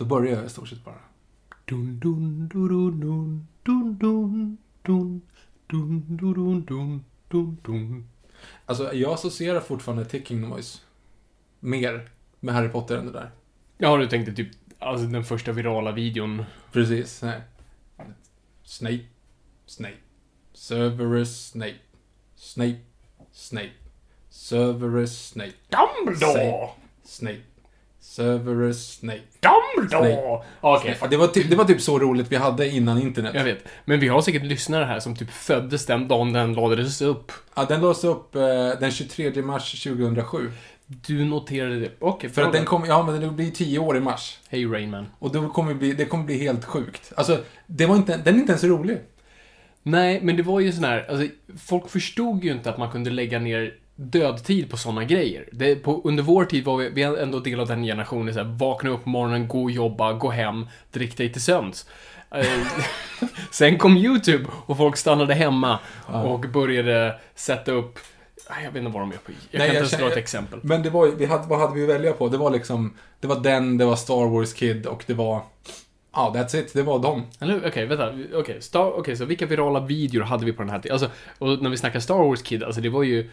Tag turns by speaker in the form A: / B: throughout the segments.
A: Då börjar jag i stort sett bara. Dun, dun, dun, dun, dun, dun, dun, dun, dun, dun, dun, dun. Alltså, jag associerar fortfarande Ticking Noise mer med Harry Potter än det där.
B: Ja, du tänkte typ, alltså den första virala videon.
A: Precis. Nej. Snape. Snape. Severus Snape. Snape. Snape. Severus Snape.
B: Dumbledore!
A: Snape. Snape. Severus Snape.
B: Dumbledore! Okej,
A: Ja, det, var typ, det var typ så roligt vi hade innan internet.
B: jag vet. Men vi har säkert lyssnare här som typ föddes den dagen den lades upp.
A: Ja, den lades upp eh, den 23 mars 2007.
B: Du noterade det. Okej,
A: För att den kom, ja men det blir 10 år i mars.
B: Hej Rainman.
A: Och då kommer bli, det kommer bli helt sjukt. Alltså, det var inte, den är inte ens rolig.
B: Nej, men det var ju sån här, alltså, folk förstod ju inte att man kunde lägga ner dödtid på såna grejer. Det, på, under vår tid var vi, vi ändå del av den generationen, så här, vakna upp på morgonen, gå och jobba, gå hem, drick dig till sömns. Eh, Sen kom YouTube och folk stannade hemma och började sätta upp Nej, Jag vet inte vad de är på. Jag
A: Nej,
B: kan inte ens dra ett exempel.
A: Men det var vi hade, vad hade vi att välja på? Det var liksom, det var den, det var Star Wars Kid och det var, ja, that's it, det var dem.
B: Okej, vänta. Okej, Star... Okej, så vilka virala videor hade vi på den här tiden? Alltså, och när vi snackar Star Wars Kid, alltså det var ju...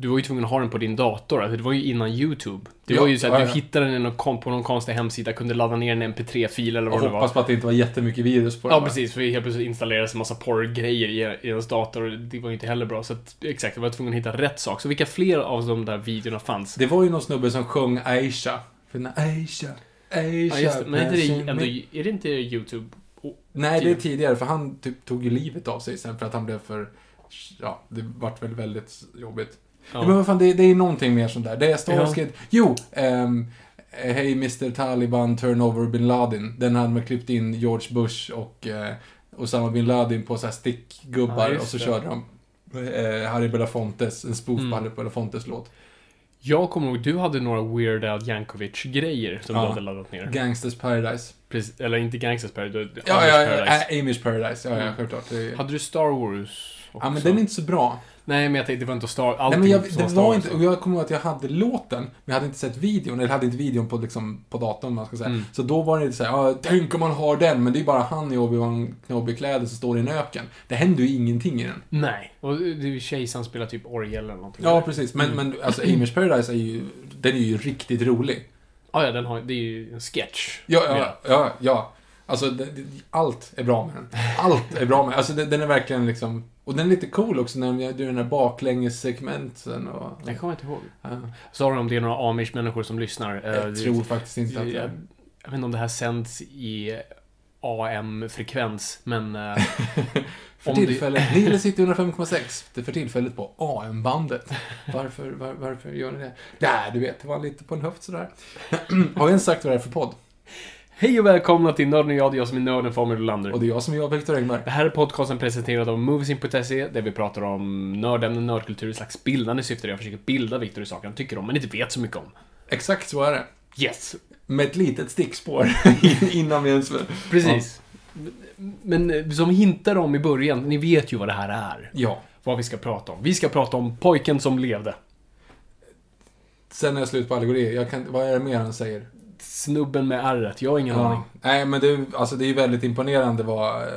B: Du var ju tvungen att ha den på din dator. Alltså, det var ju innan YouTube. Det
A: Ja,
B: var ju så att
A: ja,
B: du hittade den på någon konstig hemsida, kunde ladda ner en MP3-fil eller vad det var.
A: hoppas på att det inte var jättemycket virus på den.
B: Ja,
A: va?
B: precis. För helt plötsligt installerades en massa porrgrejer i, ens dator. och Det var ju inte heller bra. Så att, exakt, jag var tvungen att hitta rätt sak. Så vilka fler av de där videorna fanns?
A: Det var ju någon snubbe som sjöng Aisha. För Aisha, Aisha,
B: Ja, just det. Men är, det, ändå, är det inte YouTube? Oh,
A: Nej, det är
B: Tid.
A: tidigare, för han typ tog ju livet av sig sen för att han blev för... Ja, det vart väl väldigt jobbigt.
B: Ja.
A: Men vad fan, det, det är någonting mer sånt där. Det är Star Wars
B: Ja.
A: Jo! ehm, Hey Mr Taliban, turn over bin Laden. Den hade man klippt in George Bush och eh, Osama bin Laden på så här stickgubbar
B: Ja,
A: och så
B: det.
A: körde de eh, Harry Belafontes, en spoof
B: Mm.
A: på Harry Belafontes låt.
B: Jag kommer ihåg, du hade några Weird Al Yankovic-grejer som
A: Ja.
B: du hade laddat ner.
A: Gangsters Paradise.
B: Precis, eller inte Gangsters Paradise,
A: Ja,
B: Amish
A: ja,
B: Paradise.
A: Ä- Amish Paradise. Ja, ja,
B: Mm.
A: självklart. Det,
B: Hade du Star Wars också?
A: ja, men den är inte så bra.
B: Nej, men jag tänkte det var inte Star...
A: Nej,
B: Allting
A: men jag, det var inte, och jag kommer ihåg att jag hade låten, men jag hade inte sett videon, eller hade inte videon på, liksom, på datorn, man ska säga.
B: Mm.
A: Så då var det såhär, ja, tänk om man har den, men det är bara han i Obi-Wan Kenobi-kläder som står i en öken. Det händer ju ingenting i den.
B: Nej, och det är ju kejsaren spelar typ orgel eller någonting.
A: Ja, precis. Men, men alltså, Amish Paradise är ju, den är ju riktigt rolig.
B: Ja, ja, den har, det är ju en sketch.
A: Ja, ja, ja. ja. Alltså, det, det, allt är bra med den. Allt är bra med Alltså, den, den är verkligen liksom... Och den är lite cool också när de gör den här baklänges-segmenten och...
B: Det kommer jag inte ihåg.
A: Ja.
B: Sorry om det är några amish-människor som lyssnar. Eh,
A: Jag tror faktiskt inte att det
B: jag,
A: är...
B: jag vet inte om det här sänds i AM-frekvens, men... eh,
A: För
B: om det-
A: tillfället, Nile City 105,6. Det är för tillfället på AM-bandet. Varför, var, varför gör ni det? Nej, du vet, det var lite på en höft sådär. Har vi ens sagt vad det är för podd?
B: Hej och välkomna till Nörden och jag, det är jag som är nörden Fabian Olander.
A: Och det är jag som är jag, Viktor Engberg.
B: Det här är podcasten presenterad av Moviesin.se där vi pratar om nördämnen, nördkultur, ett slags bildande syfte där jag försöker bilda Viktor i saker han tycker om men inte vet så mycket om.
A: Exakt så är det.
B: Yes!
A: Med ett litet stickspår innan vi ens...
B: Precis. Men eh, som vi hintade om i början, ni vet ju vad det här är.
A: Ja.
B: Vad vi ska prata om. Vi ska prata om pojken som levde.
A: Sen är jag slut på allegori. Jag kan, vad är det mer han säger?
B: Snubben med ärret, jag har ingen aning.
A: Nej, men det, är- alltså, det är ju väldigt imponerande vad eh,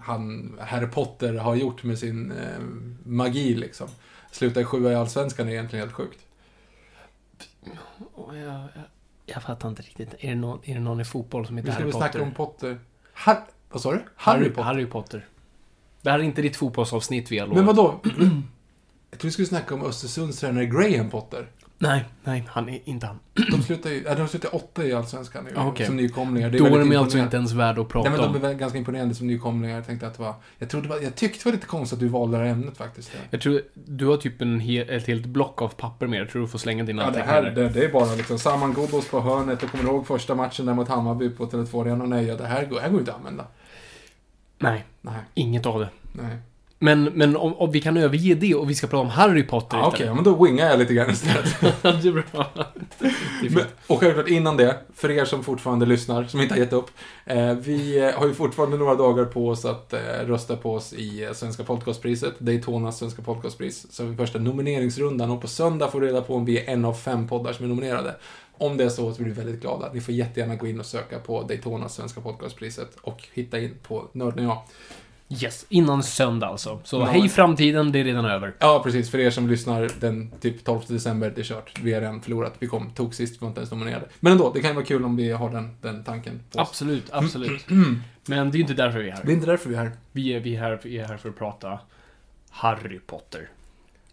A: han, Harry Potter har gjort med sin eh, magi liksom. Sluta i sjua i Allsvenskan är egentligen helt sjukt.
B: Jag, jag, jag fattar inte riktigt. Är det, någon, är det någon i fotboll som heter
A: ska
B: Harry
A: vi
B: Potter?
A: snacka om Potter. Har, vad sa du?
B: Harry,
A: Harry Potter.
B: Harry Potter. Det här är inte ditt fotbollsavsnitt vi har lovat.
A: Men vadå? Jag tror vi skulle snacka om Östersunds tränare Graham Potter.
B: Nej, nej, han är inte han.
A: De slutar ju, de slutar åtta i Allsvenskan nu,
B: Ah, okej.
A: som nykomlingar. Det
B: Då är de alltså inte ens värda att prata
A: Nej, men de är
B: om.
A: ganska imponerande som nykomlingar. Jag tänkte att det var... Jag, trodde jag tyckte det var lite konstigt att du valde det här ämnet faktiskt.
B: Jag tror, du har typ en he, ett helt block av papper med. Jag tror du får slänga dina
A: Ja, det här det, det är bara liksom Saman Ghoddos på hörnet. Jag kommer ihåg första matchen där mot Hammarby på Tele2 Arena. Nej, ja, det här här går inte att använda.
B: Nej,
A: Nej,
B: inget av det.
A: nej.
B: Men, men om, om vi kan överge det och vi ska prata om Harry Potter
A: Ja, Okej, ja, men då wingar jag lite grann istället.
B: det är bra. Det är
A: Men, och självklart innan det, för er som fortfarande lyssnar, som inte har gett upp. Eh, vi eh, har ju fortfarande några dagar på oss att eh, rösta på oss i eh, Svenska podcastpriset, Daytonas Svenska podcastpris. Så har vi första nomineringsrundan och på söndag får vi reda på om vi är en av fem poddar som är nominerade. Om det är så så blir vi väldigt glada. Ni får jättegärna gå in och söka på Daytonas Svenska podcastpriset och hitta in på Nörden och jag.
B: Yes, innan söndag alltså. Så hej framtiden, det är redan över.
A: Ja, precis. För er som lyssnar den typ 12 december, det är kört. Vi har redan förlorat. Vi kom, tog sist, vi var inte ens nominerade. Men ändå, det kan ju vara kul om vi har den, den tanken på oss.
B: Absolut, absolut. Men det är ju inte därför vi är här.
A: Det är inte därför vi är här.
B: Vi är, vi är, här, vi är här för att prata Harry Potter.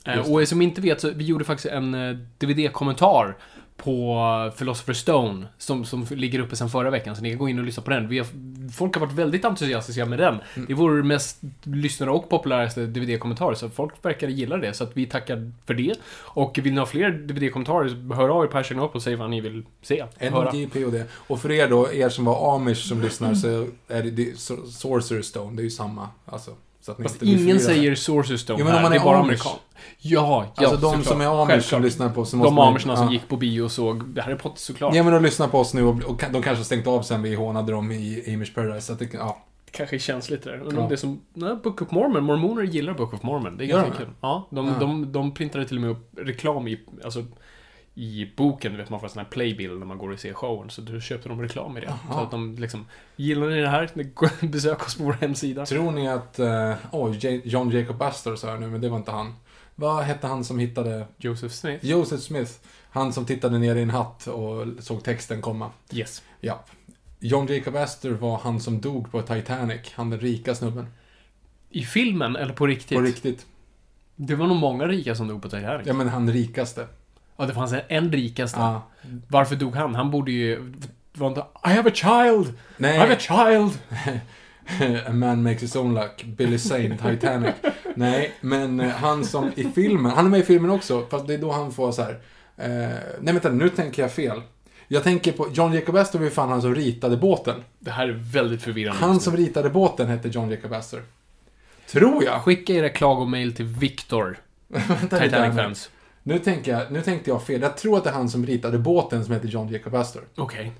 B: Eh, och som inte vet, så vi gjorde faktiskt en eh, DVD-kommentar på Philosopher's Stone, som, som ligger uppe sedan förra veckan, så ni kan gå in och lyssna på den. Vi har, folk har varit väldigt entusiastiska med den. Det är vår mest lyssnade och populäraste DVD-kommentar, så folk verkar gilla det, så att vi tackar för det. Och vill ni ha fler DVD-kommentarer, hör av er på hashtaggen upp och säg vad ni vill se.
A: NJPOD. Och för er då, er som var amish som lyssnar, så är det, det so- Sorcerer Stone, det är ju samma. Alltså,
B: Fast ingen säger Sorcerer's Stone
A: Jo, men om
B: här,
A: man
B: det
A: är
B: är bara amerikan. Ja, ja,
A: Alltså de
B: såklart.
A: som är amish som lyssnar på oss,
B: De
A: man-
B: amischerna som
A: ja.
B: gick på bio och såg Harry Potter såklart.
A: Ja, men de lyssnar på oss nu och, och de kanske har stängt av sen vi hånade dem i Amish Paradise. Så att det, ja.
B: Kanske är känsligt där. Undrar
A: Ja.
B: det är som... Nej, Book of Mormon. Mormoner gillar Book of Mormon. Det är ganska
A: de?
B: kul. Ja, de,
A: Ja.
B: De, de printade till och med upp reklam i... Alltså, i boken, du vet man får en sån här playbill när man går och ser showen, så då köpte de reklam i det.
A: Jaha.
B: Så att de liksom, gillar ni det här? Besök oss på vår hemsida.
A: Tror ni att... eh, J- John Jacob Astor sa jag nu, men det var inte han. Vad hette han som hittade...
B: Joseph Smith.
A: Joseph Smith. Han som tittade ner i en hatt och såg texten komma.
B: Yes.
A: Ja. John Jacob Astor var han som dog på Titanic. Han den rika snubben.
B: I filmen, eller på riktigt?
A: På riktigt.
B: Det var nog många rika som dog på Titanic.
A: Ja, men han rikaste.
B: Ja, det fanns en, rikaste.
A: Ja.
B: Varför dog han? Han borde ju... Var inte, I have a child! I have a
A: Nej,
B: child!
A: A man makes his own luck. Billy Zane, Titanic. Nej, men eh, han som i filmen, han är med i filmen också, fast det är då han får så här. Eh, nej vänta, nu tänker jag fel. Jag tänker på, John Jacob Astor var fan han som ritade båten.
B: Det här är väldigt förvirrande.
A: Han som ritade båten hette John Jacob Astor. Tror jag.
B: Skicka era klagomail till Victor,
A: Vänta lite här
B: Titanic
A: nu. tänker jag, nu tänkte jag fel. Jag tror att det är han som ritade båten som heter John Jacob Astor.
B: Okej.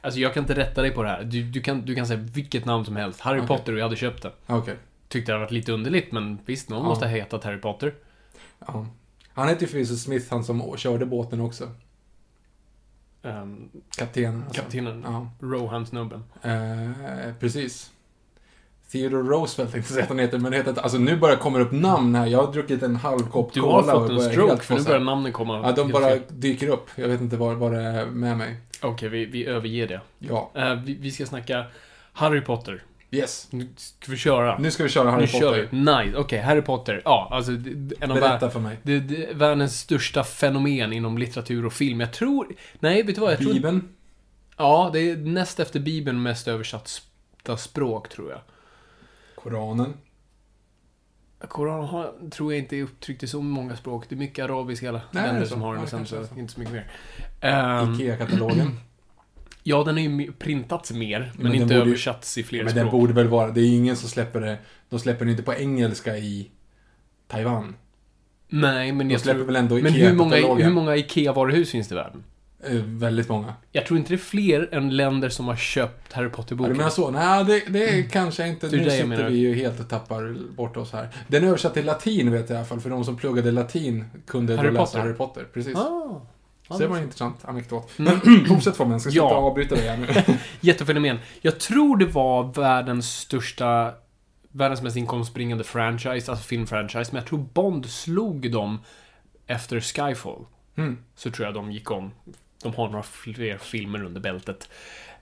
B: Alltså jag kan inte rätta dig på det här. Du, du, kan, du kan säga vilket namn som helst. Harry
A: Okej.
B: Potter och jag hade köpt det.
A: Okej.
B: Tyckte det hade varit lite underligt, men visst, någon måste ha hetat Harry Potter.
A: Ja. Han heter ju förvisso Smith, han som körde båten också.
B: Um,
A: Kaptenen. Alltså.
B: kaptenen.
A: Ja.
B: Rohan-snubben.
A: Eh, precis. Theodore Roosevelt tänkte säga att han heter, men det heter inte- Alltså nu bara kommer upp namn här. Jag har druckit en halv kopp
B: Du
A: cola
B: har
A: och
B: fått en stroke, för nu börjar namnen komma.
A: Ja, de bara
B: fel.
A: dyker upp. Jag vet inte vad, vad det är med mig.
B: Okej, vi, vi överger det.
A: Ja.
B: Eh, vi, vi ska snacka Harry Potter.
A: Yes.
B: Nu ska vi köra.
A: Nu ska vi köra Harry
B: nu
A: Potter.
B: kör vi. Nice. Okej, Harry Potter. Ja, alltså en av
A: Berätta för mig.
B: det, det är världens största fenomen inom litteratur och film. Jag tror... Nej, vet du vad? Jag tror...
A: Bibeln.
B: Ja, det är näst efter Bibeln mest översatta språk, tror jag.
A: Koranen.
B: Koranen har, tror jag inte är upptryckt i så många språk. Det är mycket arabiska alla
A: Nej,
B: länder som har den sen så inte så mycket mer. Ehm,
A: Ikea-katalogen.
B: ja, den har ju printats mer, men,
A: men
B: inte
A: borde ju-
B: översatts i fler
A: Men
B: språk.
A: den borde väl vara... Det är ingen som släpper det... De släpper den inte på engelska i Taiwan.
B: Nej, men
A: De
B: jag
A: släpper
B: tror...
A: väl ändå
B: Men hur många, hur många IKEA-varuhus finns det i världen?
A: Eh, väldigt många.
B: Jag tror inte det är fler än länder som har köpt Harry
A: Ja,
B: Potter-boken.
A: du menar så? Nej, det, det är kanske inte.
B: Det
A: Nu sitter vi ju helt och tappar bort oss här. Den är översatt till latin vet jag i alla fall, för de som pluggade latin kunde
B: Harry
A: då läsa
B: Potter?
A: Harry Potter. Precis.
B: Ah,
A: så det var en intressant anekdot.
B: Mm.
A: Fortsätt Fabian, jag ska
B: Ja.
A: avbryta dig här nu.
B: Jättefenomen. Jag tror det var världens största, världens mest inkomstbringande franchise, alltså filmfranchise, men jag tror Bond slog dem efter Skyfall.
A: Mm.
B: Så tror jag de gick om. De har några fler filmer under bältet.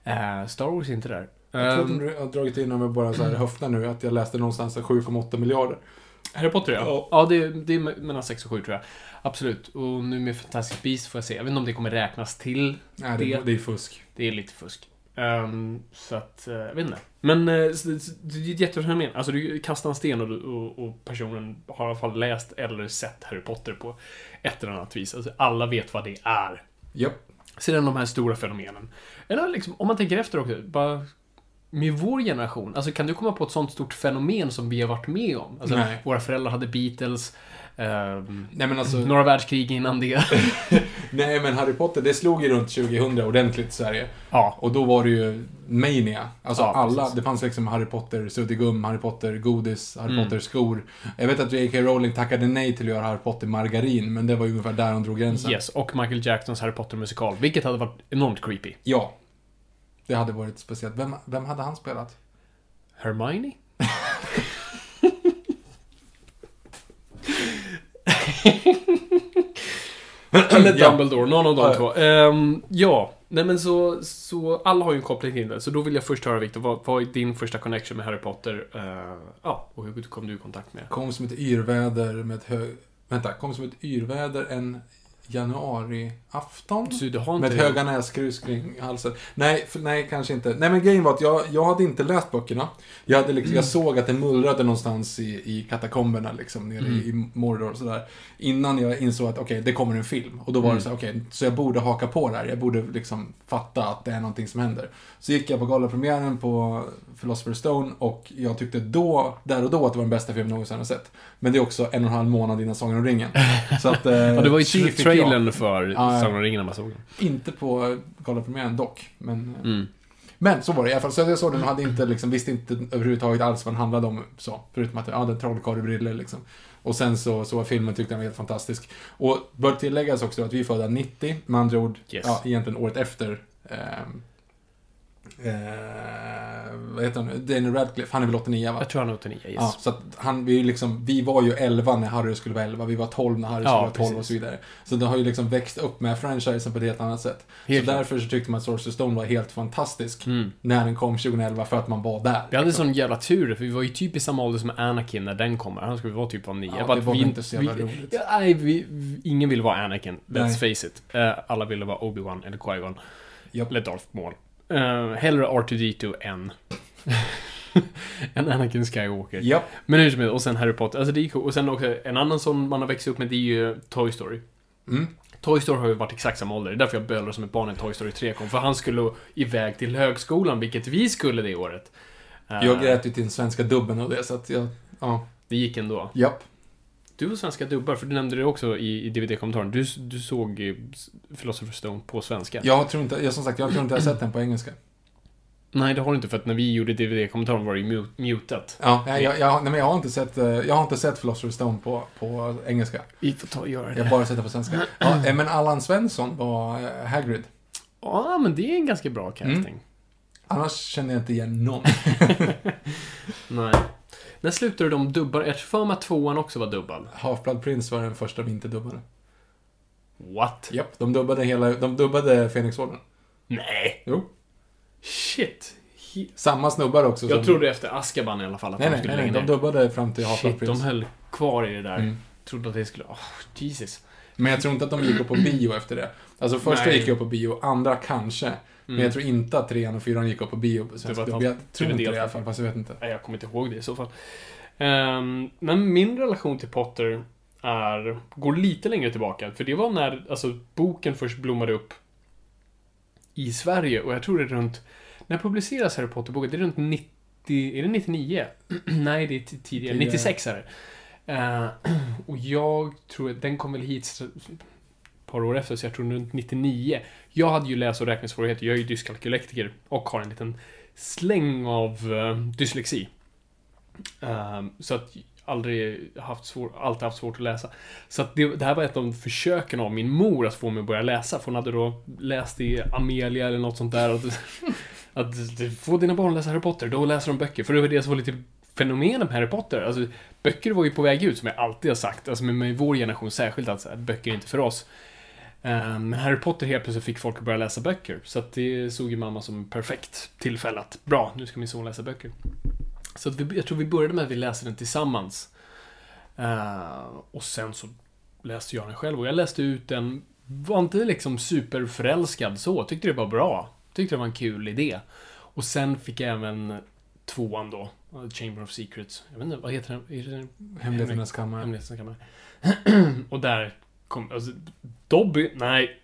B: Eh, Star Wars är inte där.
A: Jag tror att
B: Ehm,
A: de har dragit in med bara så här höfta nu, att jag läste någonstans 7,8 miljarder.
B: Harry Potter ja.
A: Ja.
B: Ja, det, det är mellan 6 och 7 tror jag. Absolut. Och nu med Fantastic Beasts får jag se. Jag vet inte om det kommer räknas till.
A: Nej, det,
B: Det-
A: det är fusk.
B: Det är lite fusk. Ehm, så att, eh, jag vet inte. Men eh, det är ett jättefenomen. Alltså du kastar en sten och, och, och personen har i alla fall läst eller sett Harry Potter på ett eller annat vis. Alltså alla vet vad det är.
A: Japp.
B: Sedan de här stora fenomenen. Eller liksom, om man tänker efter också, bara med vår generation, alltså kan du komma på ett sånt stort fenomen som vi har varit med om? Alltså, våra föräldrar hade Beatles,
A: Nej men alltså,
B: några världskrig innan det.
A: nej men Harry Potter, det slog ju runt 2000 ordentligt i Sverige.
B: ja.
A: Och då var det ju mania. Alltså
B: Ja,
A: alla,
B: precis.
A: det fanns liksom Harry Potter suddgum, Harry Potter godis, Harry
B: Mm.
A: Potter skor. Jag vet att J.K. Rowling tackade nej till att göra Harry Potter margarin, men det var ju ungefär där hon drog gränsen.
B: Yes, och Michael Jacksons Harry Potter-musikal, vilket hade varit enormt creepy.
A: Ja. Det hade varit speciellt. Vem, vem hade han spelat?
B: Hermione? Eller. Dumbledore, någon av de
A: Ja.
B: två. Ehm, ja, nej men så, så alla har ju en koppling till det. Så då vill jag först höra Viktor, vad, vad är din första connection med Harry Potter? Ja, och hur kom du i kontakt med det?
A: Kom som ett yrväder med ett hög... Vänta, kom som ett yrväder en januariafton? Med ett höga näsgrus kring halsen. Nej, för, nej, kanske inte. Nej, men grejen var att jag, jag hade inte läst böckerna. Jag, hade liksom, jag såg att det mullrade någonstans i, i katakomberna, liksom, nere i, i Mordor och sådär. Innan jag insåg att, okej, det kommer en film. Och då var det så här, okej, så jag borde haka på där. Jag borde liksom fatta att det är någonting som händer. Så gick jag på galapremiären på Philosopher's Stone och jag tyckte då, där och då, att det var den bästa filmen jag någonsin har sett. Men det är också en och en halv månad innan Sagan om ringen. Så att, eh,
B: Ja, det var ju
A: jag.
B: trailern för
A: Ja, ja.
B: Sagan om ringen när man såg den.
A: Inte på galapremiären dock, men... eh,
B: Mm.
A: Men så var det i alla fall. Så jag såg den och hade inte, liksom, visste inte överhuvudtaget alls vad den handlade om. Så, förutom att jag hade trollkarlebrillor liksom. Och sen så, så var filmen, tyckte jag var helt fantastisk. Och bör tilläggas också att vi är födda 90, med andra ord,
B: Yes.
A: ja, egentligen året efter. ehm, Eh, vad heter han nu? Daniel Radcliffe, han är väl 89 va?
B: Jag tror han är 89, yes.
A: Ja, så han, vi, liksom, vi var ju 11 när Harry skulle vara 11, vi var 12 när Harry skulle
B: Ja,
A: vara 12 och
B: precis.
A: så vidare. Så det har ju liksom växt upp med franchisen på ett helt annat sätt.
B: Helt
A: så
B: klart.
A: därför så tyckte man att Sorcerer's Stone var helt fantastisk
B: Mm.
A: när den kom 2011 för att man var där.
B: Vi hade
A: liksom.
B: sån jävla tur, för vi var ju typ i samma ålder som Anakin när den kommer. Han skulle vara typ vara nio.
A: Ja,
B: Bara
A: det var
B: vi,
A: inte så jävla
B: vi,
A: roligt.
B: Ja, nej, vi, ingen ville vara Anakin. Let's
A: Nej.
B: face it. Eh, alla ville vara Obi-Wan eller Qui-Gon.
A: Japp.
B: Eller Darth Maul. Uh, hellre R2D2 än... än Anakin Skywalker.
A: Japp.
B: Men hur som helst, och sen Harry Potter. Alltså det är cool. Och sen också, en annan som man har växt upp med, det är ju Toy Story.
A: Mm.
B: Toy Story har ju varit exakt samma ålder. Det är därför jag bölade som ett barn när Toy Story 3 kom. För han skulle iväg till högskolan, vilket vi skulle det året. Eh,
A: Jag grät ju till den svenska dubben av det, så att jag... Ja.
B: Det gick ändå.
A: Japp.
B: Du och svenska dubbar, för du nämnde det också i, i DVD-kommentaren. Du, du såg eh, Philosopher's Stone på svenska.
A: Jag tror inte, jag, som sagt, jag tror inte jag har sett den på engelska.
B: Nej, det har du inte, för att när vi gjorde DVD-kommentaren var det ju mu- mutat.
A: Ja, jag, jag, jag, nej, men jag har inte sett, eh, jag har inte sett Philosopher's Stone på, på engelska.
B: Vi får ta och göra
A: Jag
B: det.
A: har bara sett det på svenska. Ja, eh, men Allan Svensson var Hagrid.
B: Ja, men det är en ganska bra casting.
A: Annars känner jag inte igen någon.
B: Nej. När slutade de dubbar? Jag tror för mig att tvåan också var dubbad.
A: Half-Blood Prince var den första vi inte dubbade.
B: What?
A: Japp, de dubbade hela, de dubbade Fenixorden.
B: Nej!
A: Jo.
B: Shit. He-
A: Samma snubbar också
B: Jag
A: som...
B: trodde efter Azkaban i alla fall att
A: Nej,
B: de
A: nej,
B: skulle
A: nej, nej,
B: lägga
A: de
B: ner.
A: dubbade fram till Half-Blood
B: Shit, de höll kvar i det där.
A: Mm.
B: Trodde att det skulle... Oh, Jesus.
A: Men jag tror inte att de gick upp på bio efter det. Alltså första
B: Nej.
A: gick upp på bio, andra kanske. Men jag tror inte att trean och fyran gick upp på bio på svensk Jag tror inte det i alla fall, fast jag vet inte.
B: Nej, jag kommer inte ihåg det i så fall. Ehm, men min relation till Potter är, går lite längre tillbaka. För det var när alltså, boken först blommade upp i Sverige. Och jag tror det är runt... När publiceras Harry Potter-boken? Det är runt 90... Är det 99? Nej, det är tidigare.
A: Tidigare.
B: 96 är det. Eh, och jag tror att den kom väl hit par år efter, så jag tror runt 99. Jag hade ju läs och räknesvårigheter, jag är ju dyskalkylektiker och har en liten släng av uh, dyslexi. Uh, så att aldrig haft svår, alltid haft svårt att läsa. Så att det, det här var ett av försöken av min mor att få mig att börja läsa. För hon hade då läst i Amelia eller något sånt där. Att, att få dina barn läsa Harry Potter, då läser de böcker. För det var det som var lite fenomen med Harry Potter. Alltså, böcker var ju på väg ut, som jag alltid har sagt. Alltså med, med vår generation särskilt, alltså, att böcker är inte för oss. Men Harry Potter helt plötsligt fick folk att börja läsa böcker. Så att det såg ju mamma som perfekt tillfälle att, bra, nu ska min son läsa böcker. Så att vi, jag tror vi började med att vi läste den tillsammans. Uh, och sen så läste jag den själv och jag läste ut den, var inte liksom superförälskad så, tyckte det var bra. Tyckte det var en kul idé. Och sen fick jag även tvåan då, Chamber of Secrets. Jag vet inte, vad heter den?
A: Hemligheternas kammare.
B: Hemligheternas kammare. och där kom, alltså, Dobby, nej.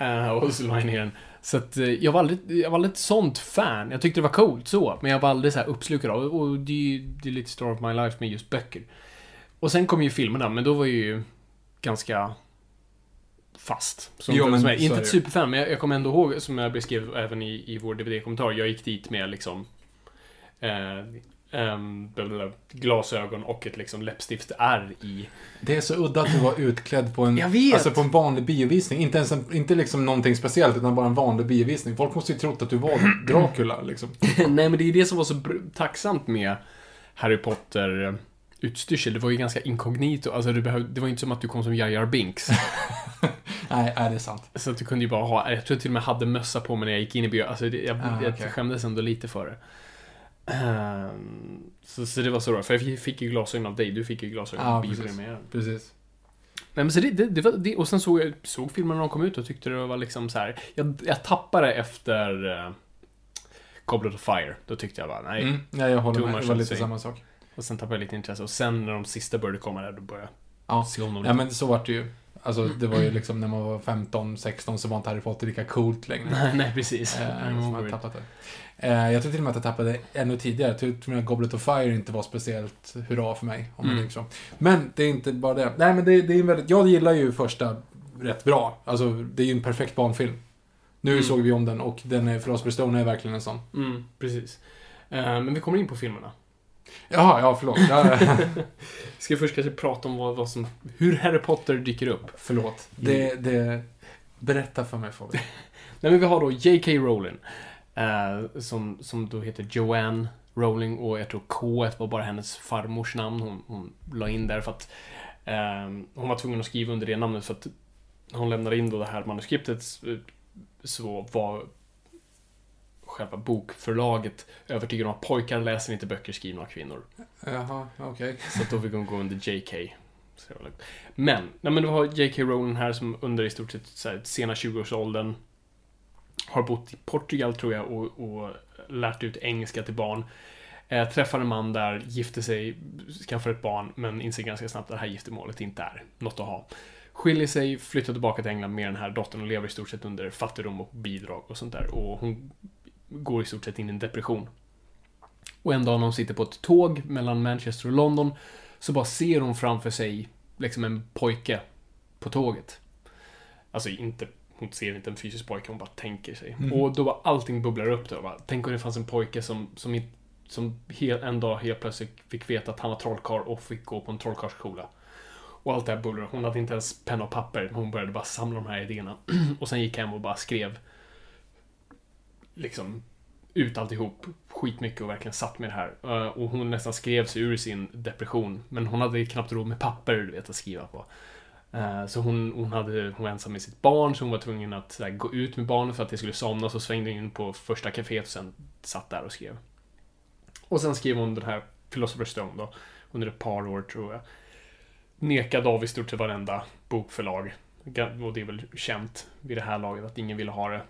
B: uh, och så la jag ner den. Så att eh, jag var, aldrig, jag var aldrig ett sånt fan. Jag tyckte det var coolt så, men jag var aldrig så här uppslukad av och det är ju det är lite story of my life med just böcker. Och sen kom ju filmerna, men då var jag ju ganska fast. Som,
A: Jo, men
B: som
A: så
B: inte
A: är
B: ett superfan, men jag, jag kommer ändå ihåg, som jag beskrev även i, i vår DVD-kommentar, jag gick dit med liksom eh, blablabla, glasögon och ett liksom läppstift R i.
A: Det är så udda att du var utklädd på en. Alltså på en vanlig biovisning. Inte ens en, inte liksom någonting speciellt, utan bara en vanlig biovisning. Folk måste ju trott att du var Dracula, liksom.
B: Nej, men det är ju det som var så tacksamt med Harry Potter eh, utstyrsel. Det var ju ganska inkognito. Alltså, det, behöv, det var ju inte som att du kom som Jar Jar Binks.
A: Nej, är det är sant.
B: så att du kunde ju bara ha, jag tror jag till och med hade mössa på mig när jag gick in i bio. Alltså, det, jag,
A: Ah,
B: jag skämdes ändå lite för det. Ehm, så, så det var så bra, för jag fick ju glasögon av dig, du fick ju glasögon
A: Ja,
B: av
A: precis.
B: biopremiären.
A: Precis.
B: Nej men så det, det, det var det, och sen såg jag såg filmen när de kom ut och tyckte det var liksom så här. Jag, jag tappade efter uh, Goblet of Fire. Då tyckte jag bara, nej.
A: Mm. Ja, jag håller med. Det var lite samma sak.
B: Och sen tappade jag lite intresse. Och sen när de sista började komma där, då började
A: Ja.
B: jag se om dem
A: Ja,
B: lite.
A: men så var det ju. Alltså, det var ju liksom när man var 15, 16 så var inte Harry Potter lika coolt längre.
B: Nej, nej, precis.
A: Så man har tappat det. Eh, jag tror till och med att jag tappade ännu tidigare. Jag tror att Goblet of Fire inte var speciellt hurra för mig. Om man
B: Mm.
A: så. Men det är inte bara det. Nej, men det, det är väldigt... Jag gillar ju första rätt bra. Alltså, det är ju en perfekt barnfilm. Nu
B: Mm.
A: såg vi om den och den är, Philosopher's Stone är verkligen en sån.
B: Mm, precis. Eh, men vi kommer in på filmerna.
A: Jaha, ja förlåt.
B: Ska vi först kanske prata om vad, vad som, hur Harry Potter dyker upp.
A: förlåt. Det, det... Berätta för mig Fabian.
B: Nej, men vi har då J.K. Rowling. eh, som, som då heter Joanne Rowling och jag tror K var bara hennes farmors namn hon, hon la in där för att eh, hon var tvungen att skriva under det namnet för att hon lämnade in då det här manuskriptet eh, så var själva bokförlaget övertygad om att pojkar läser inte böcker skrivna av kvinnor.
A: Jaha, okej.
B: Så att då fick hon gå under JK. Så. Men, nej men du har JK Rowling här som under i stort sett så här, sena 20-årsåldern har bott i Portugal tror jag och, och lärt ut engelska till barn. Eh, träffar en man där, gifter sig, skaffar ett barn, men inser ganska snabbt att det här giftermålet inte är något att ha. Skiljer sig, flyttar tillbaka till England med den här dottern och lever i stort sett under fattigdom och bidrag och sånt där. Och hon går i stort sett in i en depression. Och en dag när hon sitter på ett tåg mellan Manchester och London så bara ser hon framför sig liksom en pojke på tåget. Alltså inte, hon ser inte en fysisk pojke, hon bara tänker sig.
A: Mm.
B: Och då bara allting bubblar upp då. Bara, tänk om det fanns en pojke som, som, som hel, en dag helt plötsligt fick veta att han var trollkarl och fick gå på en trollkarlsskola. Och allt det här bullrar. Hon hade inte ens penna och papper. Hon började bara samla de här idéerna. och sen gick hem och bara skrev liksom ut alltihop skitmycket och verkligen satt med det här. Eh, och hon nästan skrev sig ur sin depression. Men hon hade knappt råd med papper, du vet, att skriva på. Eh, så hon, hon, hade, hon var ensam med sitt barn, så hon var tvungen att så här, gå ut med barnet för att det skulle somna. Så svängde hon in på första kaféet och sen satt där och skrev. Och sen skrev hon den här Philosopher's Stone då, under ett par år tror jag. Nekad av i stort sett varenda bokförlag. Och det är väl känt vid det här laget att ingen ville ha det.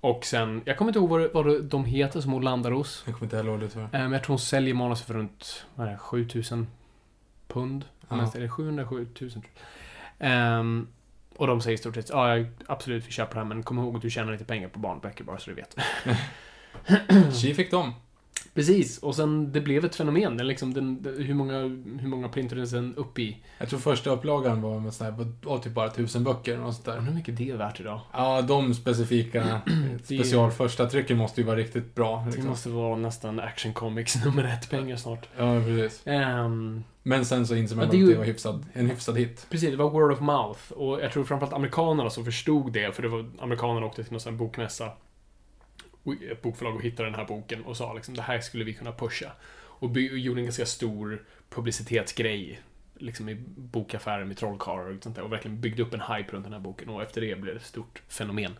B: Och sen, jag kommer inte ihåg vad, det, vad de heter som hon landar hos.
A: Jag kommer inte heller ihåg det tyvärr.
B: Eh, Men jag tror hon säljer manuset för runt, vad är det, 7000 pund?
A: Ja.
B: Ja. Eller 707 000 tror jag. Ehm, och de säger i stort sett, ja jag- absolut vi köper det här men kom ihåg att du tjänar lite pengar på barnböcker bara så du vet.
A: Tji fick dem.
B: Precis, och sen det blev ett fenomen. Den, liksom, den, hur, många, hur många printades den upp i?
A: Jag tror första upplagan var med sån här, var typ bara tusen böcker och sånt där.
B: Undrar hur mycket det är värt idag?
A: Ja, de specifika special första trycken måste ju vara riktigt bra.
B: Det
A: Liksom.
B: måste vara nästan Action Comics nummer ett pengar snart.
A: Ja, precis.
B: Ehm,
A: Men sen så insåg man
B: Ja,
A: att
B: det är
A: det var hyfsad, en hyfsad hit.
B: precis, det var word of mouth. Och jag tror framförallt amerikanerna som förstod det, för det var amerikanerna åkte till någon sån bokmässa, ett bokförlag och hittade den här boken och sa liksom det här skulle vi kunna pusha. Och, gjorde en ganska stor publicitetsgrej liksom i bokaffärer med trollkarlar och sånt där och verkligen byggde upp en hype runt den här boken och efter det blev det ett stort fenomen.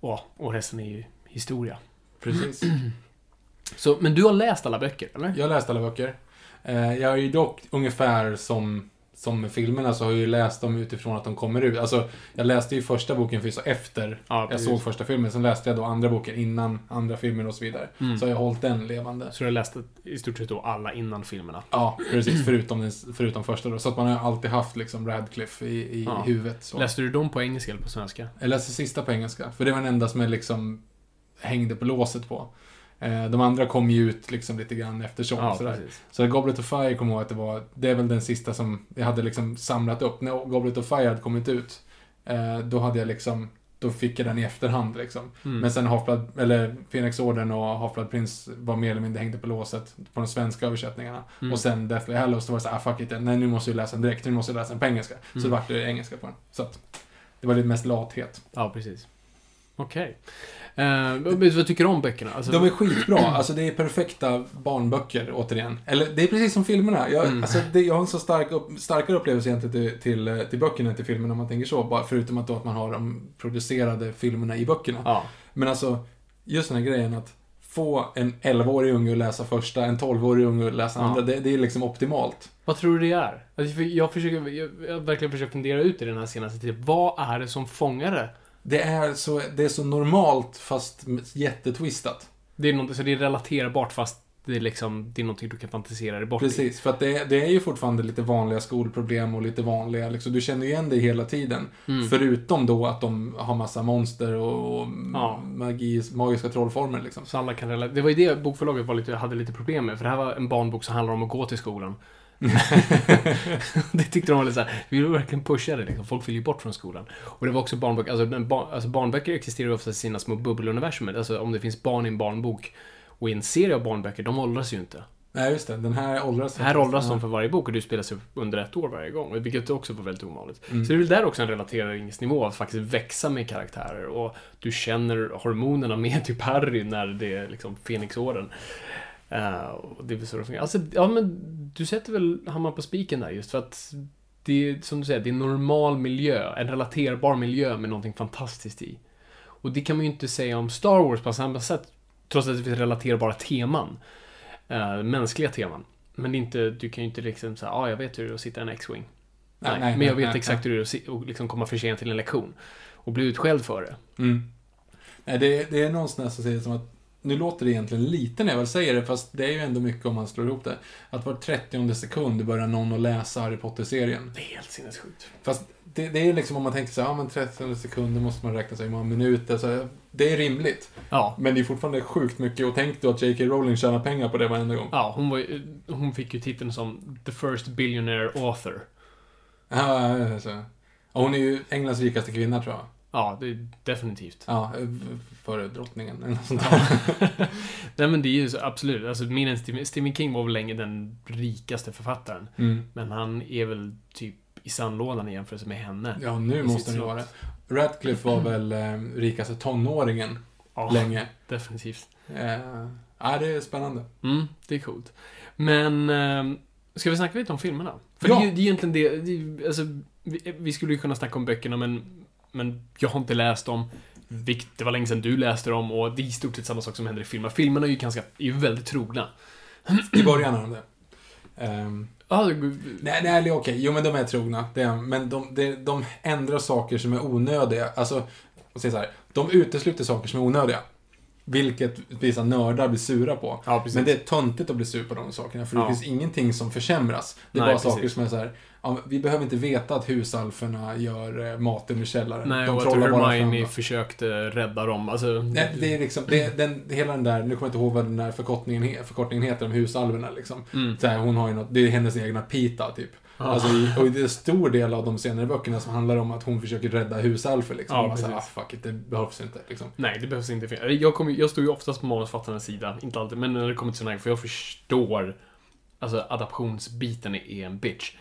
B: Och, och resten är ju historia.
A: Precis.
B: Så, men du har läst alla böcker, eller?
A: Jag har läst alla böcker. Eh, Jag har ju dock ungefär som, som med filmerna så har jag ju läst dem utifrån att de kommer ut. Alltså, jag läste ju första boken för så efter
B: Ja,
A: jag såg första filmen. Sen läste jag då andra boken innan andra filmer och så vidare.
B: Mm.
A: Så har jag hållit den levande.
B: Så du har läst i stort sett då alla innan filmerna?
A: Ja, precis. Förutom, den, förutom första då. Så att man har alltid haft liksom Radcliffe i, i
B: Ja.
A: huvudet. Så.
B: Läste du dem på engelska eller på svenska?
A: Jag läste sista på engelska. För det var den enda som jag liksom hängde på låset på. Eh, De andra kom ju ut liksom lite grann eftersom.
B: Ja,
A: sådär.
B: precis.
A: Så Goblet of Fire kommer ihåg att det var, det är väl den sista som jag hade liksom samlat upp. När Goblet of Fire hade kommit ut, eh, då hade jag liksom, då fick jag den i efterhand liksom.
B: Mm.
A: Men sen Half-Blood, eller Phoenix-orden och Half-Blood Prince var mer eller mindre hängde på låset på de svenska översättningarna.
B: Mm.
A: Och sen Deathly Hallows, då var det så här, ah, fuck it, nej nu måste jag läsa den direkt, nu måste jag läsa den på engelska. Så
B: Mm.
A: det vart det engelska på den. Så att, det var lite mest lathet.
B: Ja, precis. Okej. Eh, vad tycker du om böckerna? Alltså,
A: De är skitbra. Alltså det är perfekta barnböcker, återigen. Eller det är precis som filmerna. Jag,
B: Mm.
A: alltså, det, jag har en så stark upp, starkare upplevelse egentligen till, till, till böckerna än till filmerna om man tänker så. Bara, förutom att, då att man har de producerade filmerna i böckerna.
B: Ja.
A: Men alltså, just den här grejen att få en 11-årig unge att läsa första, en 12-årig unge att läsa
B: Ja.
A: andra, det, det är liksom optimalt.
B: Vad tror du det är? Alltså, jag, försöker, jag, jag verkligen försökt fundera ut i den här senaste tiden. Vad är det som fångar det?
A: Det är så, det är så normalt fast jättetwistat.
B: Det är, något, så det är relaterbart fast det är liksom, det är någonting du kan fantisera dig bort i.
A: Precis, för att det, det är ju fortfarande lite vanliga skolproblem och lite vanliga, liksom, du känner igen det hela tiden.
B: Mm.
A: Förutom då att de har massa monster och, och
B: Ja.
A: magi, magiska trollformer liksom.
B: Så alla kan relatera. Det var ju det bokförlaget var lite, hade lite problem med. För det här var en barnbok som handlar om att gå till skolan. det tyckte de var lite såhär, vi vill verkligen pusha det liksom. Folk vill ju bort från skolan. Och det var också barnböcker, alltså, bar, alltså barnböcker existerar ju ofta i sina små bubbeluniversum. Alltså om det finns barn i en barnbok och i en serie av barnböcker, de åldras ju inte.
A: Nej, just det. Den här åldras
B: Här åldras de för varje bok och du spelas under ett år varje gång. Vilket också var väldigt ovanligt.
A: Mm.
B: Så det är väl där också en relateringsnivå, att faktiskt växa med karaktärer. Och du känner hormonerna med typ Harry när det är liksom Fenixåren. Uh, det är väl så det fungerar. Alltså, ja men du sätter väl hammaren på spiken där just för att det är, som du säger, det är en normal miljö. En relaterbar miljö med någonting fantastiskt i. Och det kan man ju inte säga om Star Wars på samma sätt. Trots att det finns relaterbara teman. eh, mänskliga teman. Men inte, du kan ju inte liksom säga, ja ah, jag vet hur det är att sitta i en X-Wing. Nej,
A: Nej,
B: men jag
A: nej,
B: vet exakt hur det är att si- och liksom komma för sent till en lektion. Och bli utskälld för det.
A: Mm. Nej, det, det är någonstans som säger som att nu låter det egentligen lite när jag väl säger det, fast det är ju ändå mycket om man slår ihop det. Att var 30 sekund börjar någon att läsa Harry Potter-serien.
B: Det är helt sinnessjukt.
A: Fast det, det är liksom om man tänker så här, ja men 30 sekunder måste man räkna sig hur många minuter, så det är rimligt.
B: Ja.
A: Men det är fortfarande sjukt mycket och tänk då att J.K. Rowling tjänar pengar på det varenda gång.
B: Ja, hon, var, hon fick ju titeln som The First Billionaire Author.
A: Ja, så. Och hon är ju Englands rikaste kvinna tror jag.
B: Ja, det är definitivt.
A: Ja, före drottningen eller något sånt där.
B: Nej men det är ju så, absolut. Alltså, Stephen, Stephen King var väl länge den rikaste författaren.
A: Mm.
B: Men han är väl typ i sandlådan i jämförelse med henne.
A: Ja, nu måste han ju vara det. Radcliffe var väl eh, rikaste tonåringen
B: Ja,
A: länge.
B: definitivt.
A: Eh, ja, det är spännande.
B: Mm, det är coolt. Men, eh, ska vi snacka lite om filmerna? För
A: Ja.
B: det, är ju- det är egentligen det, det är, alltså, vi, vi skulle ju kunna snacka om böckerna men, men jag har inte läst dem. Det var länge sedan du läste dem och det är i stort sett samma sak som händer i filmerna. Filmerna är ju ganska, är ju väldigt trogna.
A: I början har de det.
B: Ja, det-
A: nej, nej, okej. Jo, men de är trogna. Är, men de, de, de ändrar saker som är onödiga. Alltså, säger så här. De utesluter saker som är onödiga. Vilket vissa nördar blir sura på.
B: Ja.
A: Men det är töntigt att bli sur på de sakerna, för det
B: Ja.
A: finns ingenting som försämras. Det är
B: Nej,
A: bara saker
B: precis.
A: som är så här. Ja, vi behöver inte veta att husalferna gör eh, maten i källaren.
B: Nej,
A: de
B: och att Hermione försökte rädda dem. Alltså,
A: Nej, det är liksom, det, den, hela den där, nu kommer jag inte ihåg vad den där förkortningen, förkortningen heter om husalverna liksom.
B: Mm.
A: Så här, hon har ju något, det är hennes egna pita typ. Alltså, och det är en stor del av de senare böckerna som handlar om att hon försöker rädda husalfer liksom.
B: Ja,
A: och här, ah, fuck it, det behövs inte liksom.
B: Nej, det behövs inte. Jag, kommer, jag står ju oftast på manusfattarens sida, inte alltid, men när det kommer till sådana här, för jag förstår Alltså adaptionsbiten är en bitch.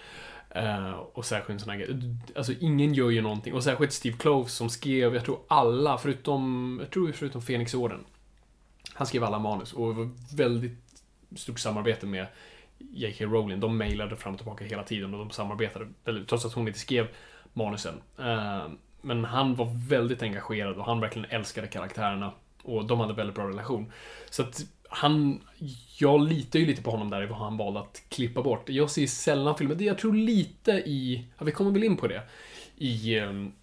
B: Eh, och särskilt sådana grejer. Alltså ingen gör ju någonting. Och särskilt Steve Kloves som skrev, jag tror alla, förutom, jag tror förutom Fenixorden. Han skrev alla manus och det var väldigt stort samarbete med J.K. Rowling. De mejlade fram och tillbaka hela tiden och de samarbetade väldigt, trots att hon inte skrev manusen. Eh, men han var väldigt engagerad och han verkligen älskade karaktärerna. Och de hade väldigt bra relation. Så att han... Jag litar ju lite på honom där i vad han valde att klippa bort. Jag ser sällan filmer. Jag tror lite i... Ja, vi kommer väl in på det. I um,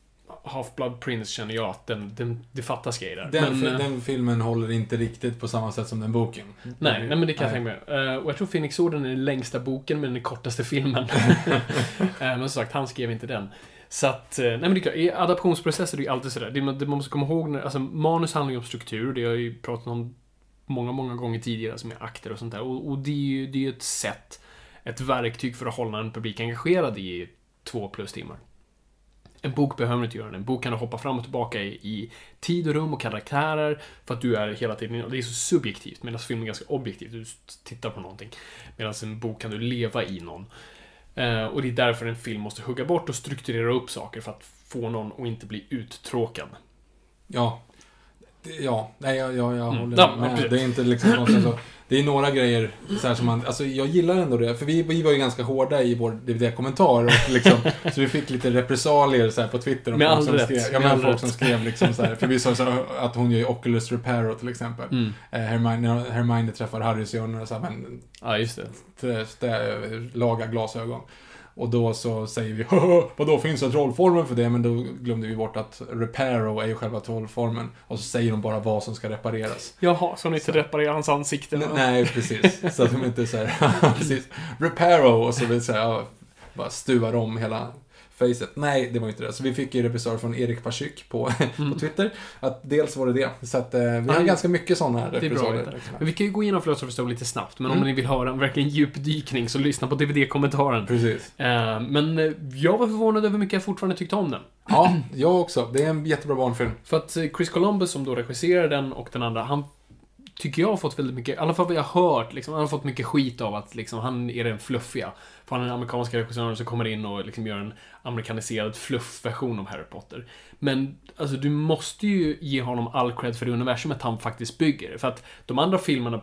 B: Half-Blood Prince känner jag att den, den, det fattas grejer där.
A: Den,
B: Men, eh,
A: den filmen håller inte riktigt på samma sätt som den boken.
B: Nej, nej men det kan jag tänka mig. Eh, och jag tror Phoenix-orden är den längsta boken, men den kortaste filmen. Eh, men som sagt, han skrev inte den. Så att, nej men det är klart, i adaptionsprocesser är det ju alltid sådär. Det, man- det man måste komma ihåg, när, alltså manus handlar ju om struktur, det har jag ju pratat om många, många gånger tidigare, som är akter och sånt där. Och, och det är ju det är ett sätt, ett verktyg för att hålla en publik engagerad i två plus timmar. En bok behöver inte göra det. En bok kan du hoppa fram och tillbaka i, i tid och rum och karaktärer för att du är hela tiden... Det är så subjektivt medan film är ganska objektivt. Du tittar på någonting. Medan en bok kan du leva i någon. Eh, och det är därför en film måste hugga bort och strukturera upp saker för att få någon att inte bli uttråkad.
A: Ja. Ja, nej, jag, jag, jag
B: Mm.
A: håller
B: Ja,
A: med.
B: absolut.
A: Det är inte liksom så, Det är några grejer så här som man, alltså jag gillar ändå det. För vi, vi var ju ganska hårda i vår DVD-kommentar. Och liksom, så vi fick lite repressalier så här på Twitter. om
B: Med all rätt,
A: Skrev, ja,
B: med all
A: folk
B: rätt.
A: som skrev liksom så här. För vi sa så att hon gör ju Oculus Reparo till exempel.
B: Mm.
A: Eh, Hermione, Hermione träffar Harry så gör hon så här, men
B: Ja, just det.
A: laga glasögon. Och då så säger vi "Haha, vadå finns det trollformen för det? Men då glömde vi bort att reparo är ju själva trollformen. Och så säger de bara vad som ska repareras.
B: Jaha, så ni inte reparerar hans ansikte?
A: N- nej, precis. Så att de inte säger reparo och så vill säga ja, bara stuvar om hela facet. Nej, det var inte det. Så vi fick ju repressar från Erik Pasyk på, på Twitter. Att dels var det det. Så att eh, vi har
B: Mm. Ja,
A: ganska mycket sådana
B: Det är bra att
A: repressalier.
B: veta. Men vi kan ju gå igenom Philosopher's Stone lite snabbt, men om
A: Mm.
B: ni vill höra en verkligen djupdykning så lyssna på DVD-kommentaren.
A: Precis.
B: Eh, men eh, jag var förvånad över hur mycket jag fortfarande tyckte om den.
A: Ja, jag också. Det är en jättebra barnfilm.
B: För att eh, Chris Columbus som då regisserar den och den andra, han tycker jag har fått väldigt mycket, i alla fall vad jag har hört, liksom, han har fått mycket skit av att liksom, han är den fluffiga. Är den amerikanska regissören som kommer in och liksom gör en amerikaniserad fluffversion av Harry Potter. Men alltså, du måste ju ge honom all cred för det universumet han faktiskt bygger. För att de andra filmerna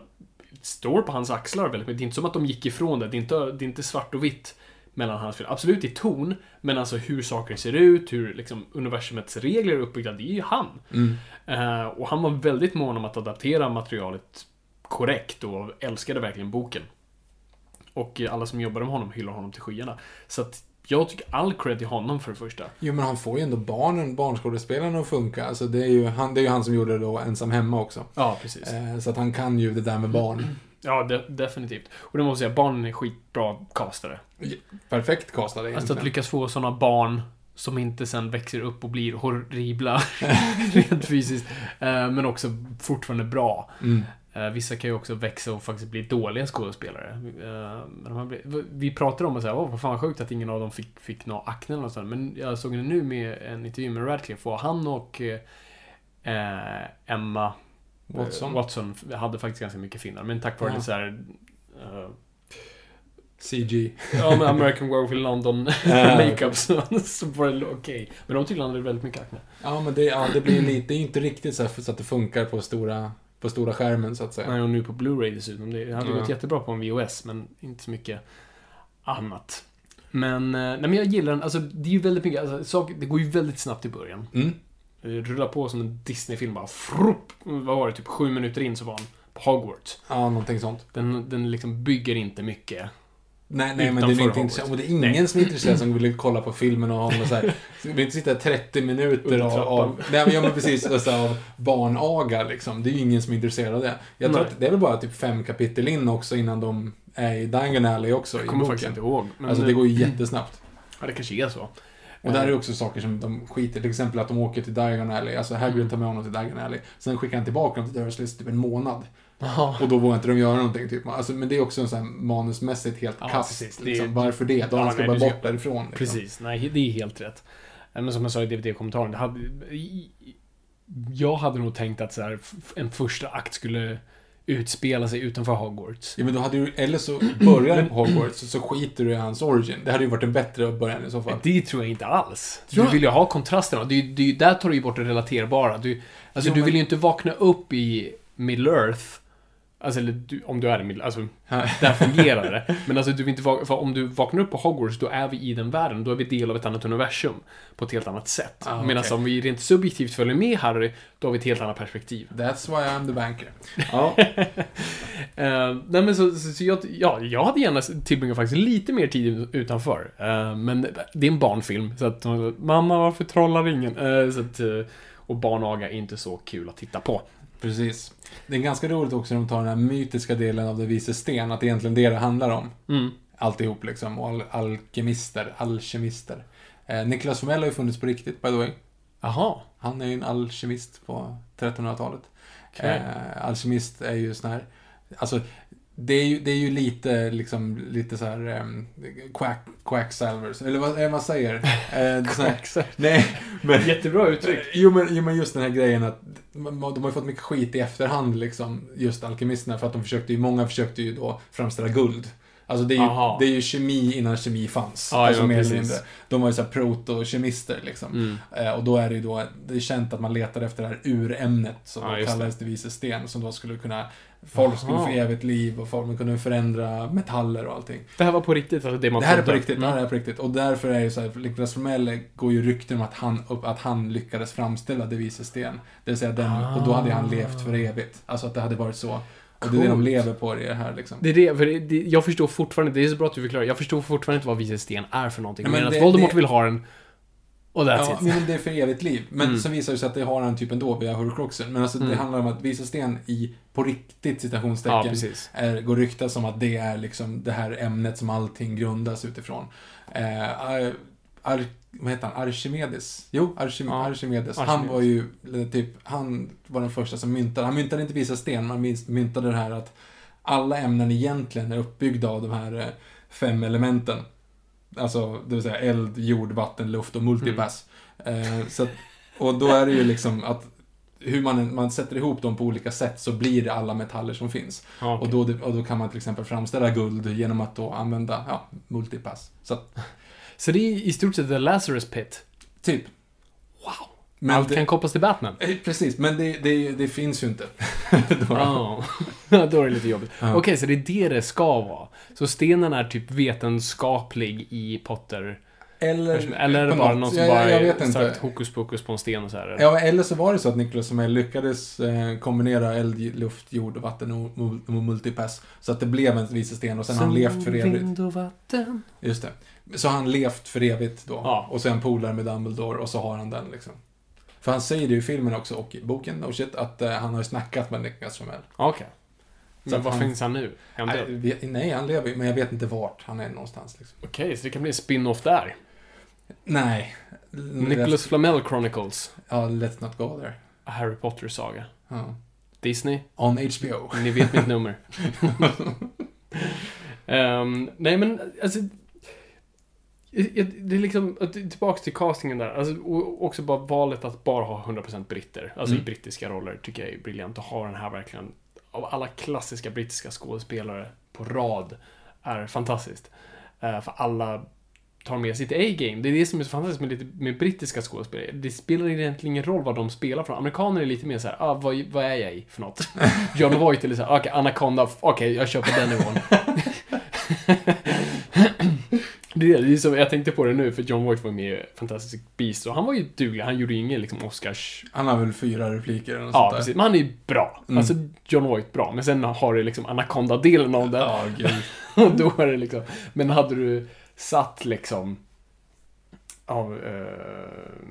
B: står på hans axlar väldigt mycket. Det är inte som att de gick ifrån det. Det är inte, det är inte svart och vitt mellan hans filmer. Absolut i ton, men alltså hur saker ser ut, hur liksom universumets regler är uppbyggda, det är ju han.
A: Mm.
B: Eh, och han var väldigt mån om att adaptera materialet korrekt och älskade verkligen boken. Och alla som jobbade med honom hyllar honom till skyarna. Så att jag tycker all cred till honom för det första.
A: Jo, men han får ju ändå barnen, barnskådespelarna att funka. Alltså, det, är ju, han, det är ju han som gjorde då Ensam Hemma också.
B: Ja, precis.
A: Eh, så att han kan ju det där med barn.
B: Ja, de definitivt. Och det måste jag säga, barnen är skitbra castare.
A: Perfekt castade
B: Alltså
A: egentligen.
B: att lyckas få sådana barn som inte sen växer upp och blir horribla rent fysiskt. eh, Men också fortfarande bra.
A: Mm.
B: Eh, Vissa kan ju också växa och faktiskt bli dåliga skådespelare. Eh, Men vi pratar om att säga, vad fan sjukt att ingen av dem fick, fick nå akne eller något sånt. Men jag såg det nu med en intervju med Radcliffe och han och eh, Emma eh,
A: Watson.
B: Watson hade faktiskt ganska mycket finnar. Men tack vare
A: Ja.
B: det så här eh,
A: CG.
B: Ja, med American Werewolf in London makeup så, så var det okej. Men de tydligen hade väldigt mycket akne.
A: Ja, men det, ja, det blir lite, det är inte riktigt så, här, så att det funkar på stora, på stora skärmen så att säga.
B: Nej, och nu på Blu-ray dessutom. Det hade
A: Ja.
B: gått jättebra på en VHS, men inte så mycket annat. Men, eh, nej, men jag gillar den. Alltså, det är ju väldigt mycket, alltså, sak, det går ju väldigt snabbt i början.
A: Mm.
B: Det rullar på som en Disney-film bara. Frupp, vad var det? Typ sju minuter in så var han på Hogwarts.
A: Ja, någonting sånt.
B: Den, den liksom bygger inte mycket.
A: Nej, nej men det är inte intressant. Och det är ingen
B: Nej.
A: som är intresserad som vill kolla på filmen och någon så här. Vi vill inte sitta 30 minuter av, av, nej, men, ja, men precis, alltså, av barnaga liksom. Det är ju ingen som är intresserad av det. Jag tror
B: Nej.
A: att det är väl bara typ fem kapitel in också innan de är i Diagon Alley också
B: Jag
A: i
B: kommer
A: boken.
B: faktiskt inte ihåg.
A: Alltså det går ju jättesnabbt.
B: Ja, det kanske är så.
A: Och där är också saker som de skiter Till exempel att de åker till Diagon Alley. Alltså. Hagrid tar med honom till Diagon Alley. Sen skickar han tillbaka dem till Dursleys typ en månad.
B: Ja.
A: Och då vågar inte de göra någonting typ. Alltså, men det är också en sån här manusmässigt helt
B: Ja,
A: kast.
B: precis. Det är-
A: Liksom. Varför det? Då
B: Ja,
A: ska
B: nej,
A: bara
B: du ska-
A: bort därifrån. Liksom.
B: Precis, nej det är helt rätt. Men som jag sa i DVD-kommentaren, hade, jag hade nog tänkt att så här, en första akt skulle utspela sig utanför Hogwarts.
A: Ja, men då hade du, eller så börjar den på Hogwarts så skiter du i hans origin. Det hade ju varit en bättre början i så fall.
B: Det tror jag inte alls.
A: Tror
B: Du vill ju ha kontrasterna. Det, det, där tar du ju bort det relaterbara. Du, alltså, du
A: men-
B: vill ju inte vakna upp i Middle Earth. Alltså, eller du, om du är i Alltså, där fungerar det. Men alltså, du vill inte för om du vaknar upp på Hogwarts, då är vi i den världen. Då är vi del av ett annat universum. På ett helt annat sätt.
A: Ah,
B: Medan
A: okej.
B: om vi rent subjektivt följer med Harry, då har vi ett helt annat perspektiv.
A: That's why I'm the banker. Ja.
B: Eh, nej men så, så, så jag, ja, jag hade gärna tillbringat faktiskt lite mer tid utanför. Eh, men det är en barnfilm, så att mamma varför trollar ingen? Uh, så att, och barnaga är inte så kul att titta på.
A: Precis. Det är ganska roligt också när de tar den här mytiska delen av det vise sten, att det är egentligen det det handlar om.
B: Mm.
A: Alltihop liksom. Och al alkemister, alkemister. Eh, Niklas Flamel har ju funnits på riktigt, by the way.
B: Jaha.
A: Han är ju en alkemist på 1300-talet.
B: Okej.
A: Eh, alkemist är ju sån här, alltså det är ju, det är ju lite, liksom, lite så här um, quack, quacksalvers, eller vad är det man säger? Eh, här, nej, men...
B: Jättebra uttryck.
A: Jo men, jo men just den här grejen att de har ju fått mycket skit i efterhand liksom, just alkemisterna, för att de försökte ju, många försökte ju då framställa guld. Alltså det är ju,
B: Aha.
A: det är ju kemi innan kemi fanns.
B: Ja,
A: alltså
B: ja,
A: mer eller
B: precis.
A: mindre. De var ju såhär proto-kemister liksom.
B: Mm.
A: Eh, och då är det ju då, det är känt att man letar efter det här urämnet som
B: just
A: kallades det vise sten, som då skulle kunna, folk skulle
B: Aha.
A: få evigt liv och folk kunde förändra metaller och allting.
B: Det här var på riktigt, alltså det man
A: Det här är på riktigt, det här är på riktigt. Och därför är det så här, Nicolas Flamel går ju rykten om att han, att han lyckades framställa det vise sten. Det vill säga den, och då hade han levt för evigt. Alltså att det hade varit så. Och det är det de lever på det här liksom.
B: Det är det, för det, det, jag förstår fortfarande, det är så bra att du förklarar, jag förstår fortfarande inte vad vise sten är för någonting.
A: Ja,
B: Men,
A: men
B: att
A: det-
B: Voldemort
A: det-
B: vill ha den, och that's
A: Ja,
B: it.
A: men det är för evigt liv. Men
B: Mm.
A: så visar det sig att det har han typ ändå via Horcruxen. Men alltså det
B: Mm.
A: handlar om att visa sten i, på riktigt
B: Ja,
A: citationstecken,
B: precis.
A: är, går ryktas som att det är liksom det här ämnet som allting grundas utifrån. Eh, ar, ar, vad heter han? Archimedes? Jo, Archim,
B: Ja,
A: Archimedes. Han
B: Archimedes.
A: var ju typ, han var den första som myntade, han myntade inte visa sten, man minst- myntade det här att alla ämnen egentligen är uppbyggda av de här eh, fem elementen. Alltså, det vill säga eld, jord, vatten, luft och multipass. Eh, så att, och då är det ju liksom att hur man, man sätter ihop dem på olika sätt så blir det alla metaller som finns.
B: Ja,
A: Och, då, och då kan man till exempel framställa guld genom att då använda ja, multipass. Så att,
B: Så det är i stort sett The Lazarus Pit.
A: typ.
B: Wow.
A: Men
B: Allt
A: det,
B: kan kopplas till Batman.
A: eh, Precis, men det, det, det finns ju inte. Då.
B: Ja, då är det lite jobbigt.
A: Ja.
B: Okej, så det är det det ska vara. Så stenen är typ vetenskaplig i Potter...
A: Eller,
B: Eller är det bara
A: något-
B: någon som
A: jag,
B: bara
A: jag,
B: sagt hokus pokus på en sten och så här? eller?
A: Ja, eller så var det så att Nicholas Flamel lyckades eh, kombinera eld, luft, jord och vatten och, multipass. Så att det blev en vice sten och sen har han levt för evigt.
B: vind och vatten.
A: Just det. Så har han levt för evigt då.
B: Ja.
A: Och sen polare med Dumbledore och så har han den liksom. För han säger det i filmen också och i boken, no shit, att eh, han har ju snackat med Nicholas Flamel.
B: Okej.
A: Så
B: Men var
A: han-
B: finns han nu? Är han
A: Nej,
B: död?
A: nej, han lever ju, men jag vet inte vart han är någonstans. Liksom.
B: Okej, så det kan bli en spin-off där.
A: Nej.
B: Nicholas Flamel Chronicles.
A: Ja, let's not go there.
B: A Harry Potter-saga.
A: Ja.
B: Disney,
A: On HBO.
B: ni vet mitt nummer. Ehm, nej men, alltså... Det är liksom, tillbaks till castingen där. Alltså, också bara valet att bara ha 100% britter. Alltså
A: Mm.
B: i brittiska roller tycker jag är briljant. Att ha den här verkligen, av alla klassiska brittiska skådespelare på rad, är fantastiskt. Eh, för alla tar med sitt A-game. Det är det som är så fantastiskt med, lite, med brittiska skådespelare. Det spelar egentligen ingen roll vad de spelar för. Amerikaner är lite mer så här, ah, vad, vad är jag i för något? John Voight är lite såhär, okej, Anaconda, okej, jag kör på den nivån. Det är, det är som, jag tänkte på det nu, för John Voight var med i Fantastic Beast och han var ju duglig. Han gjorde ju ingen liksom Oscars...
A: Han har väl fyra repliker eller något
B: Ja,
A: sånt där.
B: precis. Men han är ju bra.
A: Mm.
B: Alltså, John Voight bra. Men sen har du liksom Anaconda-delen av det.
A: Ja, gud.
B: Och då är det liksom... Men hade du satt liksom... Av... Eh,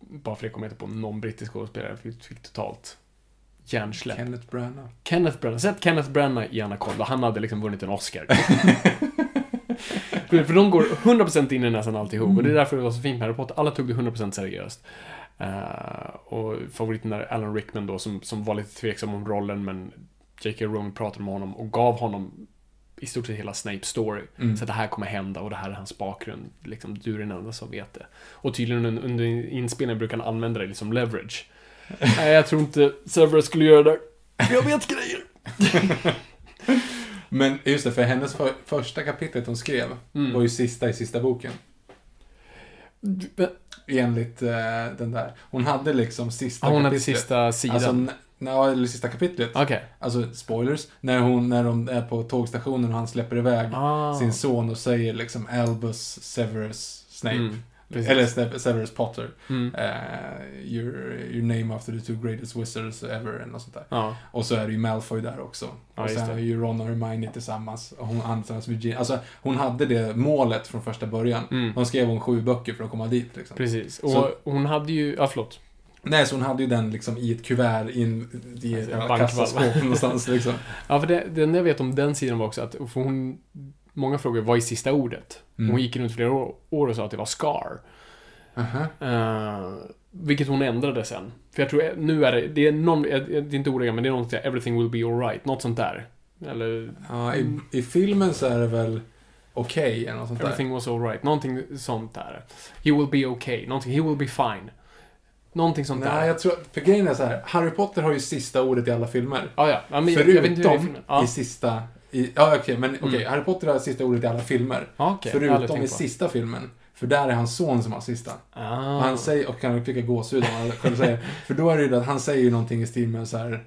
B: bara för det kommer jag inte på någon brittisk skådespelare. Fick, fick totalt hjärnsläpp.
A: Kenneth Branagh.
B: Kenneth Branagh. Sätt Kenneth Branagh i Anaconda. Han hade liksom vunnit en Oscar. för, de går 100% in i nästan alltihop. Och det är därför det var så fint med Harry Potter. Alla tog det 100% seriöst. Eh, och favoriten är Alan Rickman då, som, som var lite tveksam om rollen, men J.K. Rowling pratade med honom och gav honom i stort sett hela Snapes story.
A: Mm.
B: Så att det här kommer hända och det här är hans bakgrund. Liksom, du är den enda som vet det. Och tydligen un- under inspelningen brukar han använda det liksom leverage. Nej, jag tror inte Severus skulle göra det där. Jag vet grejer.
A: Men just det, för hennes för, första kapitlet hon skrev
B: Mm.
A: var ju sista i sista boken. Enligt eh, den där. Hon hade liksom sista
B: Ja, hon hade
A: kapitlet.
B: sista sidan.
A: Alltså, ja, eller sista kapitlet.
B: Okej.
A: Alltså, spoilers. När, hon, när de är på tågstationen och han släpper iväg
B: Ah.
A: sin son och säger liksom Albus Severus Snape.
B: Mm, precis.
A: Eller Severus Potter.
B: Mm.
A: Eh, your, your name after the two greatest wizards ever, eller något sånt där.
B: Ja.
A: Och så är det ju Malfoy där också.
B: Ja,
A: och sen är ju Ron och Hermione tillsammans. Och hon ansvaras Virginia. Alltså, hon hade det målet från första början.
B: Mm.
A: Hon skrev hon sju böcker för att komma dit liksom.
B: Precis. Och
A: Så-
B: hon hade ju... Ja, förlåt.
A: Nej, så hon hade ju den liksom i ett kuvert in i ett
B: Alltså, bankvalv.
A: kassaskåp någonstans liksom.
B: Ja, för det, det enda jag vet om den sidan var också att för hon... Många frågor, vad är sista ordet?
A: Mm.
B: Hon gick runt flera år, och sa att det var Scar.
A: Aha.
B: Uh, vilket hon ändrade sen. För jag tror, nu är det, det är någon, det är inte ordagrant, men det är något everything will be alright. Något sånt där. Eller,
A: Ja, i, i filmen så är det väl okej eller något sånt där.
B: everything was alright. Någonting sånt där. He will be okay. Någonting, he will be fine. Någonting sånt
A: Nej,
B: där.
A: jag tror För grejen är så här. Harry Potter har ju sista ordet i alla filmer.
B: Ja, ja. ja men i
A: Förutom
B: filmen. Ja,
A: i sista... I, ja, okej, men okej.
B: Mm.
A: Harry Potter har sista ordet i alla filmer.
B: aldrig
A: Förutom i sista filmen. För där är hans son som har sista.
B: Ah.
A: Och han säger, och kan fick gåshud om han själv säger. För då är det ju att han säger ju någonting i stil med så här.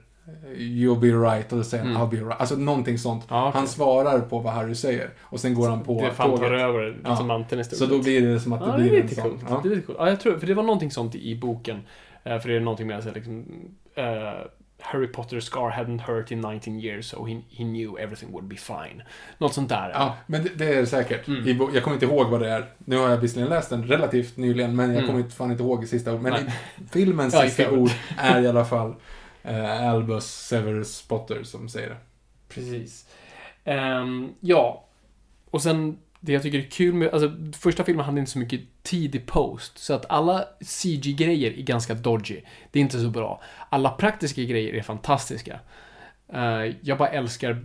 A: You'll be right, och då säger han
B: Mm.
A: I'll be right. Alltså någonting sånt.
B: Ja, okej.
A: Han svarar på vad Harry säger. Och sen går han på
B: det fan tar över liksom
A: Ja.
B: manteln
A: Så då blir det som att det
B: Ja,
A: blir
B: det är
A: en sån. Ja.
B: Det är lite coolt. Ja, jag tror, för det var någonting sånt i boken. Eh, för det är någonting med att liksom, eh, Harry Potter scar hadn't hurt in 19 years, so he, he knew everything would be fine. Något sånt där.
A: Ja, men det, det är säkert.
B: Mm.
A: Jag kommer inte ihåg vad det är. Nu har jag visserligen läst den relativt nyligen, men jag
B: Mm.
A: kommer inte, fan inte ihåg sista ord. Men
B: Nej.
A: i filmens
B: Ja,
A: sista ord är i alla fall eh, Albus Severus Potter som säger det.
B: Precis. Ehm, ja. Och sen, det jag tycker är kul med, alltså första filmen hade inte så mycket tid i post, så att alla CG-grejer är ganska dodgy. Det är inte så bra. Alla praktiska grejer är fantastiska. Eh, jag bara älskar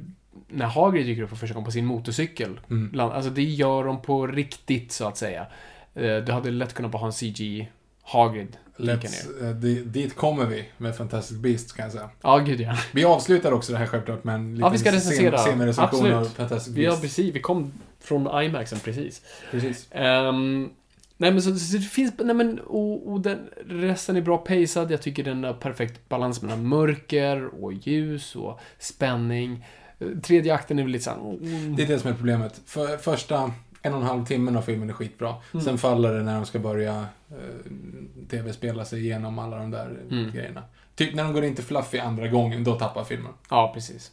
B: när Hagrid dyker upp för första gången på sin motorcykel.
A: Mm.
B: Alltså det gör de på riktigt, så att säga. Eh, det hade lätt kunnat bara ha en CG Hagrid
A: Let's, di- dit kommer vi med Fantastic Beasts kan jag säga.
B: Ja, gud ja.
A: Vi avslutar också det här självklart med en
B: Ja, vi ska
A: liten
B: recensera.
A: sen- semirecension av. Fantastic Beasts.
B: precis, vi kom från IMAXen precis.
A: Precis.
B: Ehm, nej men så, så det finns, nej men och, och den, resten är bra pacad. Jag tycker den har perfekt balans mellan mörker och ljus och spänning. Eh, Tredje akten är väl lite såhär... Mm,
A: Det är det som är problemet. För, första en och en halv timmen av filmen är skitbra.
B: Mm.
A: Sen faller det när de ska börja eh, tv-spela sig igenom alla de där
B: Mm.
A: grejerna. Typ när de går in till Fluffy andra gången, då tappar filmen.
B: Ja, precis.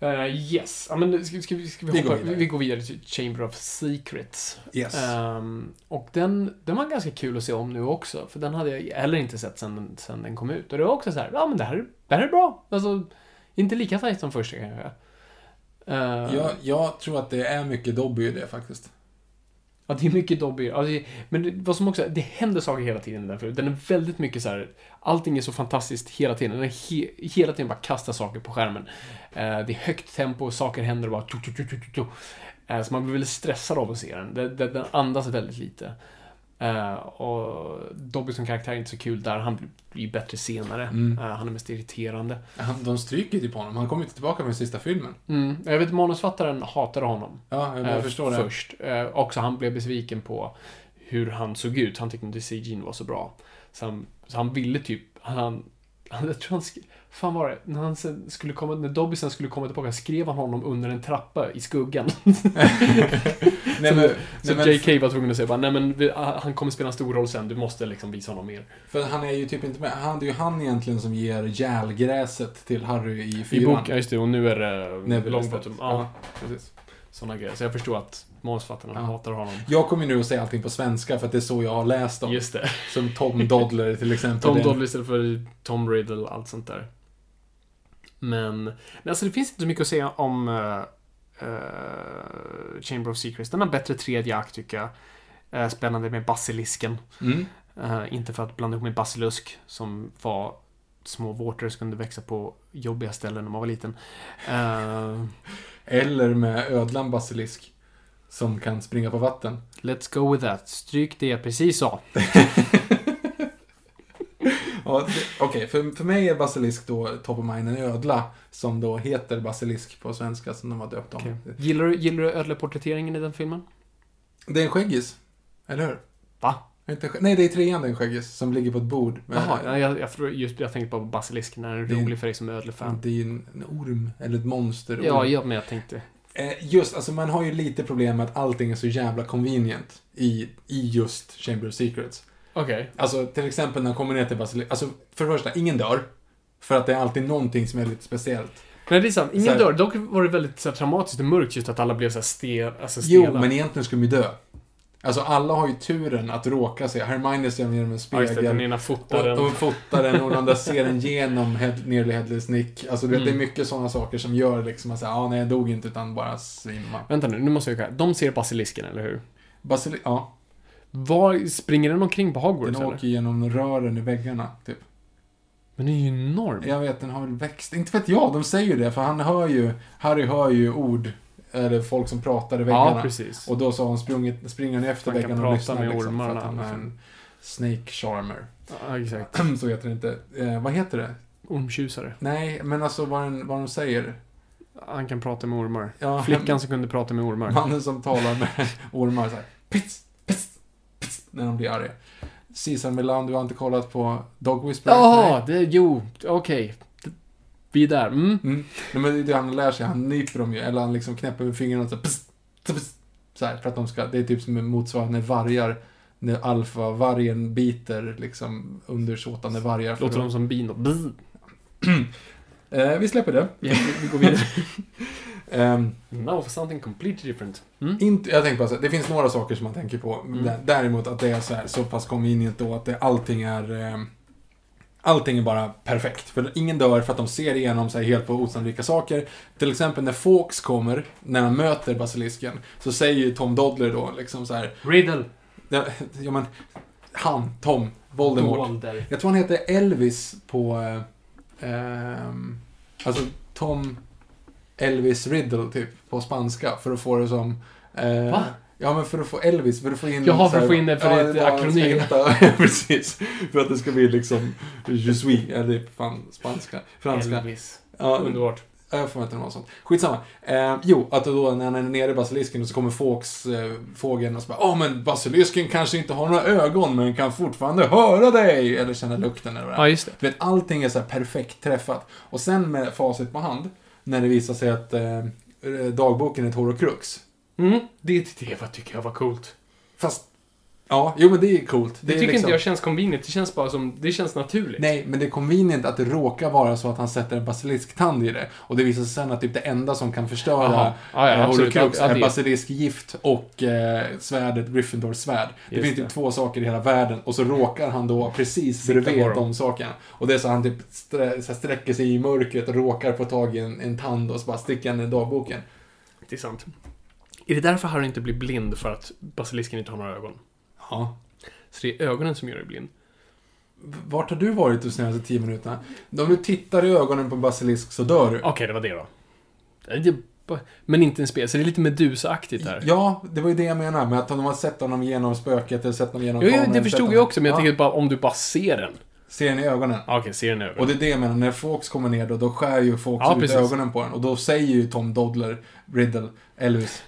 B: Eh, yes, ja, men ska, ska, vi- ska vi,
A: Vi går
B: vi, går vidare till Chamber of Secrets.
A: Yes.
B: Ehm, och den, den var ganska kul att se om nu också, för den hade jag heller inte sett sen, sen den kom ut. Och det var också så här, ja men det här, det här är bra. Alltså, inte lika tajt som första kanske. Uh,
A: jag, jag tror att det är mycket Dobby i det faktiskt.
B: Ja, det är mycket Dobby. Det- men det, vad som också det händer saker hela tiden därför. Den är väldigt mycket så här. allting är så fantastiskt hela tiden. Den är he, hela tiden bara kastar saker på skärmen. Eh, det är högt tempo, saker händer och bara tju. Eh, Så man blir väldigt stressad av att se den. Den, den, den andas väldigt lite. Eh, och Dobby som karaktär är inte så kul där. Han blir, blir bättre senare.
A: Mm.
B: Eh, han är mest irriterande.
A: Han, de stryker typ honom. Han kommer inte tillbaka med sista filmen.
B: Mm. Jag vet manusfattaren hatade honom.
A: Ja, jag
B: Eh,
A: förstår det.
B: Först. Också han blev besviken på hur han såg ut. Han tyckte inte CG'n var så bra. Så han, så han ville typ, han, han jag tror han fan var det? När, han skulle komma, när Dobby sen skulle komma tillbaka skrev han honom under en trappa i skuggan.
A: Nej, men,
B: så
A: nej,
B: JK var tvungen att säga bara, nej men vi, ah, han kommer spela en stor roll sen, du måste liksom visa honom mer.
A: för han är ju typ inte med. Han, det är ju han egentligen som ger järgräset till Harry i
B: I
A: fyran.
B: bok, ja just det, och nu är det Longbottom. Ja,
A: Ja, precis.
B: sådana grejer. Så jag förstår att manusförfattarna
A: Ja.
B: hatar honom.
A: Jag kommer nu att säga allting på svenska för att det är så jag har läst dem.
B: Just det.
A: Som Tom Dodler till exempel.
B: Tom Dodley istället för Tom Riddle allt sånt där. Men, men alltså det finns inte så mycket att säga om eh, eh, Chamber of Secrets. Den har bättre tredje akt tycker jag. Eh, spännande med basilisken.
A: Mm.
B: Inte för att blanda ihop med basilusk som var små vårtor som kunde växa på jobbiga ställen när man var liten.
A: Eller med ödlan basilisk. Som kan springa på vatten.
B: let's go with that. Stryk det jag precis sa.
A: Ja, Okej, för, för mig är basilisk då top of mind en ödla. Som då heter basilisk på svenska som de har döpt om.
B: Okej. Gillar, du, gillar du ödleporträtteringen i den filmen?
A: Det är en skäggis. Eller hur?
B: Va?
A: Inte, nej, det är trean det är en skäggis som ligger på ett bord.
B: Jaha, jag, jag, just, jag tänkte på basilisk när den är
A: Det
B: rolig för dig som ödlefan.
A: Det är ju en, en orm, eller ett monster.
B: Ja, ja, men jag tänkte...
A: Eh, Just, alltså man har ju lite problem med att allting är så jävla convenient i, i just Chamber of Secrets.
B: Okej.
A: Alltså till exempel när de kommer ner till Basilisk, alltså för det första, ingen dör. För att det är alltid någonting som är lite speciellt.
B: Men det är sant,
A: Så
B: ingen
A: här-
B: dör. Dock var det väldigt så här, traumatiskt och mörkt just att alla blev så här stel, alltså
A: Jo,
B: stela.
A: men egentligen skulle de ju dö. Alltså alla har ju turen att råka se, Hermione ser genom en
B: Ja, just det, den
A: spegel.
B: ena
A: och,
B: fotaren.
A: och fotar den och de där ser den genom head, Nearly Headless Nick. Alltså du vet,
B: Mm.
A: det är mycket sådana saker som gör liksom att säga, ja nej jag dog inte utan bara svimma.
B: Vänta nu, nu måste jag kolla. De ser basilisken, eller hur?
A: Basili ja,
B: Var, springer den omkring på Hogwarts,
A: den
B: eller?
A: åker genom rören i väggarna, typ.
B: Men den är ju enorm.
A: Jag vet, den har väl växt. Inte vet jag, de säger ju det, för han hör ju, Harry hör ju ord, eller folk som pratar i väggarna.
B: Ja, precis.
A: och då så har han sprungit, springer han efter
B: Han kan
A: väggarna och
B: prata
A: lyssnar
B: med
A: liksom, för
B: ormarna
A: att han är
B: så.
A: en snake charmer.
B: Ja, exakt.
A: så heter det inte. Eh, vad heter det?
B: Ormtjusare.
A: Nej, men alltså vad, den, vad de säger.
B: Han kan prata med ormar.
A: Ja,
B: Flickan som kunde prata med ormar.
A: Mannen som talar med ormar. Pits, pits, pits, när de blir arga. Caesar Milan, du har inte kollat på Dog Whisperer?
B: Jaha, det, jo, okej. Det- Vi är där. Mm.
A: Mm. Nej, men det han lär sig. Han nyper dem ju. Eller han liksom knäpper med fingrarna och så, pss, pss, så här, för att de ska, det är typ som motsvarande vargar. När alfa-vargen biter liksom undersåtande vargar.
B: Låter de som bin? Bzz.
A: Eh, vi släpper det.
B: Ja, vi går vidare.
A: Ehm,
B: Now for something completely different. Mm.
A: inte, jag tänker så här, det finns några saker som man tänker på.
B: Mm.
A: Dä- Däremot att det är så, här, så pass convenient då att det, allting är... ehm, Allting är bara perfekt. För ingen dör för att de ser igenom sig helt på osannolika saker. Till exempel när Fawkes kommer, när han möter basilisken, så säger ju Tom Dodler då liksom så här.
B: Riddle.
A: Ja, ja men, han, Tom, Voldemort.
B: Dolder.
A: Jag tror han heter Elvis på... Eh, ehm, alltså Tom Elvis Riddle typ på spanska för att få det som... Eh,
B: Va?
A: Ja men för att få Elvis, för att få in...
B: Jaha, för att få in det för ett
A: han ska
B: akronym.
A: Precis. För att det ska bli liksom Je suis, eller fan spanska, franska.
B: Elvis.
A: Ja,
B: Underbart.
A: jag får inte något sånt. Skitsamma. Eh, jo, att då när han är nere i basilisken och så kommer Fawkes, eh, fågeln och så bara Ja men basilisken kanske inte har några ögon men kan fortfarande höra dig! Eller känna lukten eller vad det är.
B: Ja, just det.
A: Du vet, allting är så här perfekt träffat. Och sen med facit på hand, när det visar sig att eh, dagboken är ett horrocrux.
B: Mm. Det, det var, tycker jag var coolt.
A: Fast, ja, jo men det är coolt.
B: Det,
A: är
B: tycker
A: liksom-
B: inte jag känns convenient. Det känns bara som... Det känns naturligt.
A: Nej, men det är convenient att det råkar vara så att han sätter en basilisk-tand i det. Och det visar sig sen att typ det enda som kan förstöra.
B: Ja, ja,
A: eh, horocrux är
B: det-
A: basiliskgift och eh, svärdet, Gryffindors svärd. Det finns typ
B: det.
A: två saker i hela världen och så råkar han då precis
B: Sitta
A: bredvid de sakerna. Och det är så han typ strä, så sträcker sig i mörkret och råkar få tag i en, en tand och så bara sticker han i dagboken.
B: Det är sant. Är det därför Harry inte blir blind för att basilisken inte har några ögon?
A: Ja.
B: Så det är ögonen som gör dig blind?
A: Vart har du varit de senaste tio minuterna? Om du tittar i ögonen på en basilisk så dör du.
B: Okej, det var det då. Det är bara- Men inte en spel, så det är lite Medusa-aktigt här.
A: Ja, det var ju det jag menade med att de har sett honom genom spöket eller sett honom genom
B: Jo, jo,
A: kameran,
B: det
A: sett
B: förstod
A: honom-
B: jag också, men jag
A: ja.
B: tänker bara om du bara ser den.
A: Ser den i ögonen.
B: Ja, Okej, ser den över.
A: Och det är det jag menar, när Fawkes kommer ner då, då skär ju Fawkes
B: Ja,
A: ut
B: precis.
A: ögonen på den. Och då säger ju Tom Dodler, Riddle, Elvis.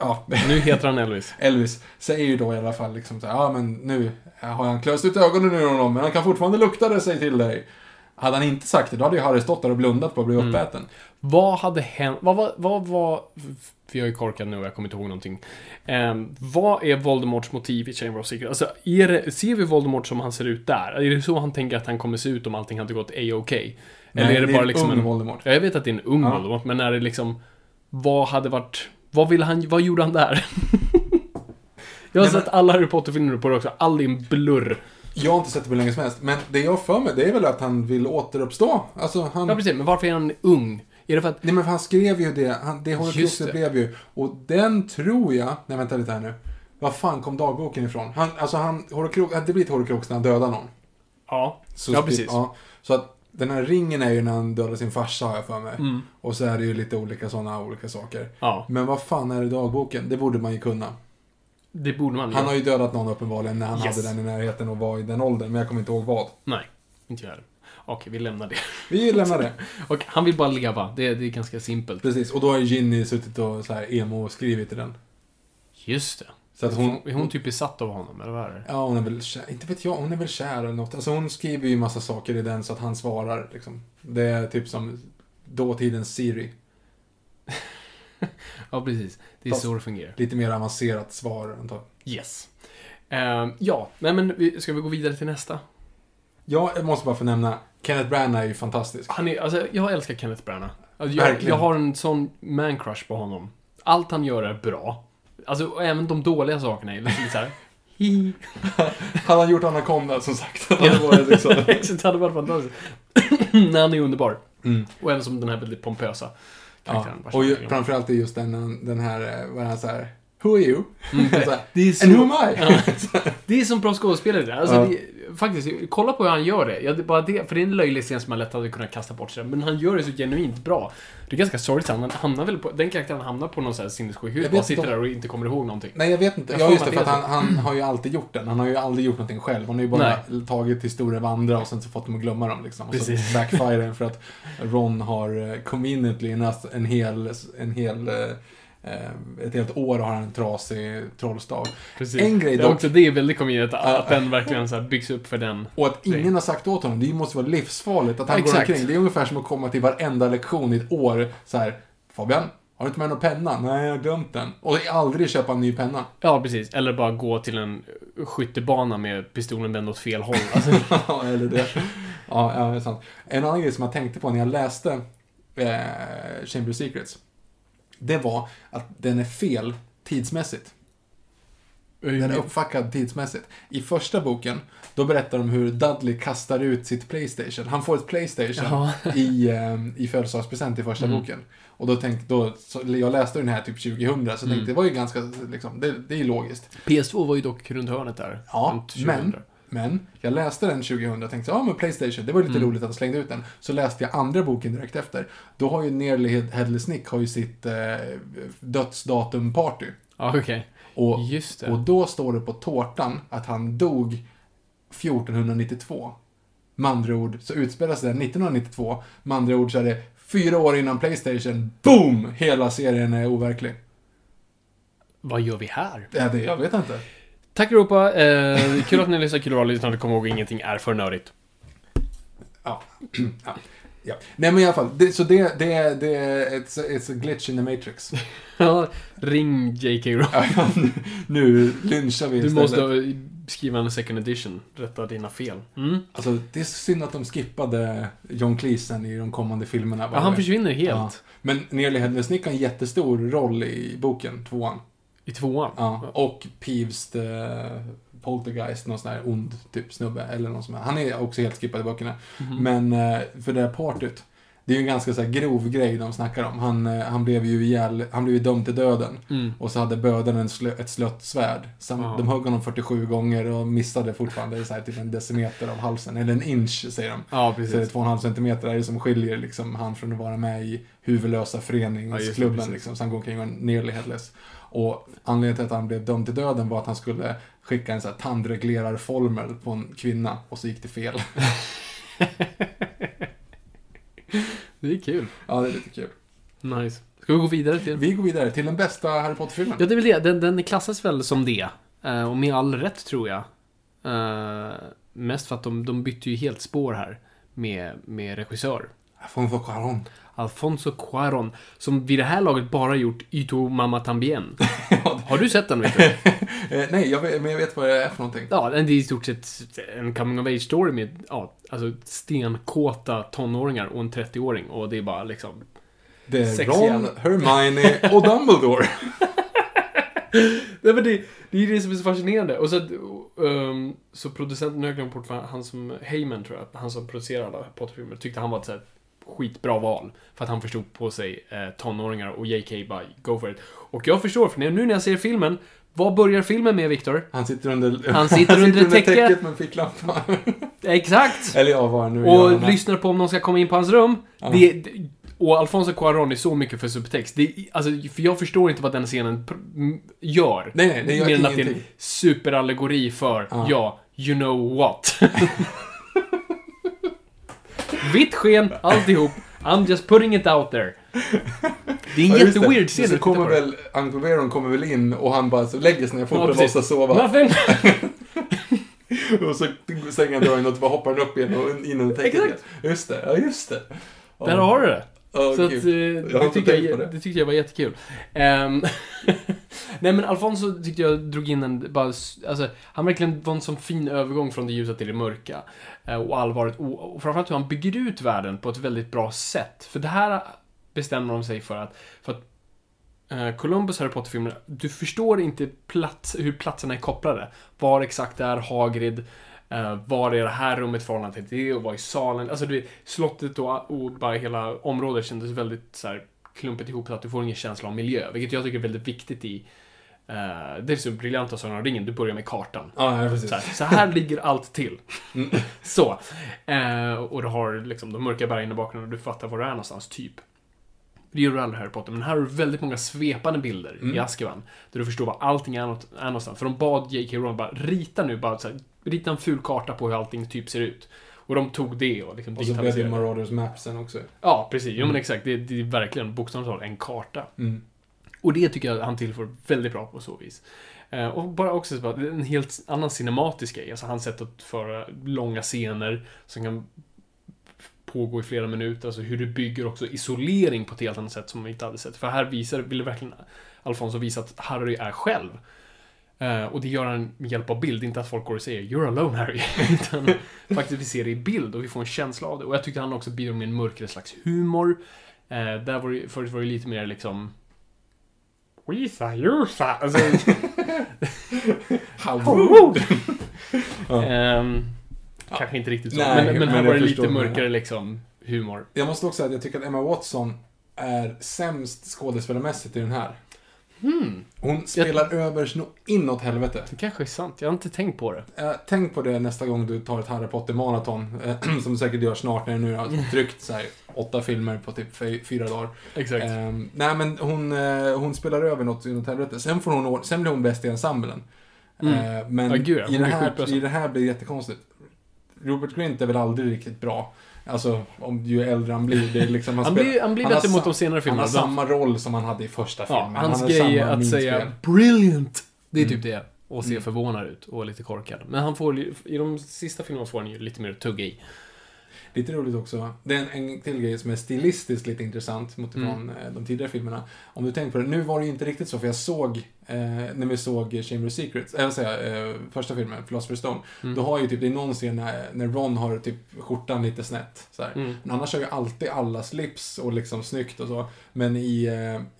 A: Ja,
B: Nu heter han Elvis.
A: Elvis säger ju då i alla fall liksom så här, ja men nu har han klöst ut ögonen ur honom, men han kan fortfarande lukta det, säg till dig. Hade han inte sagt det, då hade ju Harry stått där och blundat på att bli
B: Mm.
A: uppäten.
B: Vad hade hänt? Vad var... Vad var för jag är korkad nu och jag kommer inte ihåg någonting. Ehm, vad är Voldemorts motiv i Chamber of Secrets? Alltså, är det, ser vi Voldemort som han ser ut där? Är det så han tänker att han kommer se ut om allting hade gått A-OK? Eller
A: Nej,
B: är det, bara liksom
A: ung
B: en...
A: Voldemort.
B: Ja, jag vet att det är en ung
A: Ja.
B: Voldemort, men är det liksom... Vad hade varit... Vad ville han... Vad gjorde han där? jag har
A: Nej, men-
B: sett alla Harry Potter-filmer på det också. All en blurr.
A: Jag har inte sett det på länge som helst, men det jag för mig, det är väl att han vill återuppstå. Alltså, han...
B: Ja, precis. Men varför är han ung? Är det för att...
A: Nej men för han skrev ju det, han, det Horcruxet blev ju, och den tror jag, nej vänta lite här nu. Var fan kom dagboken ifrån? Han, alltså han, Horcrux, det blir ett Horcrux när han dödar någon.
B: Ja.
A: Så
B: Ja, precis.
A: Ja, så att den här ringen är ju när han dödar sin farsa har jag för mig.
B: Mm.
A: Och så är det ju lite olika sådana olika saker.
B: Ja.
A: Men vad fan är det i dagboken? Det borde man ju kunna.
B: Det borde man
A: Han har ju dödat någon uppenbarligen när han
B: Yes.
A: hade den i närheten och var i den åldern, men jag kommer inte ihåg vad.
B: Nej. Inte jag heller. Okej, vi lämnar det.
A: Vi lämnar det.
B: Och han vill bara leva. Det, det är ganska simpelt.
A: Precis, och då har ju Ginny suttit och så här emo-skrivit i den.
B: Just det.
A: Så att hon,
B: Är hon typ besatt av honom, eller vad är det?
A: Ja, hon är väl kär, inte vet jag, hon är väl kär eller något. Alltså hon skriver ju massa saker i den så att han svarar liksom. Det är typ som dåtidens Siri.
B: Ja, precis. Det är
A: Fast-
B: så det fungerar.
A: Lite mer avancerat svar antar jag.
B: Yes. Ehm, ja, nej men ska vi gå vidare till nästa?
A: Ja, jag måste bara få nämna, Kenneth Branagh är ju fantastisk.
B: Han är, alltså, jag älskar Kenneth Branagh. Alltså, jag,
A: Verkligen.
B: jag har en sån man-crush på honom. Allt han gör är bra. Alltså, även de dåliga sakerna är såhär... Hi.
A: Han har gjort Anaconda som sagt. Varit liksom.
B: Exakt, det hade varit fantastiskt. Nej, han är underbar.
A: Mm.
B: Och även som den här väldigt pompösa
A: Ja.
B: karaktären.
A: Och ju, framförallt är just den, den här, eh, vad är han såhär, Who are you?
B: Mm,
A: Så här,
B: Det är, så,
A: And who am I?
B: Ja. det är som bra skådespelare. Alltså,
A: Ja.
B: det, faktiskt, kolla på hur han gör det. Ja, det, bara det. För det är en löjlig scen som man lätt hade kunnat kasta bort sig. Men han gör det så genuint bra. Det är ganska sorgligt. Han hamnar väl på, den karaktären hamnar på någon sån här sinnessjukhus.
A: Jag
B: Bara
A: vet
B: sitter
A: inte
B: där och inte kommer ihåg någonting.
A: Nej, jag vet inte.
B: Jag
A: Ja, just det, för att han, han har ju alltid gjort den. Han har ju aldrig gjort någonting själv. Han har ju bara
B: Nej.
A: tagit historier av andra och sen så fått dem att glömma dem liksom. Och
B: Precis.
A: så backfire för att Ron har eh, conveniently en, hel, en hel eh, ett helt år har han en trasig trollstav.
B: Precis.
A: En grej
B: det är
A: dock-
B: också det är väldigt convenient att, att den verkligen så här byggs upp för den.
A: Och att ingen har sagt åt honom, det måste vara livsfarligt att han
B: Ja,
A: går
B: exakt.
A: omkring. Det är ungefär som att komma till varenda lektion i ett år så här. Fabian, har du inte med någon penna? Nej, jag har glömt den. Och aldrig köpa en ny penna.
B: Ja, precis. Eller bara gå till en skyttebana med pistolen vänd åt fel håll. Alltså,
A: Ja, eller det. Ja, ja, det är sant. En annan grej som jag tänkte på när jag läste eh, Chamber of Secrets. Det var att den är fel tidsmässigt. Den är uppfackad tidsmässigt. I första boken, då berättar de hur Dudley kastar ut sitt Playstation. Han får ett Playstation
B: Ja.
A: i, eh, i födelsedagspresent i första
B: Mm.
A: boken. Och då tänkte, då, så, jag läste den här typ 2000, så
B: Mm.
A: tänkte det var ju ganska, liksom, det, det är ju logiskt.
B: PS2 var ju dock runt hörnet där.
A: Ja,
B: runt 2000.
A: men, men jag läste den 2000 och tänkte ja men Playstation, det var lite
B: Mm.
A: roligt att de slängde ut den. Så läste jag andra boken direkt efter. Då har ju Nearly Headley Snick har ju sitt eh, dödsdatum-party.
B: Ja, okej.
A: Och,
B: Just det.
A: och då står det på tårtan att han dog 1492. Med andra ord så utspelar sig det 1992. Med andra ord så är det fyra år innan Playstation, boom! Hela serien är overklig.
B: Vad gör vi här?
A: Ja, det, jag vet inte.
B: Tack Europa. Eh, kul att ni lyssnar, kul att ha lyssnat. Kom ihåg, ingenting är för nördigt.
A: Ja. ja. ja. Nej men i alla fall, det, så det, det, det it's, a, it's a glitch in the matrix.
B: Ja, Ring J.K. Rowling.
A: Nu- lynchar vi
B: Du
A: istället.
B: måste skriva en second edition. Rätta dina fel. Mm.
A: Alltså, det är synd att de skippade John Cleese i de kommande filmerna.
B: Ja, han försvinner helt.
A: Ja. Men Nearly Headless Nick har en jättestor roll i boken, tvåan.
B: I tvåan.
A: Ja. Och Peeves the Poltergeist, någon sån här ond typ snubbe. Eller någon som är. Han är också helt skippad i böckerna.
B: Mhm.
A: Men eh, för det här partyt. Det är ju en ganska så grov grej de snackar om. Han, eh, han blev ju ihjäl, han blev ju dömd till döden.
B: Mm.
A: Och så hade bödeln en slö, ett slött svärd. Sam,
B: Ja.
A: De högg honom 47 gånger och missade fortfarande så här, typ en decimeter av halsen. Eller en inch, säger de.
B: Ja,
A: Så det är
B: precis.
A: 2,5 centimeter är det som skiljer liksom, han från att vara med i huvudlösa
B: Ja,
A: föreningsklubben.
B: det, precis.
A: liksom, så han går omkring och är nearly headless. Och anledningen till att han blev dömd till döden var att han skulle skicka en så här tandreglerarformel på en kvinna och så gick det fel.
B: Det är kul.
A: ja, det är lite kul.
B: Nice. Ska vi gå vidare till...
A: Vi går vidare till den bästa Harry Potter-filmen.
B: Ja, det är väl det. Den, den klassas väl som det. Eh, och med all rätt, tror jag. Eh, mest för att de, de bytte ju helt spår här. med, med regissör.
A: Alfonso Cuarón.
B: Alfonso Cuarón, som vid det här laget bara gjort Ito Mama Tambien. Har du sett den, Victor?
A: Eh, nej, jag vet, men jag vet vad det är för någonting.
B: Ja, det är i stort sett en coming of age story med ja, alltså stenkåta tonåringar och en 30-åring. Och det är bara liksom...
A: Det är
B: Sexiga.
A: Ron, Hermione och Dumbledore.
B: Nej, men det, det är det som är så fascinerande. Och så, um, så producenten, nu har jag glömt bort han som, Heyman tror jag, han som producerar alla Potter-filmer, tyckte han var ett så här skitbra val. För att han förstod på sig eh, tonåringar och JK bara, go for it. Och jag förstår, för nu när jag ser filmen, vad börjar filmen med, Viktor?
A: Han sitter under,
B: Han sitter under ett täcke.
A: täcket med en ficklampa.
B: Exakt!
A: Eller ja, vad han nu gör.
B: Och lyssnar på om någon ska komma in på hans rum.
A: Ja.
B: Det, och Alfonso Cuarón är så mycket för subtext. Det, alltså, för jag förstår inte vad den scenen gör.
A: Nej, nej, det gör
B: Mer än att det är en
A: ingenting.
B: superallegori för,
A: Ja.
B: ja, you know what. Vitt sken, alltihop. I'm just putting it out there. Det är en
A: Ja,
B: jätteweird scen
A: Så kommer väl, Uncle Veron kommer väl in och han bara så lägger sig ner fort
B: Ja,
A: och låtsas sova.
B: Muffin!
A: och så stänger han dörren och bara hoppar han upp igen och in under täcket
B: Exakt.
A: Just det, ja just det.
B: Där har du det.
A: Ja,
B: Så att, eh, det, tyckte jag,
A: det.
B: det tyckte jag var jättekul. Ehm, Nej men Alfonso tyckte jag drog in en, bara, alltså, han verkligen var en sån fin övergång från det ljusa till det mörka. Eh, och allvaret, och, och framförallt hur han bygger ut världen på ett väldigt bra sätt. För det här bestämmer de sig för att, för att eh, Columbus Harry Potter-filmer, du förstår inte plats, hur platserna är kopplade. Var exakt är Hagrid, eh, var är det här rummet i förhållande till det och var i salen. Alltså det, slottet och, och bara hela området kändes väldigt så här, klumpigt ihop så att du får ingen känsla av miljö. Vilket jag tycker är väldigt viktigt i eh, det är så briljant av Sagan om ringen, du börjar med kartan.
A: Ja, ja.
B: Så här, så här ligger allt till.
A: Mm.
B: Så. Eh, och du har liksom de mörka bergen i bakgrunden och du fattar var du är någonstans, typ. Det gör du aldrig i Harry Potter, men här har du väldigt många svepande bilder i
A: Mm.
B: Azkaban. Där du förstår var allting är, något, är någonstans. För de bad J.K. Rowling bara, rita nu bara så här, rita en ful karta på hur allting typ ser ut. Och de tog det och liksom
A: Och så blev det. Marauders Map sen också.
B: Ja, precis. Jo men
A: Mm.
B: exakt. Det, det är verkligen bokstavligt talat en karta.
A: Mm.
B: Och det tycker jag han tillför väldigt bra på så vis. Eh, och bara också så bara, en helt annan cinematisk grej. Alltså hans sätt att föra långa scener som kan pågå i flera minuter. Alltså hur du bygger också isolering på ett helt annat sätt som man inte hade sett. För här visar, ville verkligen Alfonso visa att Harry är själv. Eh, och det gör han med hjälp av bild, inte att folk går och säger “You're alone Harry”. Utan faktiskt vi ser det i bild och vi får en känsla av det. Och jag tyckte han också bidrog med en mörkare slags humor. Eh, där var det, förut var det lite mer liksom Wisa, Jusa. Alltså,
A: How.
B: Ehm, Kanske inte riktigt så.
A: Nej,
B: men, men här
A: men
B: var det lite mörkare liksom humor.
A: Jag måste också säga att jag tycker att Emma Watson är sämst skådespelarmässigt i den här.
B: Hmm,
A: Hon spelar över så inåt helvete.
B: det kanske är sant. Jag har inte tänkt på det.
A: Eh, tänk på det nästa gång du tar ett Harry Potter-maraton, eh, som du säkert gör snart när du nu har tryckt så här, åtta filmer på typ fy- fyra dagar.
B: Exakt.
A: Eh, nej, men hon, eh, hon spelar över något inåt helvete. Sen, får hon, sen blir hon bäst i ensemblen.
B: Mm.
A: Eh, men
B: Ja, gud,
A: i, det
B: är
A: här, i det här blir det jättekonstigt. Robert Grint är väl aldrig riktigt bra. Alltså, om ju äldre han blir. Det är liksom,
B: han,
A: spelar-
B: blir, han blir
A: han har
B: bättre mot de senare
A: Han
B: filmerna.
A: har
B: De-
A: samma roll som han hade i första
B: ja,
A: filmen.
B: hans
A: han har
B: grej är att säga “brilliant”. Det är typ
A: Mm.
B: det. Och se
A: Mm.
B: förvånad ut och lite korkad. Men han får, i de sista filmerna får han ju lite mer tugga i.
A: Lite roligt också. Det är en, en till grej som är stilistiskt lite intressant mot
B: Mm.
A: eh, de tidigare filmerna. Om du tänker på det, nu var det ju inte riktigt så, för jag såg, eh, när vi såg Chamber of Secrets, äh, vad säger jag, eh, första filmen, Philosopher's Stone,
B: Mm.
A: då har ju typ, det är någon scen när, när Ron har typ skjortan lite snett. Så.
B: Mm.
A: Men annars har ju alltid alla slips och liksom snyggt och så. Men i,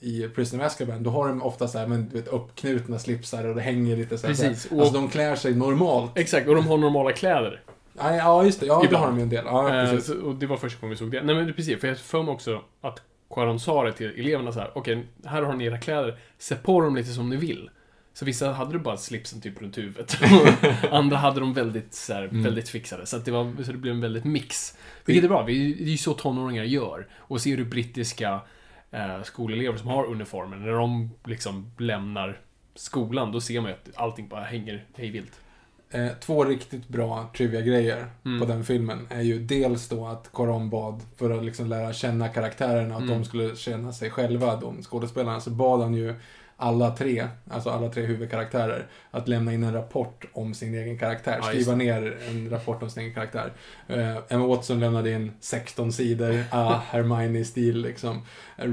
A: eh, i Prisoner of Azkaban, då har de ofta så här, men du vet, uppknutna slipsar och det hänger lite så här.
B: Precis.
A: Så här. Alltså
B: Och-
A: de klär sig normalt.
B: Exakt, och de har normala kläder.
A: Ja, ja just det. Ja, det
B: Ibland.
A: har de ju en del. Ja,
B: Eh, så, och det var första gången vi såg det. Nej men det precis, för jag för mig också att Quaron sa det till eleverna så här: okej, här har ni era kläder, se på dem lite som ni vill. Så vissa hade du bara slipsen typ runt huvudet. Andra hade de väldigt, så här,
A: Mm.
B: väldigt fixade. Så, att det, var, så det blev en väldigt mix. Vilket är bra, det är ju så tonåringar gör. Och ser du brittiska eh, skolelever som har uniformer, när de liksom lämnar skolan, då ser man ju att allting bara hänger hejvilt.
A: Eh, två riktigt bra trivia-grejer
B: Mm.
A: på den filmen är ju dels då att Coron bad, för att liksom lära känna karaktärerna, att
B: Mm.
A: de skulle känna sig själva, de skådespelarna, så bad han ju alla tre, alltså alla tre huvudkaraktärer, att lämna in en rapport om sin egen karaktär. Skriva ner en rapport om sin egen karaktär. Eh, Emma Watson lämnade in 16 sidor, ah, Hermione-stil liksom. Eh,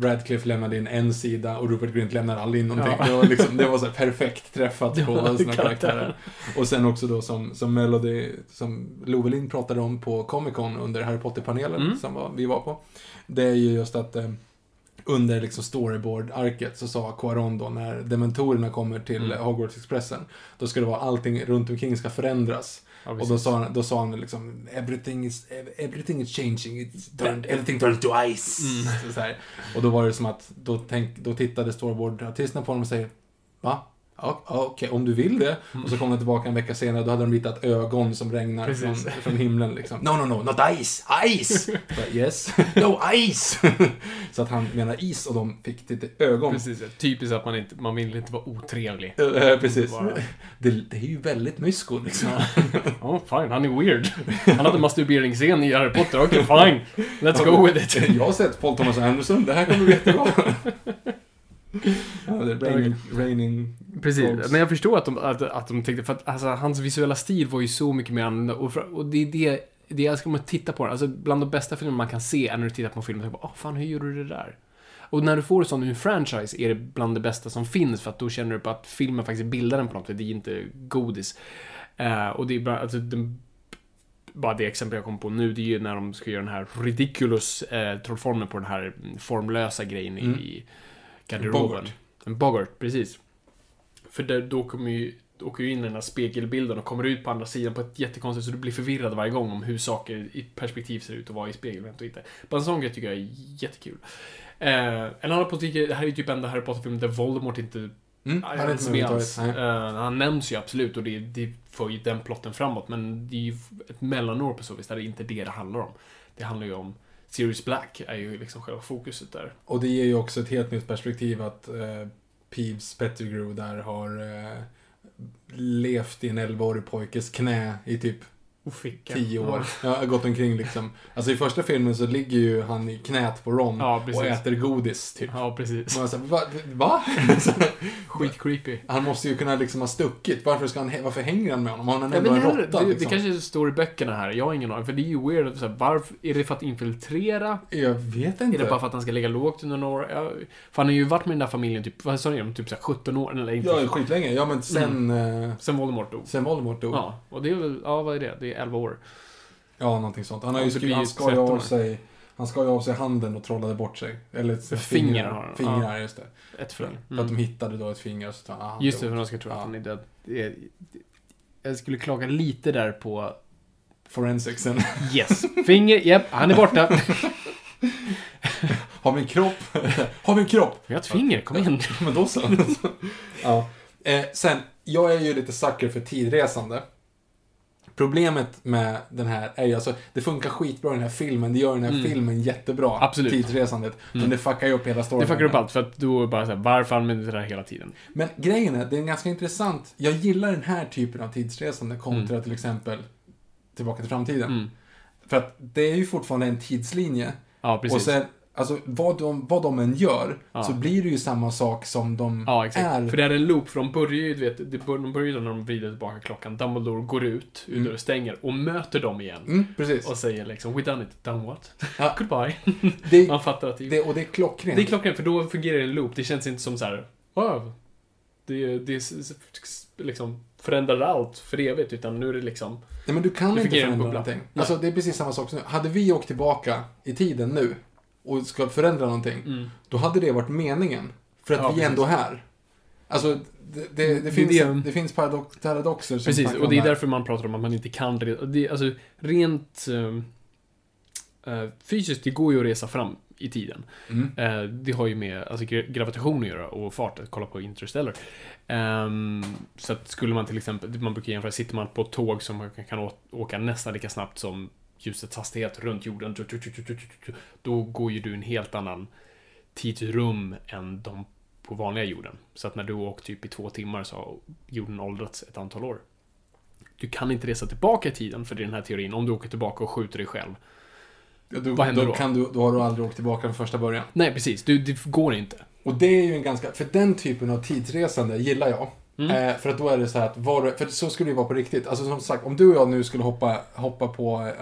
A: Radcliffe lämnade in en sida och Rupert Grint lämnade aldrig in någonting.
B: Ja.
A: Det var, liksom, det var så perfekt träffat på sina
B: karaktärer.
A: Och sen också då som, som Melody, som Lovelin pratade om på Comic Con under Harry Potter-panelen
B: Mm.
A: som var, vi var på. Det är ju just att eh, under liksom storyboard-arket så sa Quaron då när dementorerna kommer till
B: Mm.
A: Hogwarts-expressen, då ska det vara allting runt omkring ska förändras.
B: Ja,
A: och då sa, han, då sa han liksom everything is, everything is changing, it's turned, everything turns to ice.
B: Mm.
A: Så här. Och då var det som att, då, tänk, då tittade storyboard-artisterna på honom och säger Va? Ja, Okej, om du vill det. Och så kom de tillbaka en vecka senare, då hade de ritat ögon som regnar från, från himlen liksom. No, no, no, not ice! Ice! Bara, yes. No, ice! så att han menar is och de fick lite ögon.
B: Precis, typiskt att man inte, man vill inte vara otrevlig.
A: Eh, precis.
B: Bara-
A: Det, det är ju väldigt mysko liksom.
B: Ja, fine, han är weird. Han hade masturberingsscen i Harry Potter, okej fine. Let's go with it.
A: Jag har sett Paul Thomas Anderson, det här kommer bli jättebra. Ja, raining, raining
B: Precis,
A: dogs.
B: men jag förstår att de, att, att de tänkte, för att alltså, hans visuella stil var ju så mycket mer annorlunda. Och, och det är det, det jag älskar med att titta på den. Alltså bland de bästa filmer man kan se är när du tittar på en film och tänker åh fan, hur gjorde du det där? Och när du får en sån ur en franchise är det bland det bästa som finns för att då känner du på att filmen faktiskt bildar den på något sätt, det är inte godis. Eh, och det är bara, alltså, den, bara det exempel jag kom på nu, det är ju när de ska göra den här ridiculous eh, trollformen på den här formlösa grejen
A: Mm.
B: i garderoben.
A: Bogart.
B: En Bogart, precis. För där, då kommer ju då åker ju in i den här spegelbilden och kommer ut på andra sidan på ett jättekonstigt så du blir förvirrad varje gång om hur saker i perspektiv ser ut och vad i spegelvänt och inte. Bara en sån grej tycker jag är jättekul. Eh, en annan politik, det här är ju typ enda Harry Potter-filmen där Voldemort inte
A: Mm, han är inte
B: inte
A: med
B: alls. Eh, han nämns ju absolut och det, det för ju den plotten framåt. Men det är ju ett mellanår på så vis där det inte är det det handlar om. Det handlar ju om Sirius Black är ju liksom själva fokuset där.
A: Och det ger ju också ett helt nytt perspektiv att eh, Peeves Pettigrew där har eh, levt i en 11-årig pojkes knä i typ
B: Och ficka.
A: 10 år. Ja, gått omkring liksom. Alltså i första filmen så ligger ju han i knät på Ron
B: Ja,
A: och äter godis, typ.
B: Ja, precis.
A: Man säger, va? va?
B: Skitcreepy.
A: han måste ju kunna liksom ha stuckit. Varför, ska han, varför hänger han med honom? Han är
B: Ja,
A: ändå
B: det,
A: en råtta
B: det,
A: liksom.
B: det kanske står i böckerna här, jag har ingen aning. För det är ju weird att så här, varför, är det för att infiltrera?
A: Jag vet
B: Är
A: inte.
B: det bara för att han ska ligga lågt under några år? Ja, för han har ju varit med den där familjen typ, vad sa ni, typ så här 17 år? Eller inte.
A: Ja, skitlänge. Ja, men sen,
B: Mm.
A: eh,
B: Sen Voldemort dog.
A: sen Voldemort dog.
B: Ja, och det är väl, ja vad är det? Det är 11 år.
A: Ja, någonting sånt. Han har
B: Ja,
A: ju skrivit, han
B: ju
A: skar ju
B: 13
A: av
B: år.
A: sig Han skar ju av sig handen och trollade bort sig. Eller
B: Finger
A: fingrar.
B: han,
A: Fingrar, just det.
B: Ett
A: För,
B: finger.
A: för att de
B: Mm.
A: hittade då ett finger och så ah, han
B: Just det, för de ska tro att
A: Ja.
B: han är död. Jag skulle klaga lite där på
A: Forensicsen.
B: Yes, finger, japp, han är borta.
A: Har vi en kropp? har vi en kropp?
B: Vi har ett finger, kom igen.
A: Men då så. ja. eh, sen, jag är ju lite sucker för tidresande. Problemet med den här är ju alltså, det funkar skitbra i den här filmen, det gör den här
B: Mm.
A: filmen jättebra.
B: Absolut.
A: Tidsresandet. Men
B: Mm.
A: det fuckar ju upp hela storyn.
B: Det fuckar upp allt, för att då är bara såhär, varför använder du det här hela tiden?
A: Men grejen är, det är ganska intressant. Jag gillar den här typen av tidsresande kontra till exempel Tillbaka till framtiden.
B: Mm.
A: För att det är ju fortfarande en tidslinje.
B: Ja, precis.
A: Och sen, alltså vad de, vad de än gör,
B: Ja.
A: så blir det ju samma sak som de
B: Ja,
A: är.
B: För det är en loop, för de börjar ju, du vet, de börjar när de vrider tillbaka klockan. Dumbledore går ut, ur
A: Mm.
B: dörren stänger, och möter dem igen.
A: Mm, precis.
B: Och säger liksom, we done it, done what?
A: Ja.
B: Goodbye.
A: Det,
B: Man fattar att det,
A: det, och det är klockrent.
B: det är klockrent, för då fungerar det en loop. Det känns inte som så här, wow, det, det liksom förändrar allt för evigt, utan nu är det liksom,
A: Nej, men du kan inte förändra någonting. Alltså, det är precis samma sak som nu. Hade vi åkt tillbaka i tiden nu och ska förändra någonting,
B: mm.
A: då hade det varit meningen. För att
B: Ja,
A: vi är
B: precis.
A: ändå här. Alltså, det, det, det,
B: Det är
A: finns,
B: det-
A: det finns paradox, paradoxer
B: Precis, och det är därför man pratar om att man inte kan det, Alltså, rent eh, fysiskt, det går ju att resa fram i tiden.
A: Mm.
B: Eh, det har ju med alltså, gra- gravitation att göra och fart, att kolla på Interstellar. Ehm, så att skulle man till exempel, man brukar jämföra, sitter man på ett tåg som kan- åka nästan lika snabbt som ljusets hastighet runt jorden, då går ju du en helt annan tidsrum än de på vanliga jorden. Så att när du åkt typ i två timmar så har jorden åldrats ett antal år. Du kan inte resa tillbaka i tiden för det är den här teorin, om du åker tillbaka och skjuter dig själv.
A: Ja, då,
B: Vad händer
A: då,
B: då?
A: Kan du, då har du aldrig åkt tillbaka från första början.
B: Nej, precis. Du, det går inte.
A: Och det är ju en ganska, för den typen av tidsresande gillar jag.
B: Mm.
A: Eh, för att då är det så här att, var, för så skulle det ju vara på riktigt. Alltså som sagt, om du och jag nu skulle hoppa, hoppa på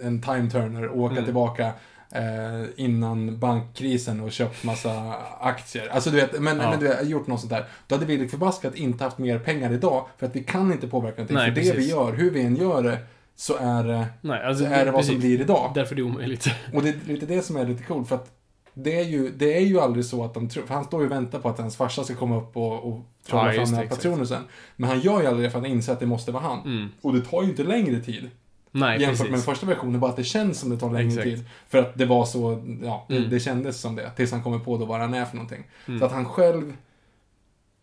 A: eh, en time turner och åka
B: Mm.
A: tillbaka eh, innan bankkrisen och köpt massa aktier. Alltså du vet, men,
B: Ja.
A: men du vet, gjort något sånt där. Då hade vi förbaskat inte haft mer pengar idag, för att vi kan inte påverka någonting.
B: Nej,
A: för det
B: precis.
A: vi gör, hur vi än gör det, så är det,
B: Nej, alltså,
A: så är det vad som
B: precis.
A: blir idag.
B: Därför är det omöjligt.
A: Och det är lite det som är lite coolt, för att det är ju, det är ju aldrig så att de tror, för han står ju och väntar på att hans farsa ska komma upp och, och trolla
B: Ja,
A: fram den här patronen sen. Men han gör ju aldrig det för att han inser att det måste vara han.
B: Mm.
A: Och det tar ju inte längre tid.
B: Nej,
A: jämfört
B: precis.
A: med den första versionen, bara att det känns som det tar längre
B: Exakt.
A: tid. För att det var så, ja, det,
B: Mm.
A: det kändes som det. Tills han kommer på då vad han är för någonting.
B: Mm.
A: Så att han själv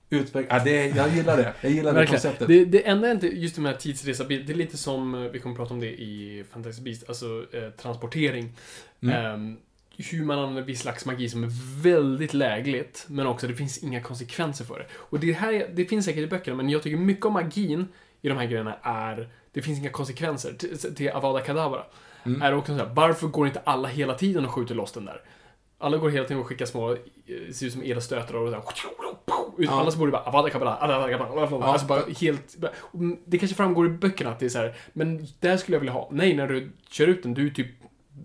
A: utvecklar, ja, det, jag gillar det. Jag gillar det konceptet.
B: Det, det enda är inte, just de här tidsresa, det är lite som, eh, vi kommer prata om det i Fantastic Beast, alltså eh, transportering.
A: Mm.
B: Ehm, hur man använder viss slags magi som är väldigt lägligt, men också det finns inga konsekvenser för det. Och det här, det finns säkert i böckerna, men jag tycker mycket av magin i de här grejerna är, det finns inga konsekvenser. Till, till Avada Kedavra
A: Mm.
B: är också så här, varför går inte alla hela tiden och skjuter loss den där? Alla går hela tiden och skickar små, eh, ser ut som elstötar och så här, ut,
A: Ja.
B: Alla så borde bara Avada Kedavra, Avada Kedavra, alltså bara helt... Det kanske framgår i böckerna att det är så här, men det här skulle jag vilja ha. Nej, när du kör ut den, du är typ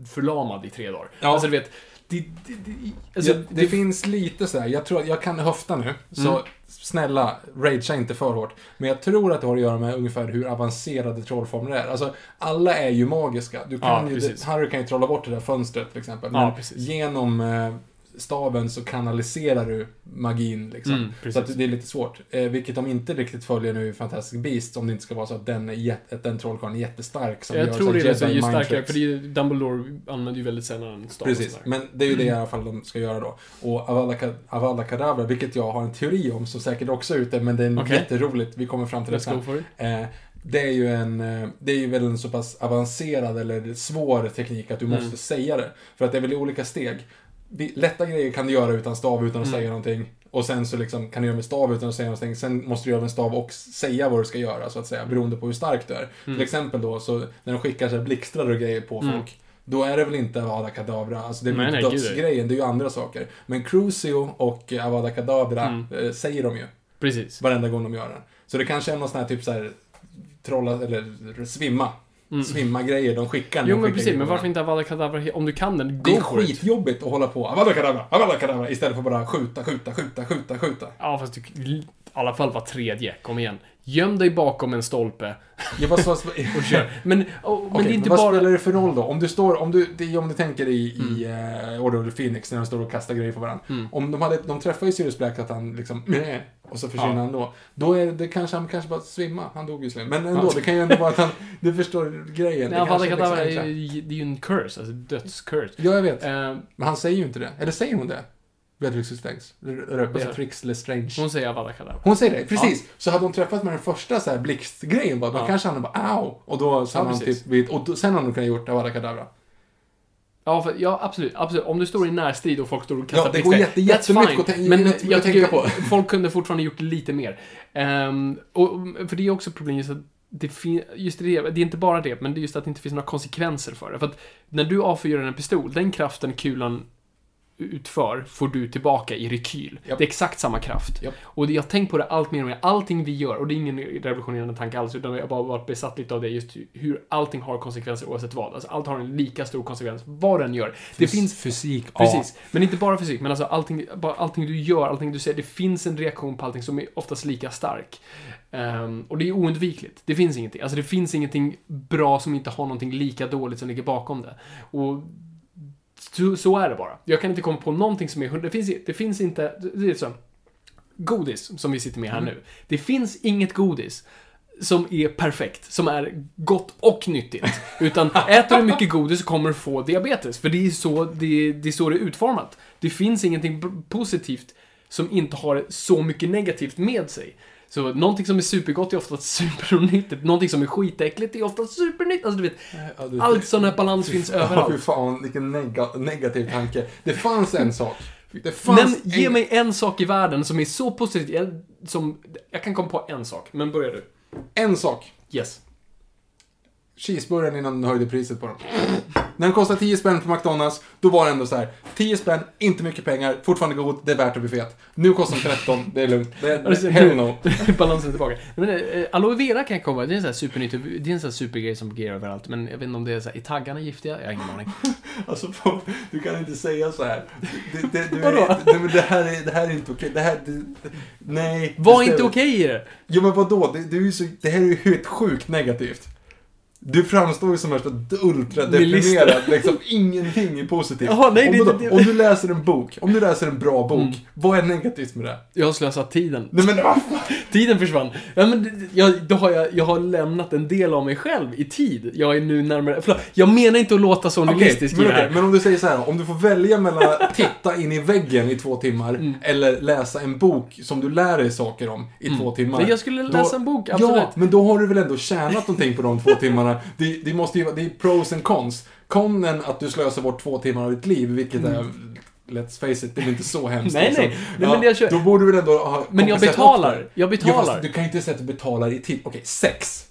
B: förlamad i tre dagar.
A: Ja.
B: Alltså du vet, det, det, det, alltså,
A: det, det finns lite så här, jag tror att jag kan höfta nu, så
B: Mm.
A: snälla, ragea inte för hårt. Men jag tror att det har att göra med ungefär hur avancerade trollformer är. Alltså, alla är ju magiska. Du kan
B: Ja,
A: ju. Harry kan ju trolla bort det där fönstret till exempel.
B: Ja,
A: Men
B: precis.
A: genom eh, staven så kanaliserar du magin liksom.
B: Mm,
A: så att det är lite svårt. Eh, vilket de inte riktigt följer nu i Fantastic Beasts, om det inte ska vara så att den, att den trollkarlen är jättestark. Som
B: jag
A: gör
B: tror det är så ju starkare, för är, Dumbledore använder ju väldigt sällan stav
A: Precis, men det är ju det i alla fall de ska göra då. Och Avada, Avada Kedavra, vilket jag har en teori om, som säkert också är ute, men det är
B: Okej.
A: jätteroligt. Vi kommer fram till det
B: Let's
A: sen. Eh, det är ju en, eh, det är ju väl en så pass avancerad eller svår teknik att du
B: Mm.
A: måste säga det. För att det är väl olika steg. Lätta grejer kan du göra utan stav, utan att
B: Mm.
A: säga någonting. Och sen så liksom kan du göra med stav utan att säga någonting. Sen måste du göra med stav och säga vad du ska göra, så att säga, beroende på hur stark du är. Till exempel då, så när de skickar så här blixtrar och grejer på
B: Mm.
A: folk. Då är det väl inte Avada Kedavra, alltså det är inte dödsgrejen, det är ju andra saker. Men Crucio och Avada Kedavra
B: Mm.
A: eh, säger de ju.
B: Precis.
A: Varenda gång de gör den. Så det kanske är någon sån här typ så här trolla, eller svimma.
B: Mm.
A: Svimma grejer de skickar.
B: Jo men precis,
A: grejer
B: men varför inte Avada Kedavra, om du kan den,
A: Det
B: go
A: är
B: for it.
A: skitjobbigt att hålla på. Avada Kedavra, Avada Kedavra, istället för bara skjuta, skjuta, skjuta, skjuta, skjuta.
B: Ja, fast du, i alla fall var tredje, kom igen. Göm dig bakom en stolpe
A: Jag bara så,
B: och kör. Men, och, men
A: Okej,
B: det är inte
A: vad
B: bara...
A: spelar det för roll då? Om du står, om du, det är om du tänker i, i
B: Mm.
A: uh, Order of the Phoenix, när de står och kastar grejer på varandra. Om de hade, de träffar ju Sirius Black att han liksom, och så försvinner
B: Ja.
A: han då. Då är det kanske, han kanske bara svimma. Han dog ju Men ändå,
B: Ja.
A: det kan ju ändå vara att han, du förstår grejen.
B: Nej,
A: det kanske liksom
B: det är ju en curse, alltså dödscurse.
A: Ja, jag vet.
B: Eh,
A: Men han säger ju inte det. Eller säger hon det? Beatrix Lestrange. Beatrix Lestrange.
B: hon säger Avada.
A: Hon säger det, precis. Så hade hon träffat med den första så här blixtgrejen bara, då
B: Ja.
A: kanske han bara au. Och då så
B: Ja,
A: han
B: precis.
A: typ, och då, sen hade hon kunnat gjort Avada Kedavra.
B: Ja, för, ja, absolut, absolut. Om du står i närstrid och folk står och kastar
A: Ja, det går jätte- jättemycket att
B: Men jag tycker
A: tänka på.
B: folk kunde fortfarande gjort lite mer. Ehm, och, för det är också problemet just att det fin- just det, det är inte bara det, men det är just att det inte finns några konsekvenser för det. För att när du avfyrar en pistol, den kraften kulan utför får du tillbaka i rekyl.
A: Japp.
B: Det är exakt samma kraft.
A: Japp.
B: Och jag har tänkt på det allt mer och mer. Allting vi gör, och det är ingen revolutionerande tanke alls, utan jag har bara varit besatt lite av det, just hur allting har konsekvenser oavsett vad. Alltså allt har en lika stor konsekvens vad den gör. Det finns
A: fysik.
B: Precis. Men inte bara fysik, men alltså allting, bara allting du gör, allting du säger. Det finns en reaktion på allting som är oftast lika stark. Ehm, och det är oundvikligt. Det finns ingenting. Alltså det finns ingenting bra som inte har någonting lika dåligt som ligger bakom det. Och så, så är det bara. Jag kan inte komma på någonting som är Det finns, det finns inte... Det är så. Godis, som vi sitter med här nu. Det finns inget godis som är perfekt, som är gott och nyttigt. Utan äter du mycket godis så kommer du få diabetes. För det är så det, det, är, så det är utformat. Det finns ingenting positivt som inte har så mycket negativt med sig. Så någonting som är supergott är ofta superonyttigt. Någonting som är skitäckligt är ofta supernyttigt. Alltså du vet,
A: Ja, du-
B: allt sån här balans finns
A: Ja, fy
B: överallt.
A: fan, vilken nega negativ tanke. Det fanns en sak. Det fanns
B: ge
A: en...
B: mig en sak i världen som är så positiv. Som, jag kan komma på en sak, men börja du.
A: En sak.
B: Yes.
A: Cheeseburgaren innan de höjde priset på dem. När den kostade 10 spänn på McDonalds, då var det ändå så här. 10 spänn, inte mycket pengar, fortfarande god, det är värt att bli fet. Nu kostar den 13, det är lugnt. Det
B: Alltså,
A: är, hell no.
B: Balansen är tillbaka. Men äh, aloe vera kan komma, det är en sån här supernytt, det är en sån här supergrej som fungerar överallt. Men jag vet inte om det är så här, är taggarna giftiga? Jag har ingen aning.
A: Alltså, du kan inte säga så här. Det, det, du,
B: Vadå?
A: det, det, här är, det här är inte okej. Det här, det, nej.
B: Var inte okej i det?
A: Jo men vadå? Det, det, är ju så, det här är ju helt sjukt negativt. Du framstår ju som värsta ultradeprimerad, liksom ingenting är positivt.
B: Jaha, nej,
A: om,
B: det-
A: vadå?
B: det-
A: om du läser en bok, om du läser en bra bok,
B: Mm.
A: vad är negativt med det?
B: Jag har slösat tiden.
A: Nej men vad fan?
B: Tiden försvann. Ja, men jag, då har jag, jag har lämnat en del av mig själv i tid. Jag är nu närmare... Förlåt, jag menar inte att låta så nihilistisk
A: men,
B: det
A: okej,
B: här.
A: men om du säger så här, om du får välja mellan att titta in i väggen i två timmar
B: Mm.
A: eller läsa en bok som du lär dig saker om i två timmar.
B: Jag skulle
A: då-
B: läsa en bok, absolut.
A: Ja, men då har du väl ändå tjänat någonting på de två timmarna. Det, det måste ju det är pros and cons. Conen att du slösar bort två timmar av ditt liv, vilket är, let's face it, det är inte så hemskt.
B: Nej,
A: liksom.
B: nej. Nej, men jag kör-
A: Då borde väl ändå ha
B: Men jag betalar. Jag
A: Ja,
B: betalar.
A: fast du kan inte säga att du betalar i tid. Okej, sex.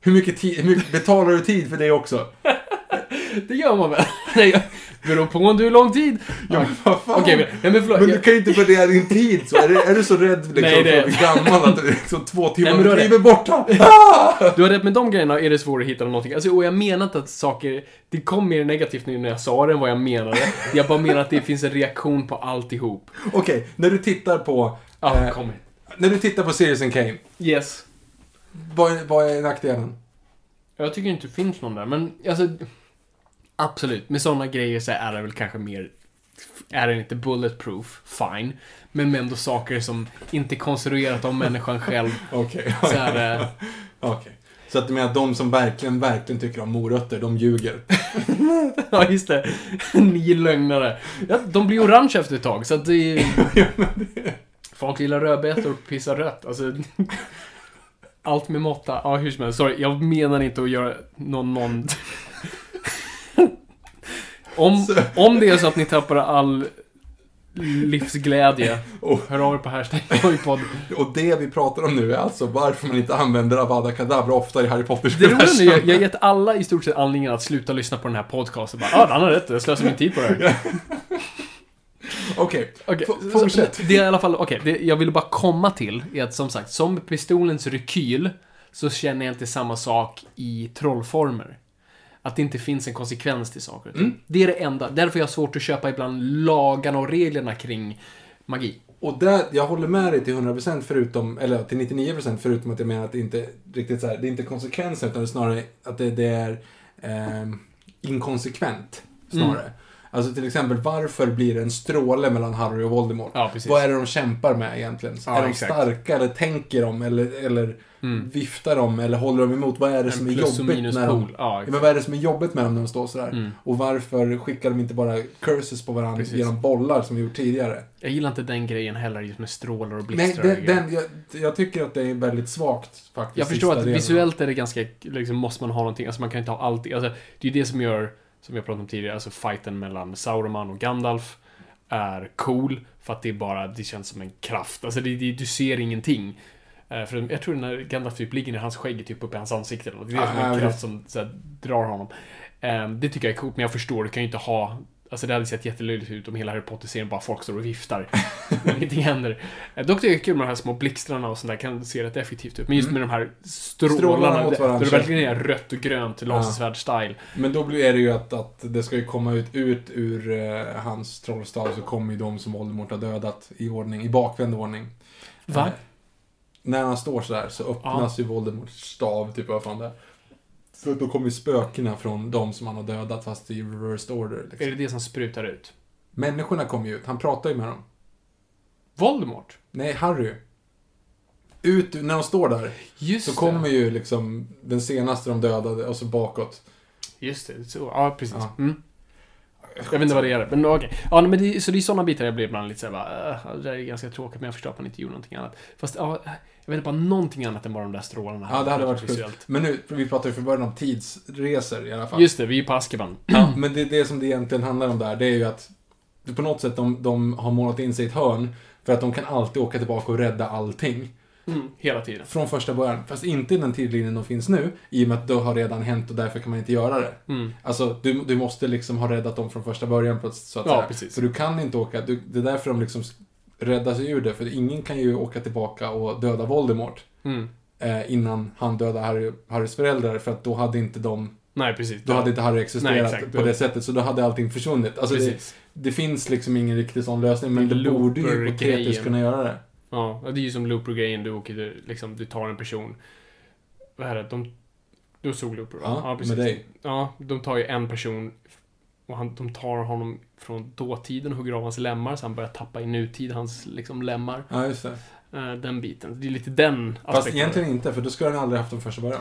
A: Hur mycket, tid, hur mycket betalar du tid för det också?
B: Det gör man väl? Nej, beror på hur lång tid.
A: Ja, vad fan.
B: Okej, men, nej, men förlåt.
A: Men du kan ju inte värdera din tid så. Är, det, är du så rädd liksom,
B: Nej, det-
A: för att bli gammal att du liksom två timmar
B: Nej, är
A: borta?
B: Du har rätt, med de grejerna är det svårt att hitta någonting. Alltså, och jag menar inte att saker... Det kom mer negativt nu när jag sa det än vad jag menade. Jag bara menar att det finns en reaktion på alltihop.
A: Okej, när du tittar på...
B: Ja,
A: eh,
B: kom
A: när du tittar på Citizen Kane,
B: Yes.
A: vad, är- vad är nackdelen?
B: Jag tycker inte det finns någon där, men alltså... Absolut, med sådana grejer så är det väl kanske mer... Är den inte bulletproof, fine. Men ändå saker som inte är konstruerat av människan själv.
A: Okej.
B: Så är det...
A: Okej. Så att du menar att de som verkligen, verkligen tycker om morötter, de ljuger?
B: Ja, just det. Ni lögnare. Ja, de blir orange efter ett tag, så att det är... Folk gillar rödbetor och pissar rött. Alltså... Allt med måtta. Ja, hur som helst. Sorry, jag menar inte att göra någon... någon... om, om det är så att ni tappar all livsglädje,
A: Och,
B: hör av er på hashtag Toypod.
A: och det vi pratar om nu är alltså varför man inte använder Avada Kedavra ofta i Harry Potters
B: Det roliga nu, jag jag har gett alla i stort sett anledningen att sluta lyssna på den här podcasten. Bara, ah, han har rätt, jag slösar min tid på det här.
A: Okej, F-
B: så-
A: fortsätt.
B: Det är i alla fall, okej, det jag ville bara komma till är att som sagt, som pistolens rekyl så känner jag inte samma sak i trollformer. Att det inte finns en konsekvens till saker och ting.
A: Mm.
B: Det är det enda. Därför har jag svårt att köpa ibland lagarna och reglerna kring magi.
A: Och där, jag håller med dig till 100% förutom, eller till 99% förutom att jag menar att det inte riktigt så här, det är inte konsekvenser utan det är snarare att det, det är ehm, inkonsekvent. Snarare.
B: Mm.
A: Alltså till exempel, varför blir det en stråle mellan Harry och Voldemort?
B: Ja.
A: Vad är det de kämpar med egentligen?
B: Ja,
A: är de
B: exakt.
A: starka eller tänker de eller, eller
B: Mm.
A: viftar de eller håller de emot? Vad är det
B: En
A: som är jobbigt när de...
B: Ja,
A: men vad är det som är jobbigt med dem när de står sådär?
B: Mm.
A: Och varför skickar de inte bara curses på varandra
B: Precis.
A: genom bollar som vi gjort tidigare?
B: Jag gillar inte den grejen heller, just med strålar och
A: Nej,
B: blixtar och
A: den, den, jag, jag tycker att det är väldigt svagt faktiskt.
B: Jag förstår att
A: delen.
B: visuellt är det ganska, liksom måste man ha någonting, alltså man kan inte ha allt. Alltså, det är ju det som gör, som jag pratade om tidigare, alltså fighten mellan Sauron och Gandalf är cool, för att det är bara, det känns som en kraft. Alltså det, det, du ser ingenting. Eh, För jag tror när Gandalf typ ligger i hans skägg typ uppe i hans ansikte. Det är det som är
A: Ah,
B: en
A: jag
B: kraft som här, drar honom. Eh, Det tycker jag är coolt, men jag förstår, du kan ju inte ha Alltså det hade sett jättelöjligt ut om hela Harry Potter-serien bara folk står och viftar. Ingenting händer. Eh, Dock tycker jag det är kul med de här små blixtrarna och sånt där, kan se rätt effektivt ut. Men just
A: Mm.
B: med de här strålarna,
A: Strålarna mot varandra.
B: där det verkligen är rött och grönt, lasersvärd-style.
A: Men då blir det ju att, att det ska ju komma ut, ut ur eh, hans trollstav så kommer ju de som Voldemort har dödat i ordning, i bakvänd ordning.
B: Va?
A: Eh, när han står så här så öppnas ju Voldemorts stav, typ vad fan det är. Så då kommer ju spökena från de som han har dödat fast i reversed order.
B: Är
A: Liksom.
B: det det som sprutar ut?
A: Människorna kommer ju ut, han pratar ju med dem.
B: Voldemort?
A: Nej, Harry. Ut, när de står där,
B: Just
A: så kommer ju liksom den senaste de dödade och så bakåt.
B: det. Just det, så, ja precis.
A: Ja.
B: Mm. Jag vet inte vad det är, men okej. Ja, men det, så det är sådana bitar jag blir ibland lite såhär äh, det där är ganska tråkigt, men jag förstår att man inte gjorde någonting annat. Fast, ja, jag vet inte, bara någonting annat än bara de där strålarna.
A: Ja, det hade varit sjukt. Men nu, vi pratar ju från början om tidsresor i alla fall.
B: Just det, vi är på Askeban.
A: Ja, men det, det som det egentligen handlar om där, det är ju att på något sätt de, de har målat in sig i ett hörn för att de kan alltid åka tillbaka och rädda allting.
B: Mm, hela tiden.
A: Från första början. Fast inte i den tidlinjen de finns nu. I och med att det har redan hänt och därför kan man inte göra det.
B: Mm.
A: Alltså, du, du måste liksom ha räddat dem från första början på så att
B: Ja,
A: säga.
B: precis.
A: För du kan inte åka, du, det är därför de liksom räddar sig ur det. För ingen kan ju åka tillbaka och döda Voldemort.
B: Mm.
A: Eh, innan han dödade Harry, Harrys föräldrar. För att då hade inte de,
B: Nej, precis.
A: då hade inte Harry existerat
B: Nej,
A: på det sättet. Så då hade allting försvunnit. Alltså det,
B: Precis.
A: det finns liksom ingen riktig sån lösning. Men
B: Det
A: borde ju hypotetiskt kunna göra det.
B: Ja, det är ju som Looper-grejen. Du åker, du, liksom, du tar en person. Vad är det? De, du såg Looper, va?
A: Ja, med dig.
B: Ja, de tar ju en person och han, de tar honom från dåtiden och hugger av hans lemmar så han börjar tappa i nutid hans liksom lemmar.
A: Ja, just det.
B: Eh, den biten. Det är lite den
A: Fast
B: aspekten.
A: egentligen inte, för då skulle han aldrig haft dem första början.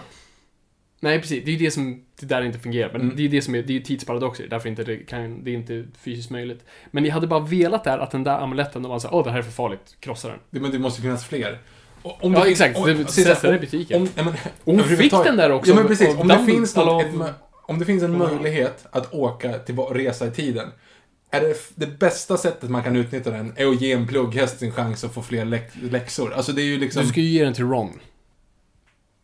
B: Nej, precis. Det är ju det som, det där inte fungerar. Men
A: Mm.
B: det är ju det som är, det är ju tidsparadoxer. Därför inte det kan, det är inte fysiskt möjligt. Men jag hade bara velat där att den där amuletten, de var såhär, åh det här är för farligt, krossa den.
A: Det, men det måste finnas fler. Och Om
B: Ja,
A: det
B: exakt.
A: om-
B: Det
A: så-
B: i butiken.
A: Om, ja, men,
B: hon fick den där också
A: Ja, men precis. Om det finns något, om det finns en möjlighet att åka till resa i tiden. Är det, det bästa sättet man kan utnyttja den är att ge en plugghäst sin chans att få fler läx läxor. Alltså det är ju liksom...
B: Du ska ju ge den till Ron.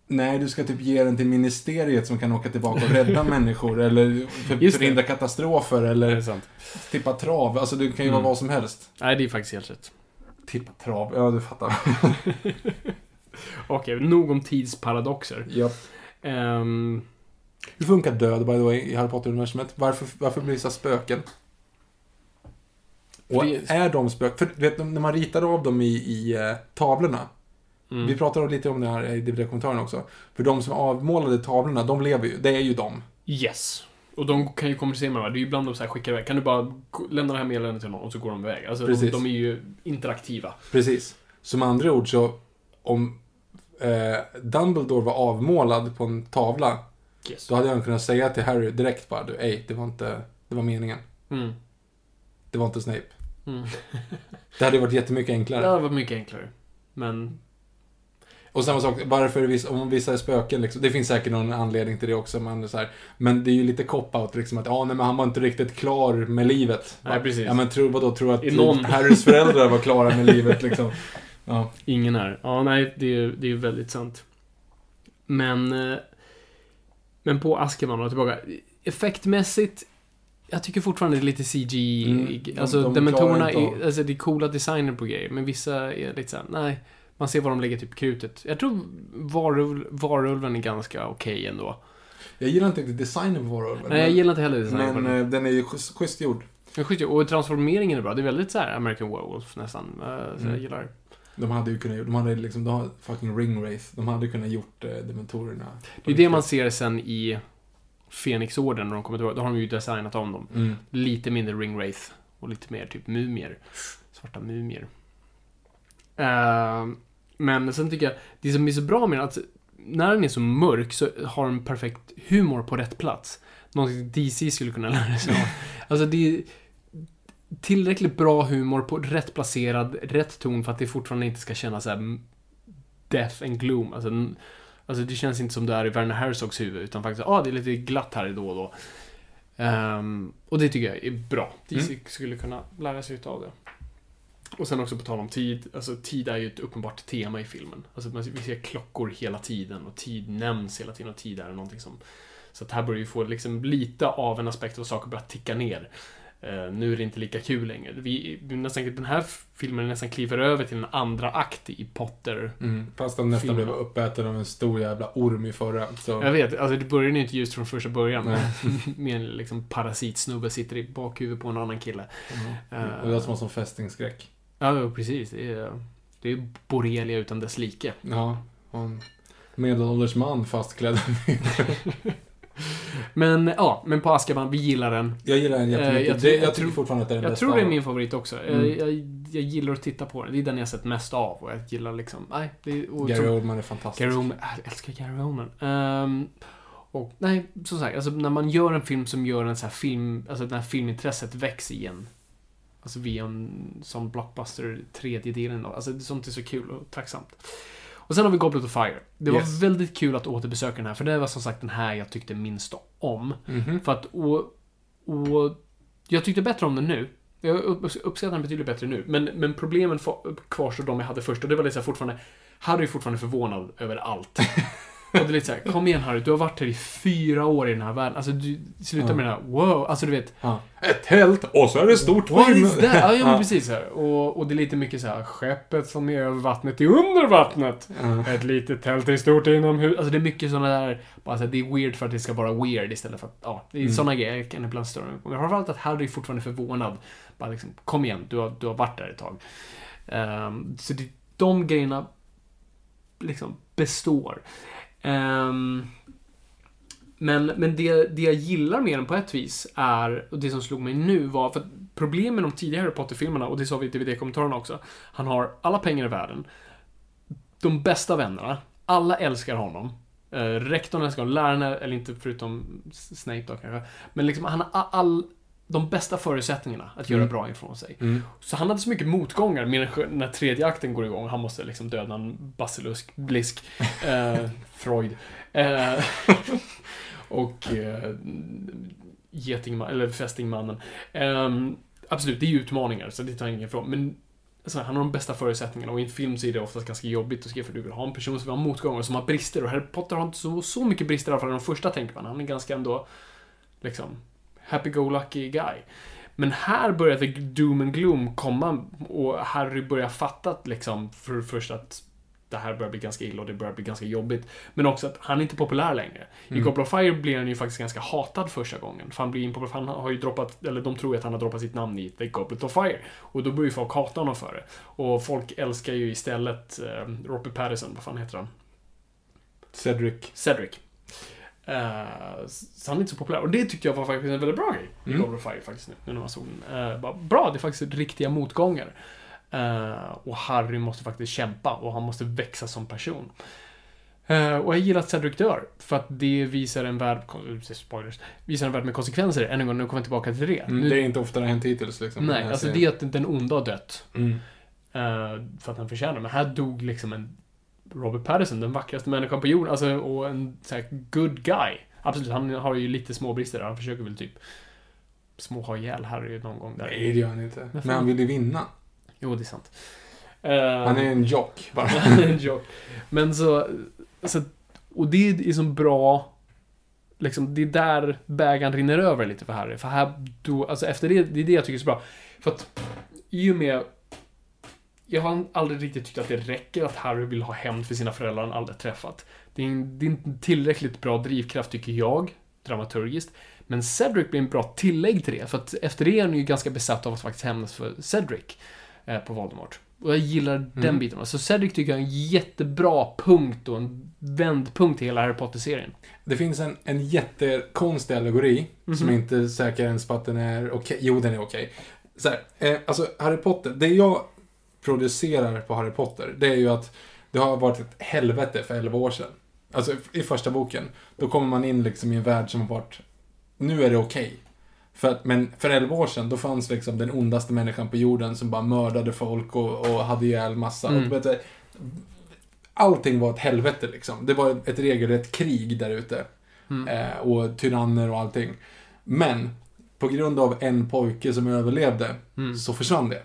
A: Nej, du ska typ ge den till ministeriet som kan åka tillbaka och rädda människor. Eller förhindra katastrofer. Eller tippa trav. Alltså det kan ju
B: Mm.
A: vara vad som helst.
B: Nej, det är faktiskt helt rätt.
A: Tippa trav, ja du fattar.
B: Okej, nog om tidsparadoxer.
A: ja.
B: Ehm,
A: Hur funkar död, by the way, i Harry Potter-universumet? Varför, varför blir här spöken? Och är de spöken? För du vet, när man ritar av dem i, i eh, tavlorna.
B: mm.
A: Vi pratade lite om det här i DVD-kommentaren också. För de som avmålade tavlorna, de lever ju. Det är ju de.
B: Yes. Och de kan ju kommunicera med varandra. Det är ju ibland de så här skickar iväg. Kan du bara lämna det här meddelandet till någon och så går de iväg. Alltså, de, de är ju interaktiva.
A: Precis. Som andra ord så, om eh, Dumbledore var avmålad på en tavla,
B: Yes.
A: då hade jag kunnat säga till Harry direkt bara, du, ej, det var inte, det var meningen.
B: Mm.
A: Det var inte Snape.
B: Mm.
A: Det hade varit jättemycket
B: Det
A: enklare.
B: hade varit mycket enklare. Men,
A: Och samma sak, varför vissa, om vissa är spöken liksom, det finns säkert någon anledning till det också, men så här, men det är ju lite cop-out liksom att, ja nej men han var inte riktigt klar med livet.
B: Nej, precis.
A: Ja men tro, vadå, tror att
B: någon-
A: Harrys föräldrar var klara med livet liksom? Ja.
B: ingen är. Ja, nej, det är det är ju väldigt sant. Men, eh, men på Askerman och tillbaka. Effektmässigt, jag tycker fortfarande det är lite CG.
A: Mm,
B: alltså,
A: de
B: dementorerna, är, alltså det är coola designer på grejer, men vissa är lite såhär, nej. Man ser var de lägger typ krutet. Jag tror varulv, varulven är ganska okej ändå.
A: Jag gillar inte riktigt designen på varulven.
B: Nej, jag gillar inte heller designen på
A: Men
B: den.
A: eh, den är ju schysst, gjord.
B: Och transformeringen är bra. Det är väldigt så här American Werewolf nästan. Eh, Så jag
A: Mm.
B: gillar
A: De hade ju kunnat de hade liksom, de har fucking ringwraith. De hade kunnat gjort eh, dementorerna.
B: Det är det man ser sen i Fenixorden när de kommer tillbaka. Då har de ju designat om dem.
A: Mm.
B: Lite mindre ringwraith och lite mer typ mumier. Svarta mumier. Eh, men sen tycker jag, det som är så bra med den, att när den är så mörk så har den perfekt humor på rätt plats. Någonting DC skulle kunna lära sig av. Alltså det är tillräckligt bra humor på rätt placerad, rätt ton för att det fortfarande inte ska kännas så här death and gloom. Alltså, alltså det känns inte som det är i Werner Herzogs huvud, utan faktiskt, ah, det är lite glatt här då och då. Ehm, och det tycker jag är bra. DC
A: Mm.
B: skulle kunna lära sig utav det. Och sen också på tal om tid, alltså tid är ju ett uppenbart tema i filmen. Alltså vi ser klockor hela tiden och tid nämns hela tiden och tid är någonting som... Så att här börjar vi få liksom lite av en aspekt av saker börjar ticka ner. Eh, nu är det inte lika kul längre. Vi, nästan, den här filmen nästan kliver över till en andra akt i Potter.
A: Mm. Fast han nästan blev uppäten av en stor jävla orm i förra. Så.
B: Jag vet, alltså det börjar ju inte just från första början.
A: Nej.
B: med en liksom parasitsnubbe sitter i bakhuvudet på en annan kille.
A: Mm. Och det som var som fästingskräck.
B: Ja, precis. Det är, det är borrelia utan dess like.
A: Ja. Och en medelålders man fastklädd.
B: Men ja, men på Azkaban, vi gillar den.
A: Jag gillar den jättemycket.
B: Eh, jag
A: jag,
B: tror-
A: jag
B: jag tror-
A: fortfarande att det är den
B: Jag
A: bästa
B: tror det är min favorit också.
A: Mm.
B: Jag, jag, gillar att titta på den. Det är den jag sett mest av och jag gillar liksom... Nej, det är...
A: Gary Oldman är fantastisk.
B: Gary Oldman. Jag älskar Gary Oldman. Ehm, och nej, som sagt, alltså när man gör en film som gör en så här film... Alltså när filmintresset växer igen. Alltså via en sån blockbuster tredje delen av. Alltså sånt är så kul och tacksamt. Och sen har vi Goblet of Fire. Det var
A: Yes.
B: väldigt kul att återbesöka den här, för det var som sagt den här jag tyckte minst om.
A: Mhm.
B: För att, och, och jag tyckte bättre om den nu. Jag upp- uppskattar den betydligt bättre nu. Men, men problemen kvarstår de jag hade först och det var liksom fortfarande Harry är fortfarande förvånad över allt. Och det är lite såhär, kom igen Harry, du har varit här i fyra år i den här världen. Alltså, du slutar
A: Ja.
B: med det här, wow. Alltså, du vet.
A: Ett tält och så är det stort
B: What is that? Ja, ja men precis så här. Och, och det är lite mycket så här, skeppet som är över vattnet är under vattnet. Ett litet tält är stort inomhus. Alltså det är mycket sådana där, bara så här, det är weird för att det ska vara weird istället för att, ja, det är
A: Mm.
B: sådana grejer jag kan ibland störa mig på. Men framförallt att Harry är fortfarande förvånad. Bara liksom, kom igen, du har, du har varit där ett tag. Ehm, så det, de grejerna liksom består. Um, men men det, det jag gillar med den på ett vis är, och det som slog mig nu var, för problemet med de tidigare Harry Potter-filmerna, och det sa vi i DVD-kommentarerna också, han har alla pengar i världen, de bästa vännerna, alla älskar honom, eh, rektorn älskar honom, lärarna, eller inte förutom Snape då kanske, men liksom han har all de bästa förutsättningarna att göra
A: Mm.
B: bra ifrån sig.
A: Mm.
B: Så han hade så mycket motgångar medan när tredje akten går igång. Han måste liksom döda en basilusk, blisk, eh, Freud. Eh, och eh, getingman, eller fästingmannen. Eh, absolut, det är ju utmaningar, så det tar jag ingen ifrån. Men alltså, han har de bästa förutsättningarna och i en film så är det oftast ganska jobbigt att skriva för du vill ha en person som har motgångar, som har brister. Och Harry Potter har inte så, så mycket brister i alla fall i de första tänker man. Han är ganska ändå, liksom, happy-go-lucky guy. Men här börjar the doom and gloom komma och Harry börjar fatta att liksom, för det första att det här börjar bli ganska illa och det börjar bli ganska jobbigt. Men också att han är inte populär längre. I
A: Mm.
B: Goblet of Fire blir han ju faktiskt ganska hatad första gången. För han blir impopulär, han har ju droppat, eller de tror ju att han har droppat sitt namn i The Goblet of Fire. Och då börjar ju folk hata honom för det. Och folk älskar ju istället eh, Robert Pattinson, vad fan heter han?
A: Cedric.
B: Cedric. Eh, så han är inte så populär. Och det tyckte jag var faktiskt en väldigt bra grej i
A: Mm.
B: Goblet of Fire faktiskt nu, nu när man såg den. Eh, bara, bra, det är faktiskt riktiga motgångar. Eh, och Harry måste faktiskt kämpa och han måste växa som person. Eh, och jag gillar att Cedric dör, för att det visar en värld, spoilers, visar en värld med konsekvenser. Än en gång, nu kommer jag tillbaka till det.
A: Mm,
B: nu,
A: det är inte ofta det har hänt hittills liksom.
B: nej, alltså det
A: serien.
B: är att den onda har dött.
A: Mm.
B: Eh, för att han förtjänar. Men här dog liksom en Robert Pattinson, den vackraste människan på jorden. Alltså, och en så här, good guy. Absolut, han har ju lite små brister där. Han försöker väl typ små ha ihjäl Harry någon gång där.
A: Nej, det gör han inte. Men han vill ju vinna.
B: Jo, det är sant.
A: Han är en jock bara.
B: Han är en joke. Men så, så... Och det är som bra... Liksom, det är där bägaren rinner över lite för Harry. För här, då, alltså efter det, det är det jag tycker är så bra. För att, i och med... Jag har aldrig riktigt tyckt att det räcker att Harry vill ha hämnd för sina föräldrar han aldrig träffat. Det är, en, det är en tillräckligt bra drivkraft, tycker jag, dramaturgiskt. Men Cedric blir en bra tillägg till det, för att efter det är han ju ganska besatt av att faktiskt hämnas för Cedric eh, på Voldemort. Och jag gillar den
A: Mm.
B: biten. Så Cedric tycker jag är en jättebra punkt och en vändpunkt i hela Harry Potter-serien.
A: Det finns en, en jättekonstig allegori, som
B: Mhm.
A: inte säker ens på att den är okej. Jo, den är okej. Så här, eh, alltså Harry Potter, det jag producerar på Harry Potter, det är ju att det har varit ett helvete för 11 år sedan. Alltså i första boken, då kommer man in liksom i en värld som har varit, nu är det okej. För att, men för 11 år sedan, då fanns liksom den ondaste människan på jorden som bara mördade folk och, och hade ihjäl massa.
B: Mm.
A: Och, du, allting var ett helvete liksom. Det var ett regelrätt krig där ute.
B: Mm.
A: Eh, och tyranner och allting. Men, på grund av en pojke som överlevde,
B: Mm.
A: så försvann det.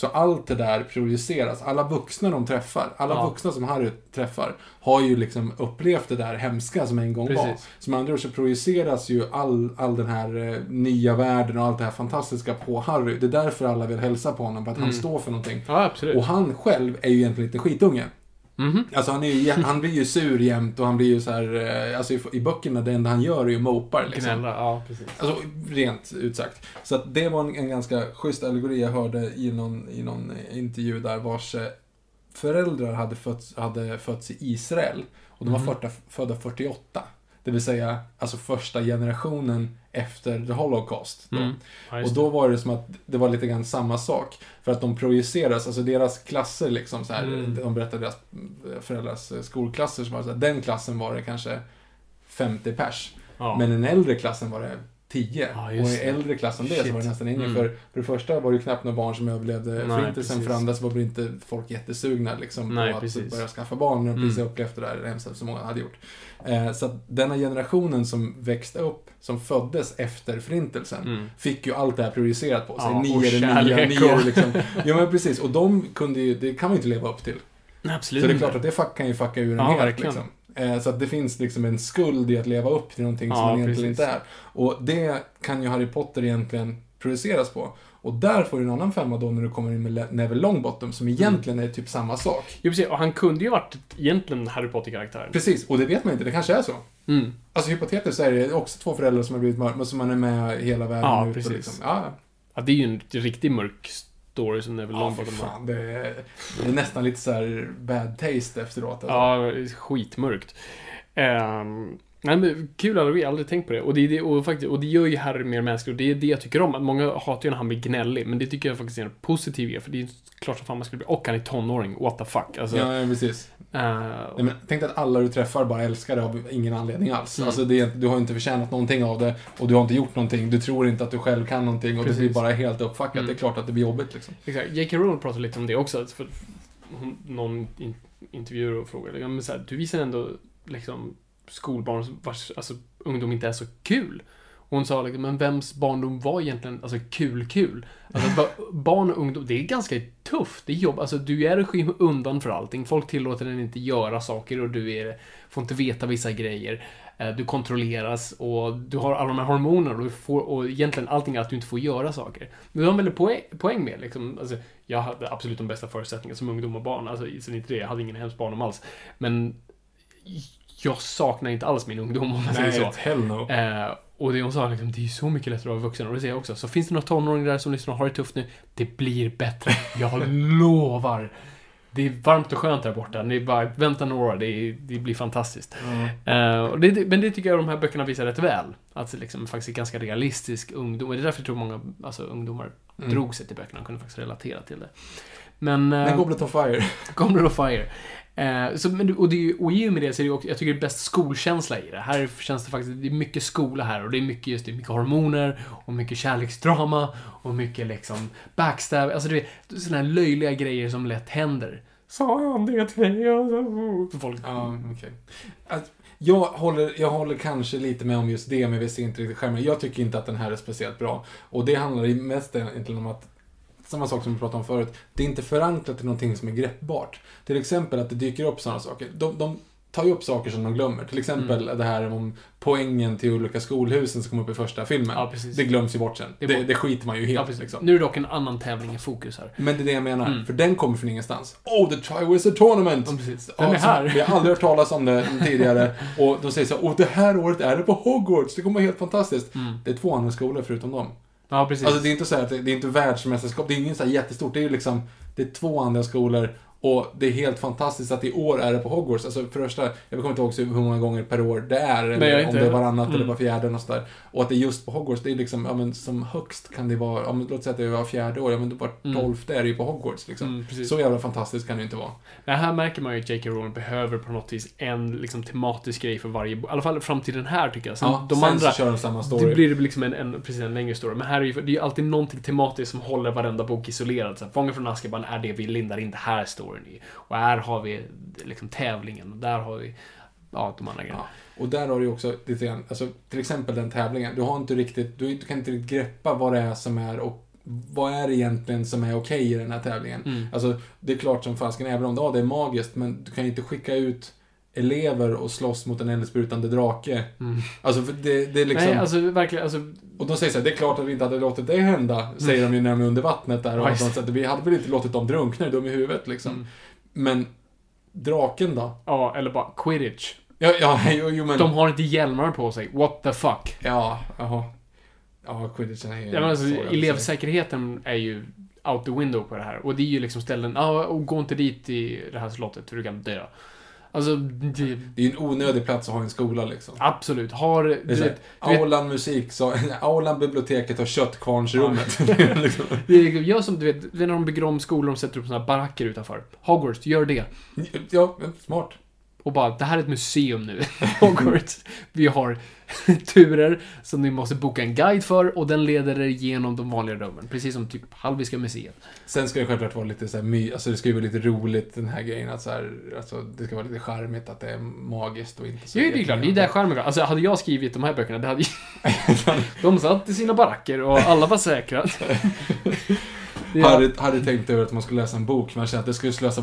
A: Så allt det där projiceras. Alla vuxna de träffar, alla
B: Ja.
A: vuxna som Harry träffar, har ju liksom upplevt det där hemska som en gång var.
B: Precis.
A: Som andra ord så projiceras ju all, all den här eh, nya världen och allt det här fantastiska på Harry. Det är därför alla vill hälsa på honom, för att han
B: Mm.
A: står för någonting.
B: Ja.
A: Och han själv är ju egentligen lite skitunge.
B: Mhm.
A: Alltså han, är ju, han blir ju sur jämt och han blir ju så här, eh, alltså i, i böckerna, det enda han gör är ju mopar liksom.
B: Gnälla, ja precis.
A: Alltså rent utsagt. Så att det var en, en ganska schysst allegori jag hörde i någon, i någon eh, intervju där vars eh, föräldrar hade fötts, hade fötts i Israel. Och de var
B: Mhm.
A: födda, födda 48. Det vill säga, alltså första generationen efter the Holocaust. Då.
B: Mm.
A: Och då var det som att det var lite grann samma sak. För att de projiceras, alltså deras klasser liksom så här,
B: Mm.
A: de berättade deras eh, föräldrars eh, skolklasser som var så här, den klassen var det kanske 50 pers.
B: ja.
A: Men den äldre klassen var det 10.
B: Ja,
A: och i
B: det.
A: äldre klassen det så
B: Shit.
A: var det nästan ingen.
B: Mm.
A: För, för det första var det knappt några barn som överlevde
B: Nej,
A: förintelsen. För
B: precis.
A: det andra så var det inte folk jättesugna liksom,
B: Nej,
A: på att
B: precis.
A: börja skaffa barn. När de
B: Mm.
A: precis upplevt det där hemskt som många hade gjort. Eh, så att denna generationen som växte upp, som föddes efter förintelsen,
B: Mm.
A: fick ju allt det här projicerat på sig.
B: Ja,
A: ni är det nya, ni är det liksom. Ja men precis, och de kunde ju, det kan man ju inte leva upp till.
B: Absolut
A: Så det är klart att det fuck, kan ju fucka ur en
B: Ja,
A: helt. Liksom. Eh, Så att det finns liksom en skuld i att leva upp till någonting som
B: Ja,
A: man egentligen
B: precis.
A: inte är. Och det kan ju Harry Potter egentligen produceras på. Och där får du en annan femma då när du kommer in med Le- Neville Longbottom som egentligen är typ samma sak.
B: Jo, precis. Och han kunde ju varit egentligen Harry Potter-karaktären.
A: Precis, och det vet man inte, det kanske är så.
B: Mm.
A: Alltså hypotetiskt är det också två föräldrar som har blivit mörka, men som man är med hela vägen
B: Ja,
A: ut.
B: precis.
A: Och liksom, ja,
B: Ja, det är ju en riktigt mörk story som Neville
A: ja,
B: har.
A: fan. Det är, det är nästan lite så här bad taste efteråt. Alltså.
B: Ja, skitmörkt. Um, nej, men kul alla jag har aldrig tänkt på det. Och det, är det, och, faktiskt, och det gör ju Harry mer mänsklig och det är det jag tycker om. Många hatar ju när han blir gnällig, men det tycker jag faktiskt är en positiv grej, för det är klart som fan man skulle bli. Och han är tonåring, what the fuck. Alltså,
A: Ja, ja, precis.
B: eh,
A: Nej, men tänk dig att alla du träffar bara älskar det av ingen anledning alls.
B: Mm.
A: Alltså det, du har inte förtjänat någonting av det och du har inte gjort någonting. Du tror inte att du själv kan någonting och
B: Precis.
A: det blir bara helt uppfackat.
B: Mm.
A: Det är klart att det blir jobbigt liksom.
B: Exakt. J.K. Rowling pratade lite om det också. För hon, någon in, intervjuer och frågade. Ja, men så här, du visar ändå liksom skolbarn vars alltså, ungdom inte är så kul. Och hon sa liksom, men vems barndom var egentligen alltså, kul-kul? Alltså, barn och ungdom, det är ganska tufft. Det är jobb. Alltså, du är i undan för allting. Folk tillåter dig inte göra saker och du är, får inte veta vissa grejer. Eh, du kontrolleras och du har alla de här hormonerna och, du får, och egentligen allting är att du inte får göra saker. Men det har en väldigt poäng, poäng med liksom, alltså, jag hade absolut de bästa förutsättningarna som ungdom och barn. Alltså, sen inte det, jag hade ingen hemsk barndom alls. Men jag saknar inte alls min ungdom om man säger så.
A: hell no.
B: Eh, och det hon sa, liksom, det är så mycket lättare att vara vuxen. Och det säger jag också. Så finns det några tonåringar där som lyssnar och har det tufft nu, det blir bättre. Jag lovar. Det är varmt och skönt där borta. Ni bara, vänta några år, det, det blir fantastiskt. Eh, och det, men det tycker jag de här böckerna visar rätt väl. Att det liksom faktiskt är ganska realistisk ungdom. Och det är därför jag tror många alltså, ungdomar
A: Mm.
B: drog sig till böckerna. De kunde faktiskt relatera till det. Men... eh,
A: Men Goblet of Fire.
B: Goblet of Fire. Eh, så, men, och, det är, ju- och i och med det så är det också, jag tycker det är bäst skolkänsla i det. Här känns det faktiskt, det är mycket skola här och det är mycket just det, mycket hormoner och mycket kärleksdrama och mycket liksom backstab, alltså det är sådana här löjliga grejer som lätt händer. Sa han det till dig? Folk,
A: Ja, okej. Jag håller, jag håller kanske lite med om just det, men vi ser inte riktigt skärmen. Jag tycker inte att den här är speciellt bra. Och det handlar ju mest egentligen om att, samma sak som vi pratade om förut, det är inte förankrat i någonting som är greppbart. Till exempel att det dyker upp sådana saker. De, de tar ju upp saker som de glömmer. Till exempel
B: Mm.
A: det här om poängen till olika skolhusen som kom upp i första filmen.
B: Ja.
A: Det glöms ju bort sen.
B: Det
A: Det,
B: är
A: det, skiter man ju helt
B: ja,
A: liksom.
B: Nu är det dock en annan tävling i fokus här.
A: Men det är det jag menar,
B: Mm.
A: för den kommer från ingenstans. Oh, the Triwizard Tournament!
B: Ja, precis.
A: Ja,
B: Den är
A: som-
B: här.
A: Vi har aldrig hört talas om det tidigare. Och de säger så här, och det här året är det på Hogwarts. Det kommer vara helt fantastiskt.
B: Mm.
A: Det är två andra skolor förutom dem.
B: Ja, precis.
A: Alltså det är inte så här att det, är inte världsmästerskap, det är inget så här jättestort. Det är ju liksom, det är två andra skolor. Och det är helt fantastiskt att i år är det på Hogwarts. Alltså för första, jag kommer inte ihåg hur många gånger per år det är.
B: Nej,
A: Eller
B: jag
A: om det är varannat eller
B: Mm.
A: var fjärde och sådär. Och att det är just på Hogwarts, det är liksom, ja men som högst kan det vara, ja, men, låt säga att det var fjärde år, ja men var
B: Mm.
A: tolfte är det ju på Hogwarts liksom.
B: Mm.
A: Så jävla fantastiskt kan det ju inte vara.
B: Det här märker man ju att J.K. Rowling behöver på något vis en liksom, tematisk grej för varje bok. I alla fall fram till den här tycker jag. Sen,
A: Ja,
B: de
A: sen
B: andra,
A: så kör de samma story.
B: det blir liksom en, en, precis en längre story. Men här är ju, det är ju alltid någonting tematiskt som håller varenda bok isolerad. Så här, Fången från Azkaban är det vi lindar in det här storyn i. Och här har vi liksom tävlingen. Och där har vi, ja, de andra grejerna.
A: Ja, och där har du också lite grann, alltså till exempel den tävlingen. Du har inte riktigt, du, du kan inte riktigt greppa vad det är som är och vad är det egentligen som är okej i den här tävlingen.
B: Mm.
A: Alltså, det är klart som fasken, även om ja, det är magiskt, men du kan ju inte skicka ut elever och slåss mot en eldsprutande drake.
B: Mm.
A: Alltså, för det, det är liksom...
B: Nej, alltså verkligen, alltså,
A: Och de säger så här, det är klart att vi inte hade låtit det hända, säger de ju när de är under vattnet där. Och säger att vi hade väl inte låtit dem drunkna, de i huvudet liksom.
B: Mm.
A: Men draken då?
B: ja, eller bara quidditch.
A: Ja, ja, jo, jo men...
B: De har inte hjälmar på sig. What the fuck?
A: Ja, jaha. Ja, quidditchen är ju...
B: Ja, men alltså, elevsäkerheten är ju out the window på det här. Och det är ju liksom ställen, ja, och gå inte dit i det här slottet för du kan dö. Alltså, det,
A: Det är en onödig plats att ha i en skola liksom.
B: absolut. Har, du du vet,
A: Aulan musik, så, Aulan biblioteket och köttkvarnsrummet. liksom.
B: är, gör som du vet, när de bygger om skolor och sätter upp såna här baracker utanför. Hogwarts, gör det.
A: Ja, smart.
B: Och bara, det här är ett museum nu. Hogwarts. Vi har turer som ni måste boka en guide för och den leder er genom de vanliga rummen. Precis som typ Hallwylska museet.
A: Sen ska det självklart vara lite så här my, alltså det ska ju vara lite roligt den här grejen att så här, alltså det ska vara lite charmigt att det är magiskt och inte så
B: Jo, det är klart. Det är där charmen. Alltså, hade jag skrivit de här böckerna, det hade ju... De satt i sina baracker och alla var säkra. Är-
A: Harry, Harry tänkte över att man skulle läsa en bok, men jag kände att det skulle slösa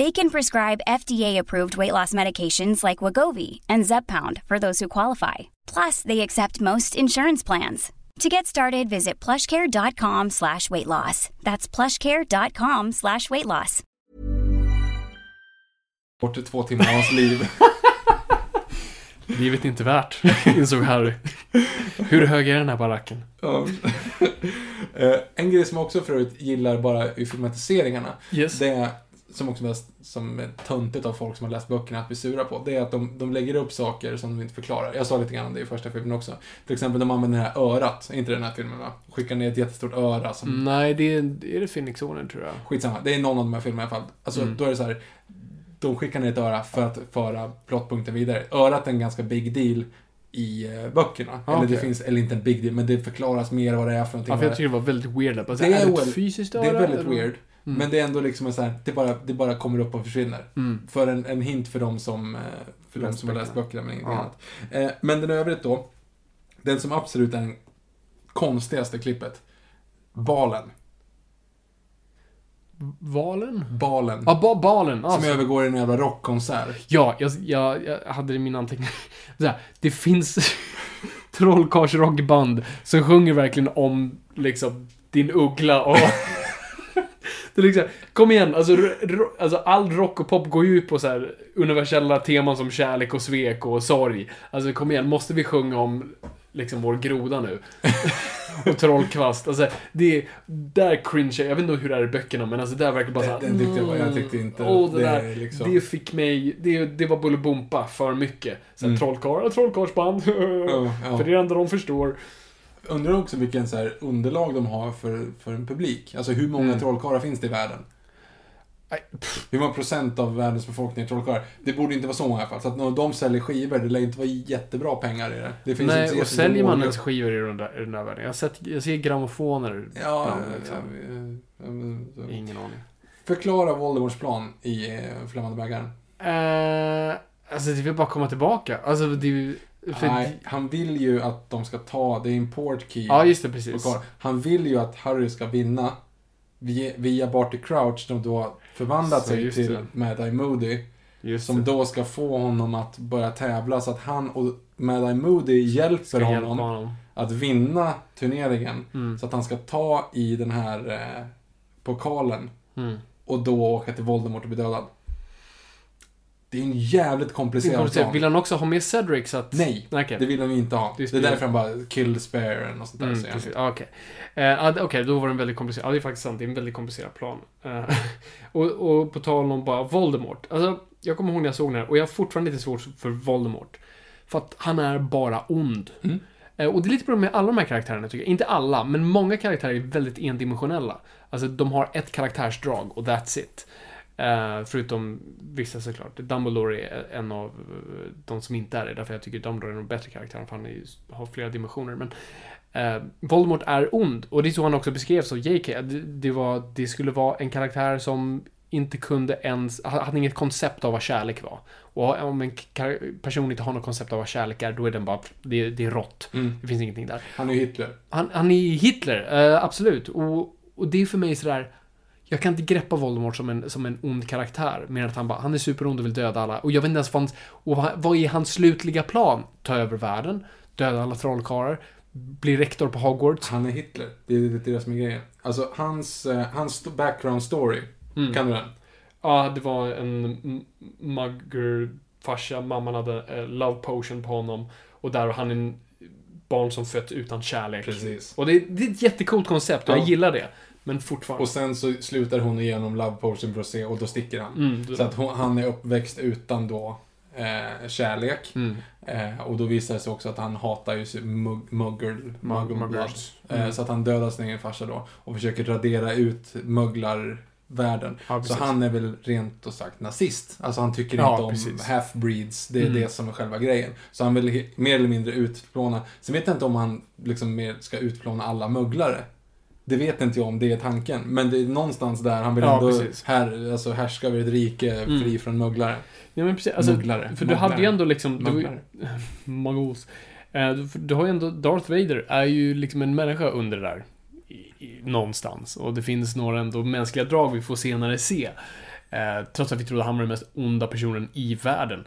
C: They can prescribe FDA-approved weight loss medications like Wagovi and Zepbound for those who qualify. Plus, they accept most insurance plans. To get started, visit plushcare.com slash weight loss. That's plushcare.com slash weight loss.
A: Bort två timmar av hans liv.
B: Livet är inte värt, insåg Harry. Hur hög är den här baracken?
A: Ja. Eh, en grej som jag också förut gillar bara i filmatiseringarna,
B: Yes.
A: det är, som också mest som är töntigt av folk som har läst böckerna att bli sura på, det är att de, de lägger upp saker som de inte förklarar. Jag sa lite grann om det i första filmen också. Till exempel, de använder det här örat, inte den här filmen va? Skickar ner ett jättestort öra som
B: Nej, det är, är det Phoenix Warner tror jag.
A: Skitsamma, det är någon av de här filmerna i alla fall. Alltså,
B: Mm.
A: då är det så här. De skickar ner ett öra för att föra plottpunkten vidare. Örat är en ganska big deal i eh, böckerna.
B: Ah,
A: eller det finns, eller inte en big deal, men det förklaras mer vad det är för någonting.
B: Ja, för jag tycker det var väldigt weird. Att bara,
A: Det
B: det
A: är
B: är, det ett fysiskt
A: det
B: öra?
A: är väldigt
B: eller?
A: weird.
B: Mm.
A: Men det är ändå liksom en så här, det bara, det bara kommer upp och försvinner.
B: Mm.
A: För en, en hint för de som, eh, för de som har läst
B: böckerna.
A: men ingenting
B: Ja.
A: annat. Eh, Men den övrigt då, den som absolut är den konstigaste klippet, balen.
B: Valen?
A: Balen.
B: Ja, ba balen.
A: Som
B: Alltså.
A: övergår i en jävla rockkonsert.
B: Ja, jag, jag, jag hade det i min anteckning. Det finns trollkarlsrockband som sjunger verkligen om liksom din uggla och... är liksom, kom igen, alltså, ro, alltså all rock och pop går ju ut på så här universella teman som kärlek och svek och sorg. Alltså kom igen, måste vi sjunga om liksom vår groda nu? och trollkvast. Alltså, det är, där cringe jag vet inte hur det är i böckerna, men alltså där verkar bara såhär...
A: Den tyckte jag- jag tyckte inte-
B: Åh, det,
A: det
B: där,
A: är liksom-
B: det fick mig... Det, det var Bolibompa för mycket. Såhär
A: Mm.
B: trollkarl, trollkarlsband.
A: Ja, ja.
B: För det är det enda de förstår.
A: Undrar också vilken så här underlag de har för, för en publik. Alltså hur många
B: Mm.
A: trollkarlar finns det i världen?
B: Pff,
A: Hur många procent av världens befolkning är trollkarlar? Det borde inte vara så många i alla fall. Så att när de säljer skivor, det lär inte vara jättebra pengar i det. det finns inte
B: Nej,
A: så
B: och säljer man ens skivor i den där, i den där världen? Jag, sett, jag ser grammofoner
A: Ja,
B: bland, liksom.
A: ja, ja, ja.
B: Ingen aning.
A: Förklara Voldemorts plan i eh, Flammande bägaren.
B: Uh, alltså, det vill bara komma tillbaka. Alltså, det... är ju- För,
A: Nej, han vill ju att de ska ta, det är en port key.
B: Ja, just det, precis.
A: Han vill ju att Harry ska vinna via, via Barty Crouch, som då förvandlat sig till. Mad-Eye Moody.
B: Just
A: Som
B: det.
A: då ska få honom att börja tävla så att han och Mad-Eye Moody hjälper
B: hjälpa
A: honom
B: honom.
A: att vinna turneringen.
B: Mm.
A: Så att han ska ta i den här eh, pokalen
B: Mm.
A: och då åka till Voldemort och bli dödad. Det är en jävligt komplicerad plan.
B: Vill han också ha med Cedric så att...
A: Nej,
B: Okej.
A: det vill de inte ha.
B: Det är
A: därför han bara kill the spare något sånt där.
B: Mm,
A: han.
B: Ja, Okej, ja, det- okej, då var den väldigt komplicerad. Ja, det är faktiskt sant. Det är en väldigt komplicerad plan. Eh, och, och på tal om bara Voldemort. Alltså, jag kommer ihåg när jag såg den här och jag har fortfarande lite svårt för Voldemort. För att han är bara ond.
A: Mm.
B: Eh, och det är lite problem med alla de här karaktärerna tycker jag. Inte alla, men många karaktärer är väldigt endimensionella. Alltså, de har ett karaktärsdrag och that's it. Eh, förutom vissa såklart. Dumbledore är en av eh, de som inte är det. Därför jag tycker Dumbledore är en bättre karaktär. För han är, har flera dimensioner. Men eh, Voldemort är ond. Och det är så han också beskrevs av JK. Det, det, var, det skulle vara en karaktär som inte kunde ens, hade inget koncept av vad kärlek var. Och om en person inte har något koncept av vad kärlek är, då är den bara, det, det är rått.
A: Mm.
B: Det finns ingenting där.
A: Han är Hitler.
B: Han, han är Hitler, eh, absolut. Och, och det är för mig sådär, jag kan inte greppa Voldemort som en, som en ond karaktär. Mer att han bara, han är superond och vill döda alla. Och jag vet inte ens vad, hans- och vad, är hans slutliga plan? Ta över världen, döda alla trollkarlar, bli rektor på Hogwarts.
A: Han är Hitler. Det är det, är det som är grejen. Alltså, hans, eh, hans background story.
B: Mm.
A: Kan du den?
B: Ja, det var en m- muggerfarsa. Mamman hade eh, love potion på honom. Och där var han en barn som fött utan kärlek.
A: Precis.
B: Och det, är- det är ett jättecoolt koncept och
A: Ja.
B: jag gillar det. Men fortfarande.
A: Och sen så slutar hon igenom Love Potion för att se och då sticker han.
B: Mm,
A: Så att hon, han är uppväxt utan då eh, kärlek.
B: mm.
A: Eh, och då visar det sig också att han hatar ju mug, muggle, muggle
B: Muggers.
A: bloods.
B: Mm.
A: Eh, så att han dödar sin egen farsa då. Och försöker radera ut mugglarvärlden.
B: Ja,
A: så han är väl rent och sagt nazist. Alltså han tycker
B: Ja,
A: inte om
B: precis.
A: half-breeds. Det är
B: Mm.
A: det som är själva grejen. Så han vill mer eller mindre utplåna. Sen vet jag inte om han liksom mer ska utplåna alla mugglare. Det vet inte jag om det är tanken. Men det är någonstans där han vill
B: Ja,
A: ändå
B: precis.
A: här, alltså härska över ett rike
B: Mm.
A: fri från mugglare.
B: Ja, men precis. Alltså,
A: Mugglare.
B: För du hade ju ändå liksom... Du,
A: Mugglare.
B: Muggles. Eh, du, du har ju ändå... Darth Vader är ju liksom en människa under det där. I, i, någonstans. Och det finns några ändå mänskliga drag vi får senare se. Eh, trots att vi trodde han var den mest onda personen i världen.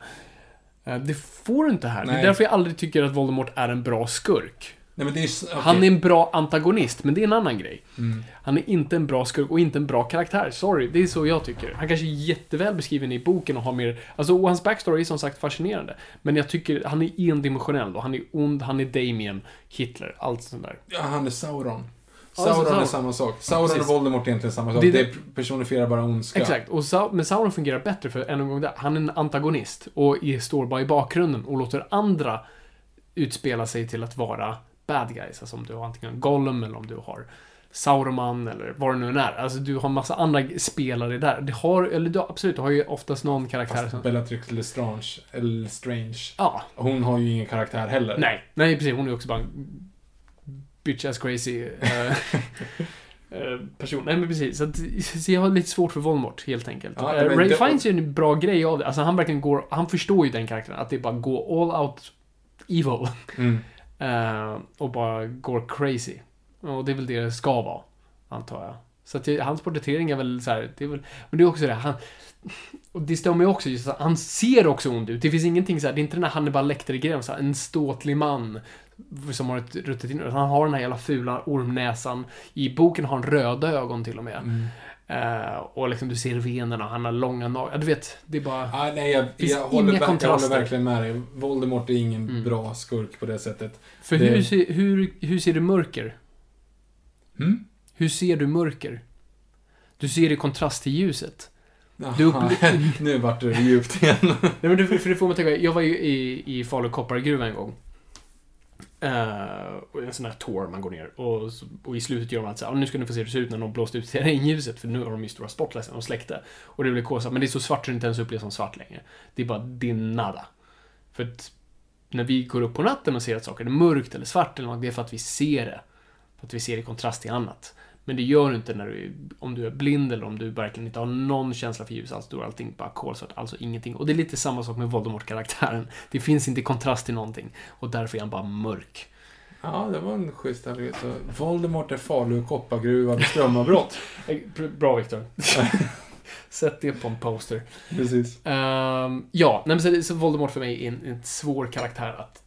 B: Eh, det får du inte här. Det
A: Nej.
B: är därför jag aldrig tycker att Voldemort är en bra skurk.
A: Nej är okej.
B: Han är en bra antagonist, men det är en annan grej.
A: Mm.
B: Han är inte en bra skurk och inte en bra karaktär. Sorry, det är så jag tycker. Han kanske är jätteväl beskriven i boken och har mer... Alltså, och hans backstory är som sagt fascinerande. Men jag tycker han är endimensionell och han är ond, han är Damien, Hitler, allt sånt där.
A: Ja, han är Sauron. Sauron
B: Sauron.
A: är samma sak. Sauron
B: Precis.
A: och Voldemort är egentligen samma sak.
B: Det
A: Det, personifierar bara ondska.
B: Exakt, och Sau- men Sauron fungerar bättre för, än en gång där, han är en antagonist och är, står bara i bakgrunden och låter andra utspela sig till att vara bad guys. Alltså om du har antingen Gollum eller om du har Sauroman eller vad det nu än är. Alltså du har massa andra spelare där. Det har, eller du, absolut, du har ju oftast någon karaktär som...
A: Fast Bellatrix Lestrange, eller Strange,
B: Ja,
A: hon har ju ingen karaktär heller.
B: nej. Nej, precis. Hon är också bara en bitch ass crazy eh, eh, person. Nej, men precis. Så, att, så jag har lite svårt för Voldemort, helt enkelt.
A: Ja,
B: Eh, Ray
A: det-
B: Fiennes gör en bra grej av det. Alltså han verkligen går... Han förstår ju den karaktären. Att det är bara gå all out evil.
A: Mm.
B: Eh, och bara går crazy. Och det är väl det det ska vara, antar jag. Så att hans porträttering är väl så här, det är väl, men det är också det, han, och det stämmer ju också, just att han ser också ond ut. Det finns ingenting så här, det är inte den här Hannibal Lecter-grejen, en ståtlig man som har ett ruttet inre. Han har den här jävla fula ormnäsan. I boken har han röda ögon till och med.
A: Mm.
B: Eh, och liksom du ser venerna, han har långa naglar. Du vet, det är bara...
A: Ah, nej, jag, jag,
B: inga
A: håller, jag håller verkligen med dig. Voldemort är ingen
B: Mm.
A: bra skurk på det sättet.
B: För
A: det-
B: hur, ser- hur, hur ser du mörker?
A: Mm?
B: Hur ser du mörker? Du ser det i kontrast till ljuset. Du upple-
A: nu vart det djupt igen.
B: Nej, men det, för det får att tänka, jag var ju i, i Falu koppargruva en gång. Uh, en sån här tour, man går ner. Och, och i slutet gör de att så här, ah, nu ska ni få se hur det ser ut när de blåste ut stearinljuset. För nu har de ju stora spotlights de släckte. Och det blev kåsa, Men det är så svart så det inte ens upplevs som svart längre. Det är bara, det är nada. För att när vi går upp på natten och ser att saker är mörkt eller svart eller något, det är för att vi ser det. För att vi ser det i kontrast till annat. Men det gör du inte när du, om du är blind eller om du verkligen inte har någon känsla för ljus alls. Då är allting bara kolsvart, alltså ingenting. Och det är lite samma sak med Voldemort-karaktären. Det finns inte kontrast till någonting. Och därför är han bara mörk.
A: Ja, det var en schysst analys. Voldemort är Falu koppargruva vid strömavbrott.
B: Br- Bra Viktor. Sätt det på en poster.
A: Precis.
B: Ehm, ja, nej, men så, Voldemort för mig är en, en svår karaktär att...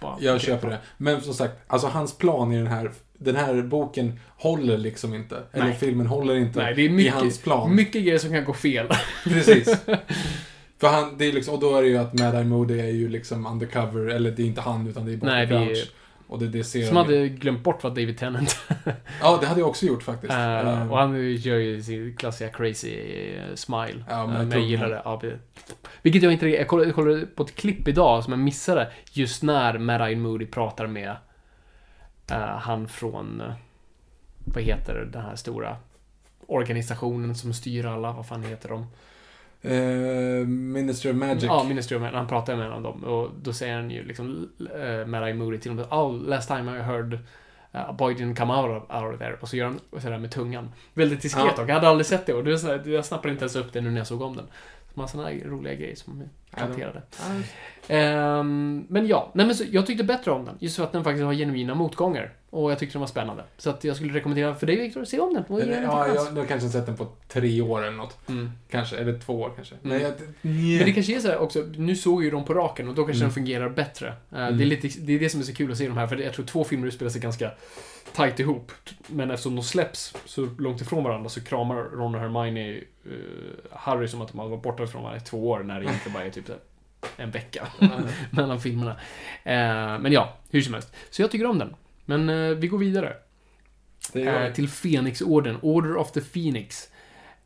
B: Bara
A: Jag köper det. Men som sagt, alltså hans plan i den här, den här boken håller liksom inte. Eller
B: Nej.
A: filmen håller inte
B: Nej, det är
A: i hans
B: mycket,
A: plan.
B: mycket grejer som kan gå fel.
A: Precis. För han, det är liksom, och då är det ju att Mad Eye Moody är ju liksom undercover, eller det är inte han utan det är
B: är-
A: Crouch. Och det, det ser
B: Som
A: ju.
B: hade glömt bort vad David Tennant
A: Ja, det hade jag också gjort faktiskt.
B: Eh,
A: Eh,
B: och han gör ju sin klassiska crazy eh, smile.
A: Ja, men jag
B: men jag gillar det. Ja. Vilket jag inte... Jag kollade, jag kollade på ett klipp idag som jag missade. Just när Marion Moody pratar med eh, han från... eh, vad heter den här stora organisationen som styr alla? Vad fan heter de?
A: eh, Ministry of Magic.
B: Ja, Ministry of Magic. Han pratar med en av dem. Och då säger han ju liksom... Uh, Marion Moody till dem. Oh, last time I heard Uh, a boy didn't come out of, out of there. Och så gör han sådär med tungan. Väldigt diskret
A: Ja.
B: dock. Jag hade aldrig sett det och det jag snappade inte ens upp det nu när jag såg om den. Massa sådana roliga grejer som
A: Ja,
B: planterade. Ehm, men ja, nej men så, jag tyckte bättre om den. Just för att den faktiskt har genuina motgångar. Och jag tyckte den var spännande. Så att jag skulle rekommendera för dig Viktor, att se om den och ge den en
A: Ja, jag, jag har kanske sett den på tre år eller något.
B: Mm.
A: Kanske, eller två år kanske.
B: Mm.
A: Men, jag,
B: Men det kanske är så här också, nu såg ju de på raken och då kanske
A: Mm.
B: den fungerar bättre. Eh, Det, är
A: Mm.
B: lite, det är det som är så kul att se de här, för jag tror två filmer utspelar sig ganska tight ihop. Men eftersom de släpps så långt ifrån varandra så kramar Ron och Hermione uh, Harry som att de har varit borta från varandra i två år när det inte bara är typ en vecka mellan filmerna. Eh, men ja, hur som helst. Så jag tycker om den. Men eh, vi går vidare.
A: det
B: Eh, till Fenixorden, Order of the Phoenix.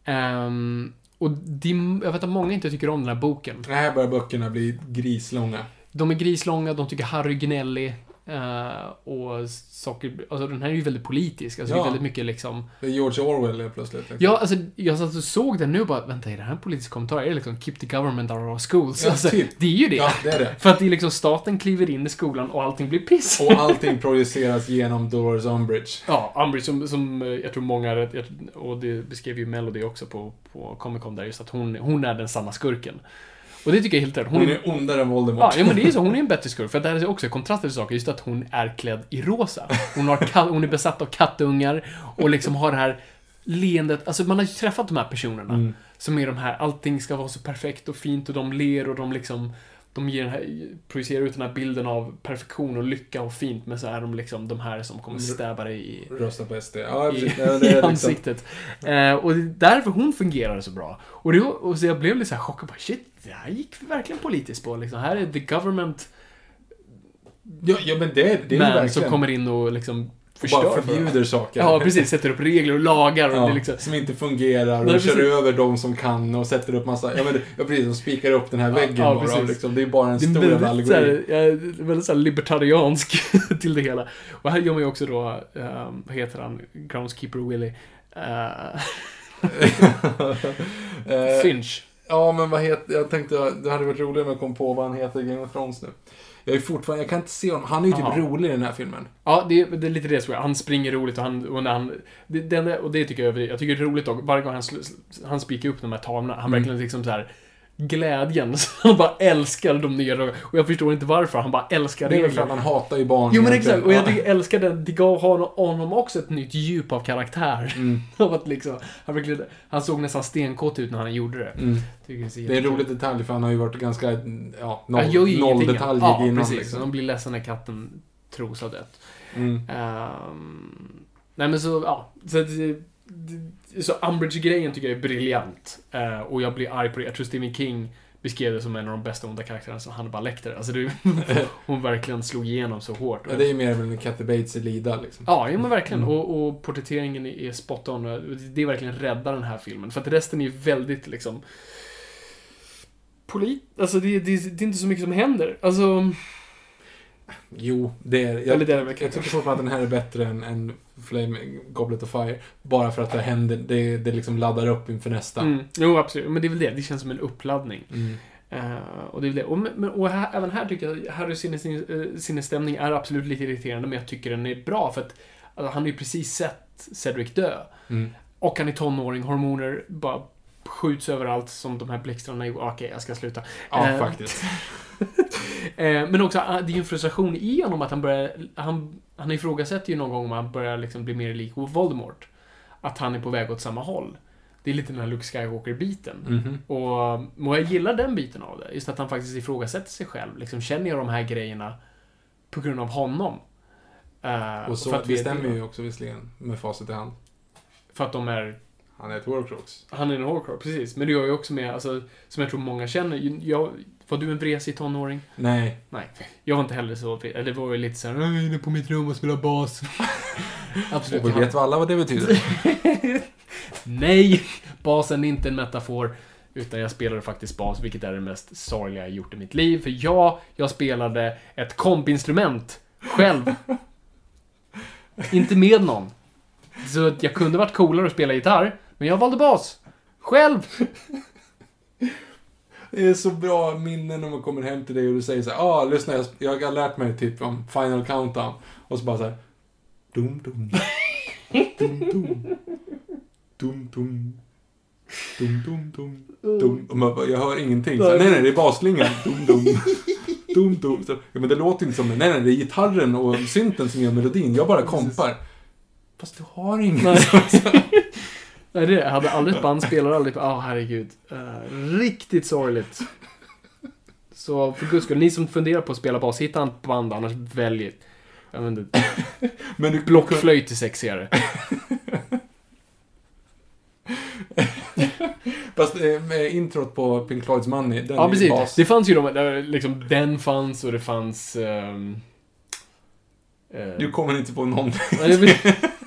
B: Ehm, och de, jag vet att många inte tycker om den här boken.
A: Det här börjar böckerna bli grislånga.
B: De är grislånga, de tycker Harry gnällig. Eh, och saker, alltså den här är ju väldigt politisk. Alltså det
A: Ja.
B: är väldigt mycket liksom...
A: Det är George Orwell plötsligt. Liksom.
B: Ja, alltså jag satt och såg den nu och bara, vänta, är det här en politisk kommentar? Är det liksom Keep the government out of our schools?
A: Ja,
B: alltså,
A: typ.
B: Det är ju det.
A: Ja, det är det.
B: För att det är liksom staten kliver in i skolan och allting blir piss.
A: Och allting projiceras genom Dolores Umbridge.
B: Ja, Umbridge som, som eh, jag tror många, och det beskrev ju Melody också på, på Comic Con där, just att hon, hon är den sanna skurken. Och det tycker jag är helt rätt.
A: Hon är ondare än
B: Ja,
A: Voldemort.
B: ja, men det är så. Hon är en bättre skurk. För det här är också kontraster till saker. Just att hon är klädd i rosa. Hon, har hon är besatt av kattungar och liksom har det här leendet. Alltså man har ju träffat de här personerna.
A: Mm.
B: Som är de här, allting ska vara så perfekt och fint och de ler och de liksom de ger den här, projicerar ut den här bilden av perfektion och lycka och fint, men så är de liksom de här som kommer stäba dig i,
A: Rösta på SD. Ja,
B: i.
A: Ja, det
B: i
A: liksom,
B: ansiktet. Eh, och det är därför hon fungerar så bra. Och, det, och så jag blev lite så här chockad. Bara, Shit, det här gick verkligen politiskt på. Liksom. Här är the government
A: ja, ja, men det, det är ju
B: man som
A: verkligen...
B: kommer in och liksom förstör.
A: bara
B: för
A: förbjuder
B: dem.
A: saker.
B: Ja, precis. Sätter upp regler och lagar. Och
A: Ja,
B: det liksom,
A: Som inte fungerar och
B: Nej,
A: kör över de som kan och sätter upp massa... Ja, men det- ja precis. De spikar upp den här väggen
B: ja,
A: bara.
B: precis.
A: Liksom. Det är bara en
B: det är
A: stor jävla allegori.
B: här, väldigt så här libertariansk till det hela. Och här gör man ju också då, um, vad heter han, Groundskeeper Willy. Uh,
A: Eh,
B: Finch.
A: Ja, men vad heter... Jag tänkte det hade varit roligare om jag kom på vad han heter i Game of Thrones nu. Jag är fortfarande... Jag kan inte se honom. Han är ju typ
B: Aha.
A: rolig i den här filmen.
B: Ja, det, är- det är lite det som är. Han springer roligt och han... Och, när han det, det, och det tycker jag, jag tycker det är roligt dock. Varje gång han, han spikar upp de här tavlorna, han
A: Mm.
B: verkligen liksom så här glädjen. Så han bara älskar de nya reglerna. Och jag förstår inte varför, han bara älskar
A: Det är väl för att han hatar ju barn.
B: Jo men exakt, och jag tycker, älskar den. Det gav honom, också ett nytt djup av karaktär.
A: Mm,
B: att liksom, han, verkligen, han såg nästan stenkåt ut när han gjorde det.
A: mm.
B: Det, är
A: Det är en rolig detalj för han har ju varit ganska, ja, noll,
B: Han gör ju
A: noll detaljer
B: ja,
A: innan
B: precis.
A: liksom.
B: Han blir ledsen när katten tros ha dött.
A: Mm.
B: Ehm, nej men så, ja. Så, det- det- så Umbridge-grejen tycker jag är briljant. Eh, och jag blir arg på det. Jag tror Stephen King beskrev det som en av de bästa onda karaktärerna som Hannibal Lecter. Alltså det, hon verkligen slog igenom så hårt.
A: Ja, det är ju mer en Kathy Bates i Lida liksom.
B: Ja, ja men verkligen.
A: Mm.
B: Och, och porträtteringen är spot on. Det är verkligen räddar den här filmen. För att resten är väldigt liksom... Polit... Alltså det, det, det är inte så mycket som händer. Alltså...
A: Jo, det är
B: Eller
A: jag,
B: det är
A: jag tycker fortfarande att den här är bättre än, än Flame, Goblet of Fire. Bara för att det händer, det, det liksom laddar upp inför nästa.
B: Mm, jo, absolut. Men det är väl det. Det känns som en uppladdning.
A: Mm.
B: Eh, och det är det. Och, men, och här, även här tycker jag Harrys sinnes, eh, sinnesstämning är absolut lite irriterande, men jag tycker den är bra för att alltså, han har ju precis sett Cedric dö.
A: Mm.
B: Och han är tonåring, hormoner bara skjuts överallt som de här blixtrarna i... Okej, jag ska sluta.
A: Ja,
B: Eh,
A: faktiskt.
B: Eh, men också, ah, det är ju en frustration i honom att han börjar... Han, han ifrågasätter ju någon gång om han börjar liksom bli mer lik Voldemort. Att han är på väg åt samma håll. Det är lite den här Luke Skywalker-biten.
A: Mhm.
B: Och, och jag gillar den biten av det. Just att han faktiskt ifrågasätter sig själv. Liksom, känner jag de här grejerna på grund av honom? Eh,
A: Och så,
B: för att
A: det
B: vi-
A: stämmer ju också visserligen, med facit i hand.
B: För att de är...
A: Han är ett Horcrux.
B: Han är en horror precis. Men det gör ju också med, alltså, som jag tror många känner. Jag, var du en vresig tonåring?
A: Nej.
B: Nej. Jag var inte heller så, eller det var ju lite såhär, jag är inne på mitt rum och spelar bas. Absolut.
A: Och vi vet alla vad det betyder.
B: Nej! Basen är inte en metafor. Utan jag spelade faktiskt bas, vilket är det mest sorgliga jag gjort i mitt liv. För ja, jag spelade ett kompinstrument. Själv. inte med någon. Så att jag kunde varit coolare och spela gitarr. Men jag valde bas. Själv!
A: Det är så bra minnen när man kommer hem till dig och du säger så här, ah, lyssna, jag, jag har lärt mig typ om Final Countdown. Och så bara så här, Dum, dum. Dum, dum. Dum, dum. Dum, dum, dum. Dum. Och man bara, jag hör ingenting. Så, nej, nej, det är basslingan. Dum, dum. Dum, dum. Så, ja, men det låter inte som det. Nej, nej, det är gitarren och synten som gör melodin. Jag bara kompar. Fast du har ingen.
B: Nej. Det jag hade aldrig ett band, spelar aldrig på... Åh, herregud. Eh, riktigt sorgligt. Så för guds skull, ni som funderar på att spela bas, hitta ett band, annars välj... Jag vet inte,
A: Men du,
B: blockflöjt är sexigare.
A: Fast eh, med introt på Pink Floyds Money, den
B: Ja, precis.
A: bas.
B: Det fanns ju de, liksom, den fanns och det fanns... ehm, eh,
A: Du kommer inte på någonting.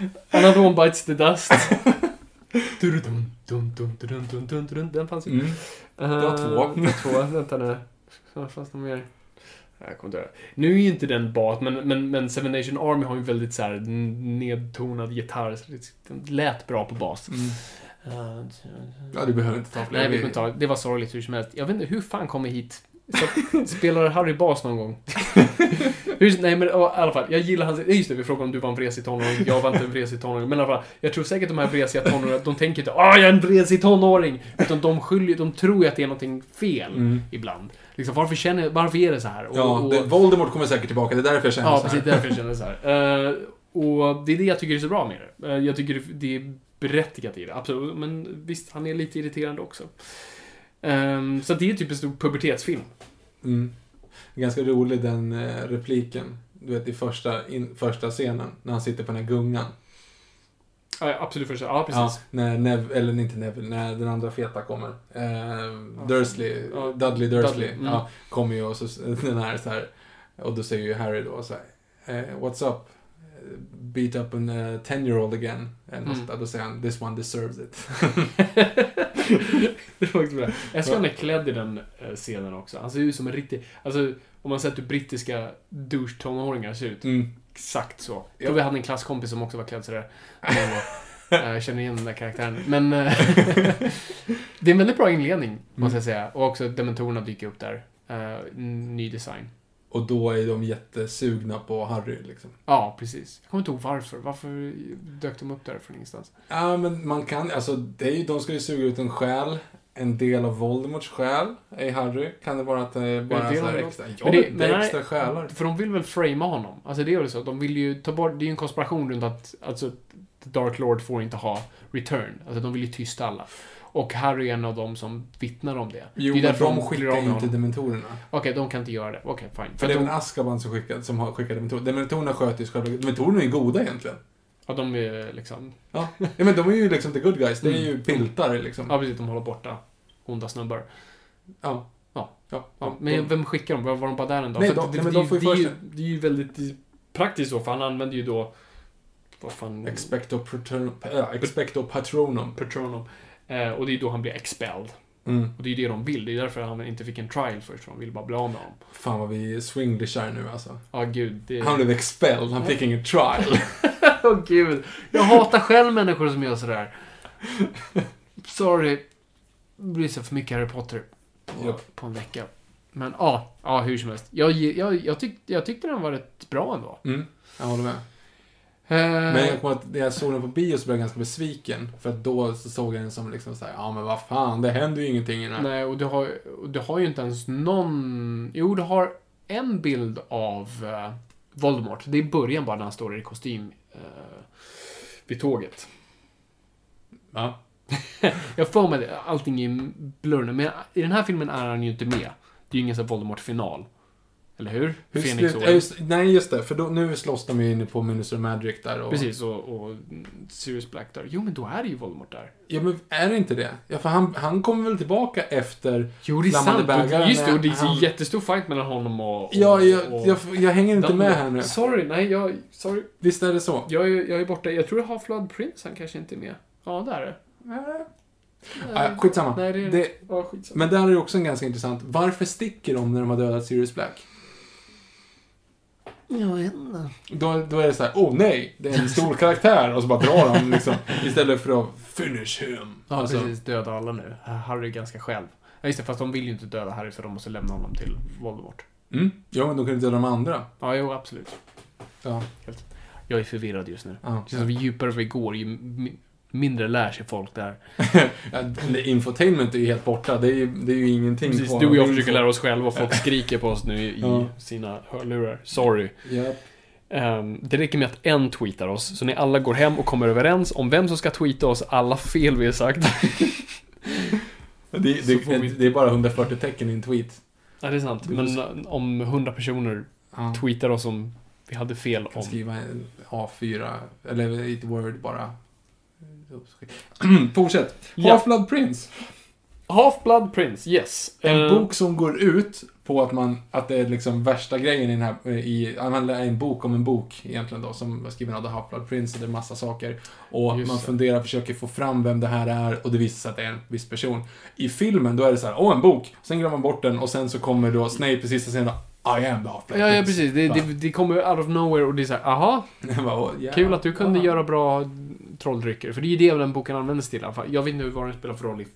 B: Det Another one bites the dust. Dun, dun, dun. Den fanns ju.
A: Mm. var två.
B: Eh, Det var två. Vänta nu. Fanns det mer? Jag kommer inte. Nu är ju inte den bas, men, men, men Seven Nation Army har ju väldigt så här nedtonad gitarr. Så det lät bra på bas.
A: Mm.
B: Eh,
A: Ja, du behöver inte ta fler.
B: Nej, vi kommer ta, det var sorgligt hur som helst. Jag vet inte, hur fan kom jag hit? Så, spelar Harry bas någon gång? nej, men i alla fall. Jag gillar hans... Just det, vi frågade om du var en vresig tonåring. Jag var inte en vresig tonåring. Men i alla fall, jag tror säkert de här vresiga tonåringarna, de tänker inte ah jag är en vresig tonåring. Utan de skyller, de tror ju att det är någonting fel
A: Mm.
B: ibland. Liksom, varför känner varför är det så här? Och,
A: Ja,
B: och,
A: det, Voldemort kommer säkert tillbaka. Det är därför jag känner
B: Ja,
A: så här.
B: precis. Därför jag känner så här. Eh, och det är det jag tycker är så bra med det. Eh, jag tycker det är berättigat i det, absolut. Men visst, han är lite irriterande också. Ehm, så det är typ en stor pubertetsfilm.
A: Mm. Ganska rolig den eh, repliken. Du vet i första, in, första scenen. När han sitter på den här gungan.
B: Ja, absolut första. Ja, precis.
A: Ja, när Nev, eller inte Neville, när den andra feta kommer. Eh, Dursley,
B: Ja,
A: Dudley Dursley.
B: Dudley, mm.
A: Ja, kommer ju och så, den här så här. Och då säger ju Harry då så här. Eh, What's up? Eh, Beat up an uh, 10-year-old again. Eller något
B: Mm.
A: sånt där. Då säger han, this one deserves it.
B: det var faktiskt bra. Jag älskar han är klädd i den eh, scenen också. Han ser ut som en riktig... Alltså, om man sett hur brittiska douche-tonåringar ser ut.
A: Mm.
B: Exakt så.
A: Ja.
B: Jag tror vi hade en klasskompis som också var klädd sådär. Eh, Jag känner igen den där karaktären. Men eh, det är en väldigt bra inledning, måste jag säga. Och också dementorerna dyker upp där. Eh, ny design.
A: Och då är de jättesugna på Harry liksom.
B: Ja, precis. Jag kommer inte ihåg varför. Varför dök de upp där från ingenstans?
A: Ja, men man kan, alltså, det är ju, de ska ju suga ut en själ. En del av Voldemorts själ är Harry. Kan det vara att det är bara
B: det
A: så här
B: något?
A: extra? Ja, det,
B: det-
A: är extra själar.
B: För de vill väl framea honom? Alltså det är väl så. De vill ju ta bort... Det är ju en konspiration runt att... Alltså, Dark Lord får inte ha return. Alltså de vill ju tysta alla. Och Harry är en av dem som vittnar om det.
A: Jo,
B: det är
A: men de skickar ju inte dementorerna.
B: Okej, de kan inte göra det. Okej, fine.
A: För
B: För
A: det är väl
B: de,
A: Azkaban som, skickar, som har skickat dementorer. Dementorerna sköter ju själva... Dementorerna är goda egentligen.
B: Ja, de är liksom...
A: Ja. ja, men de är ju liksom the good guys. Det är
B: Mm.
A: ju piltar liksom.
B: Ja, precis. De håller borta onda snubbar.
A: Ja.
B: Ja.
A: ja.
B: Ja, men vem skickar dem? Var, var de bara där en dag?
A: Nej,
B: För
A: de-
B: att
A: nej, men
B: det,
A: de får ju
B: det, är ju,
A: sig-
B: det är ju väldigt praktiskt så, för han använder ju då... Vad fan...
A: Expecto, patronum, äh, expecto patronum.
B: Patronum. Eh, och det är då han blir expelled.
A: Mm.
B: Och det är ju det de vill. Det är därför han inte fick en trial först. för De vill bara bli av med honom.
A: Fan vad vi swinglishar nu alltså.
B: Ja, gud. Det...
A: Han blev expelled, han fick ingen trial.
B: Åh, gud. Jag hatar själv människor som gör sådär. Sorry. Det blir så för mycket Harry Potter på,
A: Japp.
B: på en vecka. Men ja, ja hur som helst. Jag, jag, jag, tyck, jag tyckte den var rätt bra ändå.
A: Mm, jag håller med.
B: Eh,
A: Men jag kommer att när jag såg den på bio så blev jag ganska besviken. För att då så såg jag den som liksom såhär, ja men vad fan, det händer ju ingenting i den här.
B: Nej, och du har, du har ju inte ens någon... Jo, du har en bild av uh, Voldemort. Det är i början bara när han står i kostym uh, vid tåget.
A: Ja.
B: Jag får mig det, allting är blurr nu, men i den här filmen är han ju inte med. Det är ju ingen sån Voldemort-final. Eller hur?
A: Hur
B: Phoenix
A: slut, just, nej, just det. För då, nu slåss de ju inne på Minister of Magic där. Och,
B: Precis, och, och Sirius Black där. Jo, men då är det ju Voldemort där.
A: Ja, men är det inte det? Ja, för han, han kommer väl tillbaka efter...
B: Jo, det är sant.
A: bägaren
B: just det, och det är en jättestor fight mellan honom och... och
A: Ja, jag,
B: och,
A: jag, jag hänger inte med här nu.
B: Sorry, nej, jag... Sorry.
A: Visst är det så?
B: Jag är, jag är borta. Jag tror Half-Blood Prince, han kanske inte är med. Ja, där är det.
A: Ah, skitsamma.
B: Nej, det är
A: Det,
B: Ja, skitsamma.
A: men där är det också en ganska intressant. Varför sticker de när de har dödat Sirius Black?
B: Jag vet inte.
A: Då, då är det så här, oh nej, det är en stor karaktär. Och så bara drar de liksom. Istället för att finish him.
B: Ja,
A: Alltså,
B: precis. Döda alla nu. Harry är ganska själv. Ja, just det. Fast de vill ju inte döda Harry för de måste lämna honom till Voldemort.
A: Mm. Ja, men de kan inte döda de andra.
B: Ja, jo, absolut.
A: Ja.
B: Jag är förvirrad just nu.
A: Ja,
B: Det känns som ju djupare vi går, ju mindre lär sig folk där.
A: Infotainment är ju helt borta. Det är ju, det är ju ingenting
B: Precis,
A: kvar
B: du och jag försöker lära oss själva och folk skriker på oss nu i
A: Ja.
B: sina hörlurar. Sorry.
A: Japp.
B: Ehm, det räcker med att en tweetar oss, så ni alla går hem och kommer överens om vem som ska tweeta oss alla fel vi har sagt.
A: Det, det,
B: vi-
A: det är bara 140 tecken i en tweet.
B: ja, det är sant. Men eh, om 100 personer
A: Ja.
B: tweetar oss om vi hade fel
A: kan
B: om...
A: skriva en A4, eller ett word bara. Fortsätt. Half-Blood Prince.
B: Half-Blood Prince, yes.
A: En
B: Eh,
A: bok som går ut på att man, att det är liksom värsta grejen i den här, i, han en bok om en bok egentligen då, som var skriven av The Half-Blood Prince, och det är massa saker. Och man funderar, försöker få fram vem det här är, och det visar sig att det är en viss person. I filmen, då är det så här, åh, en bok! Sen glömmer man bort den, och sen så kommer då Snape i sista scenen, I am the Half-Blood.
B: Ja, ja precis. Det, det, det kommer out of nowhere och det är såhär, aha, kul att du kunde göra bra trolldrycker. För det är ju det den boken används till i alla fall. Jag vet inte vad den spelar för roll i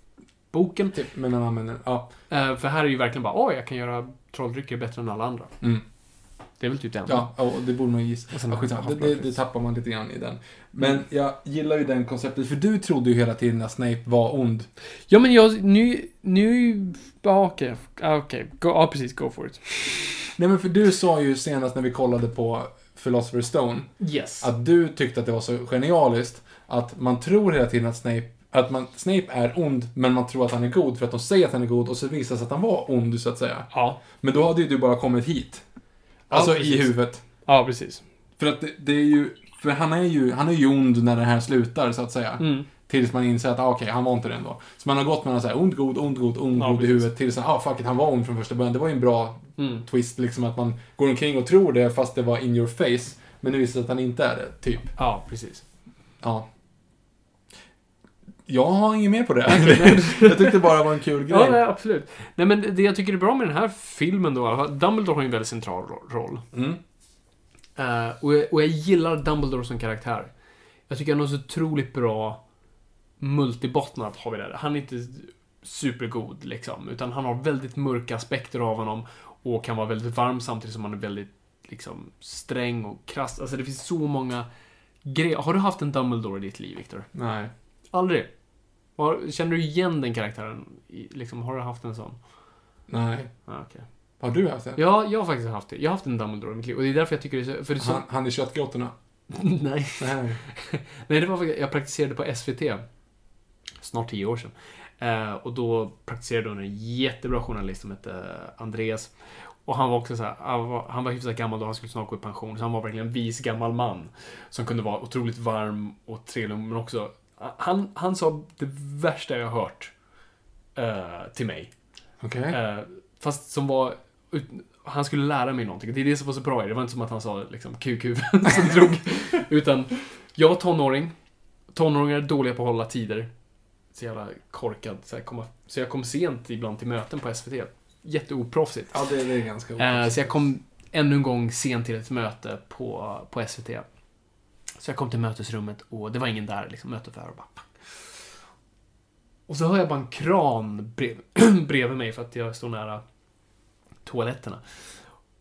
B: boken.
A: Typ, men man använder, ja.
B: Eh, för här är ju verkligen bara, åh, jag kan göra trolldrycker bättre än alla andra.
A: Mm.
B: Det är väl typ det.
A: Ja, och det borde man ju gissa.
B: Sen
A: Ja, det, det, det tappar man lite grann i den. Men jag gillar ju den konceptet, för du trodde ju hela tiden att Snape var ond.
B: Ja, men jag, nu, nu, ja okej, ja, okej, Go- ja precis, go for it.
A: Nej men för du sa ju senast när vi kollade på Philosopher's Stone,
B: Yes.
A: att du tyckte att det var så genialiskt att man tror hela tiden att Snape att man, Snape är ond, men man tror att han är god för att de säger att han är god och så visar det sig att han var ond, så att säga.
B: Ja,
A: Men då hade ju du bara kommit hit. Alltså i
B: precis.
A: huvudet.
B: ja precis.
A: För att det, det är ju, för han är ju, han är ju ond när det här slutar, så att säga.
B: Mm.
A: Tills man inser att, ah, okej, han var inte det ändå. Så man har gått mellan så här, ond, god, ond, god, ond,
B: Ja,
A: god i
B: precis.
A: huvudet, tills, ah, fuck it, han var ond från första början. Det var ju en bra
B: Mm.
A: twist, liksom att man går omkring och tror det fast det var in your face. Men nu visar det sig att han inte är det, typ.
B: Ja, precis.
A: Ja. Jag har inget mer på det. jag tyckte bara det var en kul grej.
B: Ja, nej, absolut. Nej, men det jag tycker är bra med den här filmen då, Dumbledore har ju en väldigt central ro- roll.
A: Mm.
B: Eh, och, jag, och jag gillar Dumbledore som karaktär. Jag tycker han har så otroligt bra multibottnat, har vi det. Han är inte supergod, liksom. Utan han har väldigt mörka aspekter av honom. Och kan vara väldigt varm samtidigt som han är väldigt, liksom, sträng och krass. Alltså, det finns så många grejer. Har du haft en Dumbledore i ditt liv, Victor?
A: Nej.
B: Aldrig? Har, känner du igen den karaktären? I, liksom, har du haft en sån?
A: Nej.
B: Ah, okej.
A: Har du haft det?
B: Ja, jag har faktiskt haft det. Jag har haft en Dumbledore i mitt liv. Och det är därför jag tycker det är så... För det är så...
A: Han, han i köttgrottorna?
B: Nej.
A: Nej.
B: Nej, det var faktiskt... Jag praktiserade på SVT. Snart tio år sedan. Eh, och då praktiserade hon en jättebra journalist som hette Andreas. Och han var också så här, han var, han var hyfsat gammal då, han skulle snart gå i pension. Så han var verkligen en vis gammal man. Som kunde vara otroligt varm och trevlig, men också... Han, han sa det värsta jag hört eh, till mig.
A: Okej.
B: Eh, fast som var... ut- Han skulle lära mig någonting. Det är det som var så bra i det. Det var inte som att han sa liksom QQ som drog. Utan, jag var tonåring. Tonåringar är dåliga på att hålla tider. Så jävla korkad. Så, här, komma, så jag kom sent ibland till möten på SVT. Jätteoproffsigt.
A: Ja, det, är ganska
B: Eh, så jag kom ännu en gång sent till ett möte på, på SVT. Så jag kom till mötesrummet och det var ingen där, liksom, mötet var bara... Och så hör jag bara en kran brev, bredvid mig för att jag står nära toaletterna.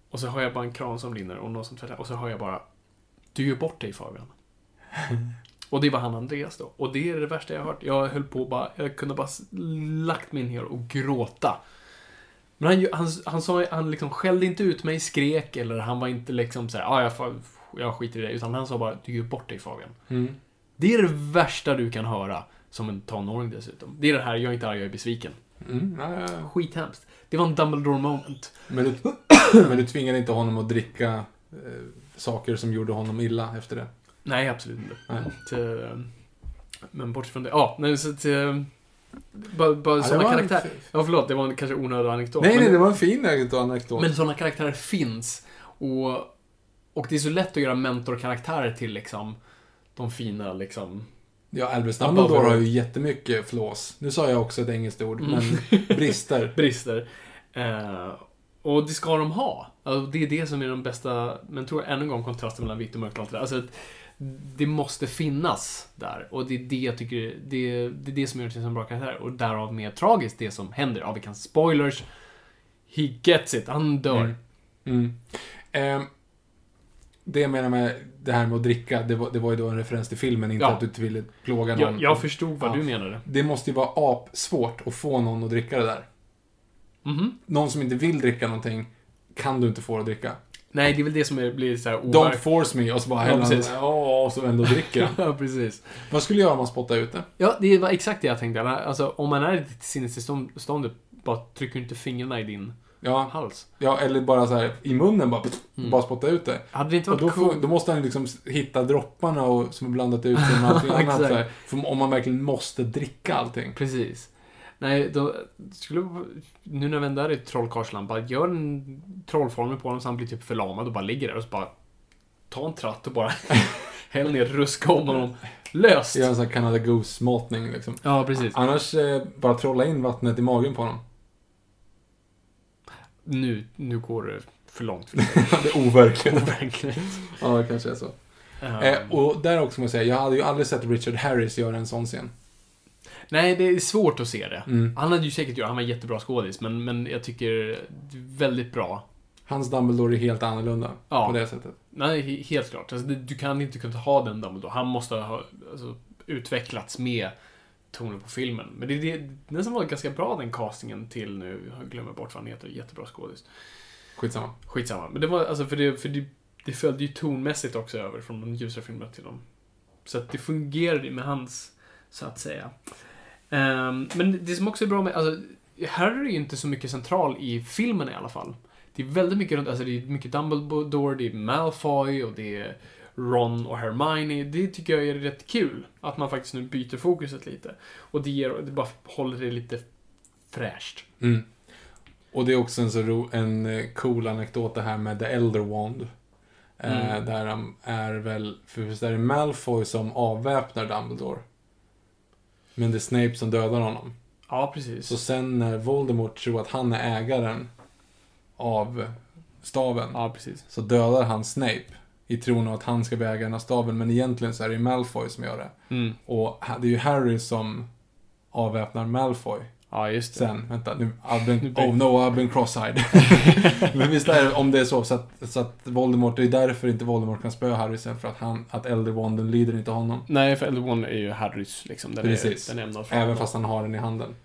B: Och så hör jag bara en kran som rinner och någon som tvättar. Och så hör jag bara Du gör bort dig Fabian. och det var han Andreas då. Och det är det värsta jag har hört. Jag höll på bara, jag kunde bara lagt mig ner och gråta. Men han, han, han, sa, han liksom skällde inte ut mig, skrek eller han var inte liksom såhär, ah, jag, får- jag skiter i det. Utan han sa bara, du gör bort dig Fabian.
A: Mm.
B: Det är det värsta du kan höra. Som en tonåring dessutom. Det är det här, jag är inte arg, jag är besviken.
A: Mm. Ja, ja, ja.
B: Skithemskt. Det var en Dumbledore moment.
A: Men, du, men du tvingade inte honom att dricka eh, saker som gjorde honom illa efter det?
B: Nej, absolut inte.
A: Nej.
B: Till, eh, men bortsett från det. Ja, nej, så att... eh, Bara, bara
A: det
B: sådana karaktärer. Ja, förlåt, det var en kanske onödig anekdot.
A: Nej, nej, det var en fin anekdot.
B: men sådana karaktärer finns. Och, och det är så lätt att göra mentorkaraktärer till liksom de fina liksom...
A: Ja, Albus Dumbledore har ju jättemycket flås. Nu sa jag också ett engelskt ord,
B: Mm.
A: men brister.
B: brister. Eh, och det ska de ha. Alltså, det är det som är den bästa, men tror jag ännu en gång kontrasten mellan vitt och mörkt och allt det där. Alltså, det måste finnas där. Och det är det jag tycker, det, det är det som gör det till en bra karaktär. Och därav mer tragiskt det som händer. Ja, vi kan spoilers. He gets it, han dör.
A: Mm. Mm. Ehm, det jag menar med det här med att dricka, det var, det var ju då en referens till filmen, inte
B: Ja.
A: att du inte ville plåga någon.
B: Jag, jag förstod vad
A: Ja.
B: du menade.
A: Det måste ju vara apsvårt att få någon att dricka det där.
B: Mhm.
A: Någon som inte vill dricka någonting kan du inte få att dricka.
B: Nej, det är väl det som är, blir så här
A: Don't force me och så bara
B: Ja,
A: ja, och så ändå dricker
B: ja, precis.
A: Vad skulle jag göra om man spottar ut det?
B: Ja, det var exakt det jag tänkte. Alltså, om man är i ditt sinnestillstånd, bara trycker du inte fingrarna i din
A: Ja,
B: hals.
A: ja eller bara så här i munnen bara,
B: Mm.
A: bara spotta ut det.
B: Hade det inte
A: Och
B: varit
A: då, får,
B: coolt?
A: då måste han liksom hitta dropparna och, som har blandat ut med allting annat. Så här. För om man verkligen måste dricka allting.
B: Precis. Nej, då skulle... Nu när vi ändå är i trollkarlslampa, gör en trollformel på honom så han blir typ förlamad och bara ligger där och så bara... Ta en tratt och bara häll ner, ruska om honom. Löst!
A: Göra en sån här Canada Goose-matning liksom.
B: Ja, precis.
A: Annars eh, bara trolla in vattnet i magen på honom.
B: Nu, nu går det för långt.
A: det är overkligt.
B: Verkligen.
A: ja, det kanske är så.
B: Ja.
A: Eh, och där också måste jag säga, jag hade ju aldrig sett Richard Harris göra en sån scen.
B: Nej, det är svårt att se det.
A: Mm.
B: Han hade ju säkert gjort, han var jättebra skådis, men, men jag tycker väldigt bra.
A: Hans Dumbledore är helt annorlunda
B: Ja.
A: på det sättet.
B: Nej, he- helt klart. Alltså, du kan inte kunna ha den Dumbledore. Han måste ha alltså, utvecklats med tonen på filmen. Men det är det, den som var ganska bra den castingen till nu, jag glömmer bort vad han heter, jättebra skådis.
A: Skitsamma.
B: Skitsamma. Men det var, alltså för det, för det, det följde ju tonmässigt också över från de ljusare filmerna till dem. Så att det fungerade med hans, så att säga. Ehm, men det som också är bra med, alltså, Harry är ju inte så mycket central i filmen i alla fall. Det är väldigt mycket runt, alltså det är mycket Dumbledore, det är Malfoy och det är Ron och Hermione. Det tycker jag är rätt kul. Att man faktiskt nu byter fokuset lite. Och det, ger, det bara håller det lite fräscht.
A: Mm. Och det är också en så ro, en eh, cool anekdot det här med The Elder Wand. Eh,
B: Mm.
A: där han är väl, för visst är det Malfoy som avväpnar Dumbledore. Men det är Snape som dödar honom.
B: Ja, precis.
A: Så sen när Voldemort tror att han är ägaren av staven,
B: Ja, precis.
A: så dödar han Snape. I tron att han ska bli ägaren av staven, men egentligen så är det Malfoy som gör det.
B: Mm.
A: Och det är ju Harry som avväpnar Malfoy.
B: Ja, just det.
A: Sen, vänta, nu, I've been, oh no, I've been cross-eyed. Men visst är det, om det är så, så att, så att Voldemort, det är därför inte Voldemort kan spöa Harry sen, för att han, att Elderwanden lyder inte honom.
B: Nej, för Elder One är ju Harrys liksom. Den
A: Precis.
B: är, den är
A: Även
B: honom.
A: fast han har den i handen.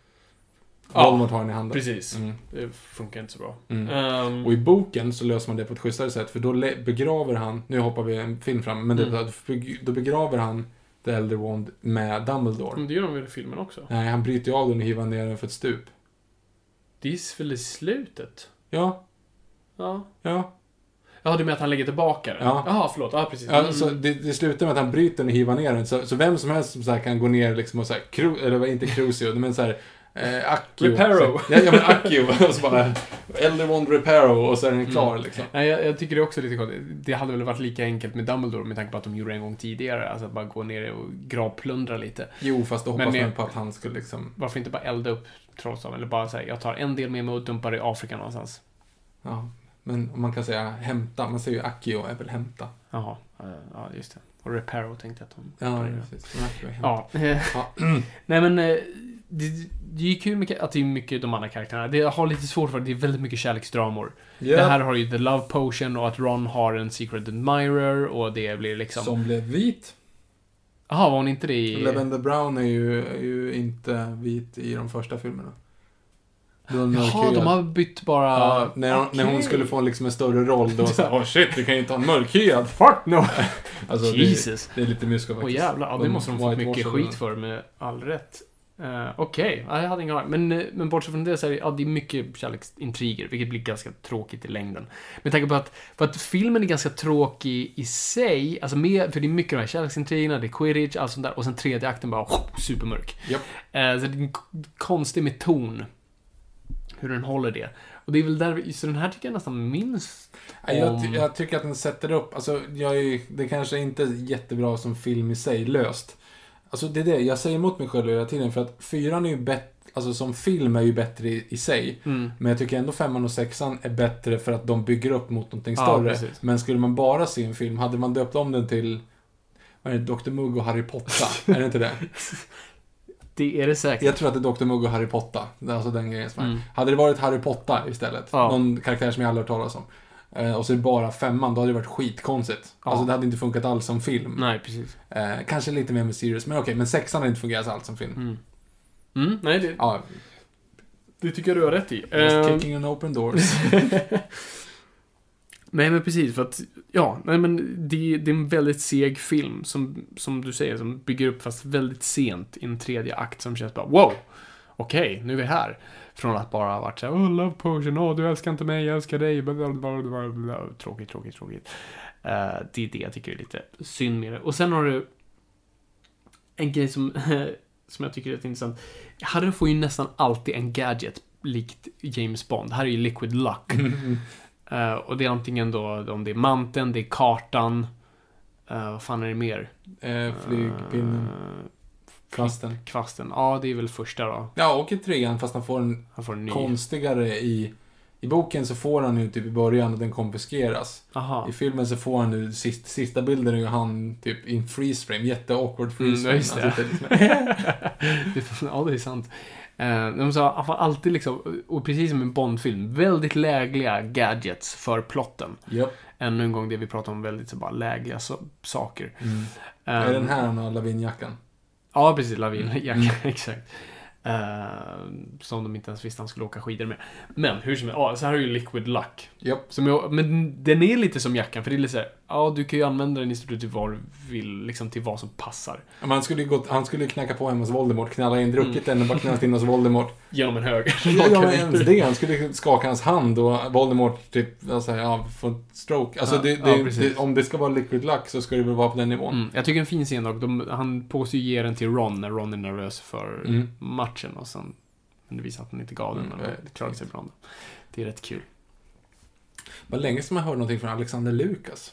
B: Ja,
A: Voldemort har den i handen.
B: Precis.
A: Mm.
B: Det funkar inte så bra.
A: Mm.
B: Ehm,
A: Och i boken så löser man det på ett schysstare sätt, för då begraver han, nu hoppar vi en film fram, men det,
B: Mm.
A: då begraver han The Elder Wand med Dumbledore.
B: men det gör de väl i filmen också?
A: Nej, han bryter ju av den och hivar ner den för ett stup.
B: Det är väl i slutet?
A: Ja,
B: Ja.
A: ja.
B: Ja, du menar att han lägger tillbaka den?
A: Ja.
B: Jaha, förlåt. Ja, precis.
A: Ja,
B: Mm.
A: så det, det slutar med att han bryter den och hivar ner den. Så, så vem som helst som så kan gå ner liksom och så här, cru, eller inte Crucio, men så här, eh, Accio.
B: Reparo.
A: Ja, ja, men Accio. och så bara, Elder Wand Reparo och så är den klar
B: Mm.
A: liksom.
B: Nej, jag, jag tycker det är också lite konstigt. Det hade väl varit lika enkelt med Dumbledore med tanke på att de gjorde det en gång tidigare. Alltså att bara gå ner och gravplundra lite.
A: Jo, fast då hoppas man på att han skulle liksom,
B: Varför inte bara elda upp trollstaven? Eller bara säga, jag tar en del med mig och dumpar i Afrika någonstans.
A: ja. Men man kan säga hämta, man säger ju Accio är väl hämta.
B: Jaha, eh, ja just det. Och Reparo tänkte jag att de...
A: Ja, precis. Är.
B: Ja.
A: Ja.
B: Nej men, eh, det, det är ju kul med, att det är mycket de andra karaktärerna. Det har lite svårt för att det är väldigt mycket kärleksdramor.
A: Ja.
B: Det här har ju The Love Potion och att Ron har en Secret Admirer och det blir liksom...
A: Som blev vit.
B: Jaha, var hon inte det i...
A: Lavender Brown är ju, är ju inte vit i de första filmerna.
B: Jaha, de har bytt bara...
A: Ja, när, hon, när hon skulle få liksom en större roll då så oh shit, du kan ju inte ha en mörkhyad.
B: Fuck no!
A: Alltså,
B: Jesus.
A: Det, det är lite mysko
B: Åh
A: faktiskt.
B: jävlar, ja, det
A: De
B: måste de fått mycket skit för med all rätt. Uh, Okej, ja, jag hade ingen aning. Men, eh, men bortsett från det så är det, ja, det är mycket kärleksintriger, vilket blir ganska tråkigt i längden. Med tanke på att, för att filmen är ganska tråkig i sig, alltså med, för det är mycket de här kärleksintrigerna, det är quidditch, allt sånt där, och sen tredje akten bara supermörk.
A: Japp.
B: Eh, så det är en k- konstig med ton, hur den håller det. Och det är väl där, så den här tycker jag nästan minst
A: Ja, Jag, ty-
B: om-
A: jag tycker att den sätter upp, alltså jag är, det kanske inte är jättebra som film i sig, löst. Alltså det är det, jag säger emot mig själv hela tiden för att fyran är ju bättre, alltså som film är ju bättre i, i sig.
B: Mm.
A: Men jag tycker ändå femman och sexan är bättre för att de bygger upp mot någonting
B: Ja,
A: större.
B: precis.
A: Men skulle man bara se en film, hade man döpt om den till vad är det, Dr. Mugg och Harry Potter? är det inte det?
B: Det är det säkert.
A: Jag tror att det är Dr. Mugg och Harry Potter. Alltså den grejen som.
B: Mm.
A: Hade det varit Harry Potter istället,
B: Ja.
A: någon karaktär som jag aldrig hört talas om. Eh, och så är det bara femman, då hade det varit skitkonstigt.
B: Ja.
A: Alltså det hade inte funkat alls som film.
B: Nej, precis.
A: Eh, kanske lite mer med Sirius, men okej, men sexan hade inte fungerat alls som film.
B: Mm. Mm, nej, det,
A: Ja,
B: det tycker jag du har rätt i.
A: just
B: Eh,
A: kicking an open doors.
B: Nej men precis, för att, ja, nej men det, det är en väldigt seg film som, som du säger, som bygger upp fast väldigt sent i en tredje akt som känns bara wow, okej, nu är vi här. Från att bara ha varit såhär, oh love potion, åh du älskar inte mig, jag älskar dig, tråkigt, tråkigt, tråkigt. Eh, det är det jag tycker är lite synd med det. Och sen har du en grej som, som jag tycker är rätt intressant. Harry får ju nästan alltid en gadget likt James Bond. Här är ju Liquid Luck. Eh, och det är antingen då om det är manteln, det är kartan. Uh, vad fan är det mer?
A: eh, flygpinnen, kvasten.
B: kvasten. Ja, det är väl första då.
A: Ja, och i trean, fast han får en
B: Han får en ny.
A: konstigare i... I boken så får han ju typ i början och den konfiskeras.
B: Aha.
A: I filmen så får han nu, sist, sista bilden är ju han typ i en freeze frame, jätteawkward freeze
B: Mm,
A: frame.
B: det.
A: Liksom-
B: ja, det är sant. Uh, de sa alltid liksom, och precis som en Bond-film, väldigt lägliga gadgets för plotten.
A: Japp.
B: Ännu en gång det vi pratar om väldigt så bara lägliga so saker.
A: Mm.
B: Um,
A: är den här han har lavinjackan?
B: Ja, precis. Lavinjacka,
A: Mm.
B: exakt. Eh, som de inte ens visste han skulle åka skidor med. Men hur som helst, ja, så här är ju Liquid Luck.
A: Japp.
B: Som jag, men den är lite som jackan, för det är lite såhär, ja du kan ju använda den i stort sett till vad du vill, liksom till vad som passar.
A: Men han skulle ju gått, han skulle knacka på hemma hos Voldemort, knalla in, druckit den och bara knallat in hos Voldemort.
B: Genom en höger.
A: Ja, ja, men ens det. Han skulle skaka hans hand och Voldemort typ, alltså, ja, få en stroke. Alltså
B: Ja,
A: det,
B: ja,
A: det,
B: precis.
A: det, om det ska vara liquid luck så ska det väl vara på den nivån.
B: Mm, jag tycker en fin scen dock. De, han påstår ju ge den till Ron när Ron är nervös för
A: Mm.
B: matchen och sen men det visar att han inte gav den.
A: Mm,
B: Mm,
A: det
B: klarade sig bra. Det är rätt kul.
A: Det var länge sedan man hörde någonting från Alexander Lukas.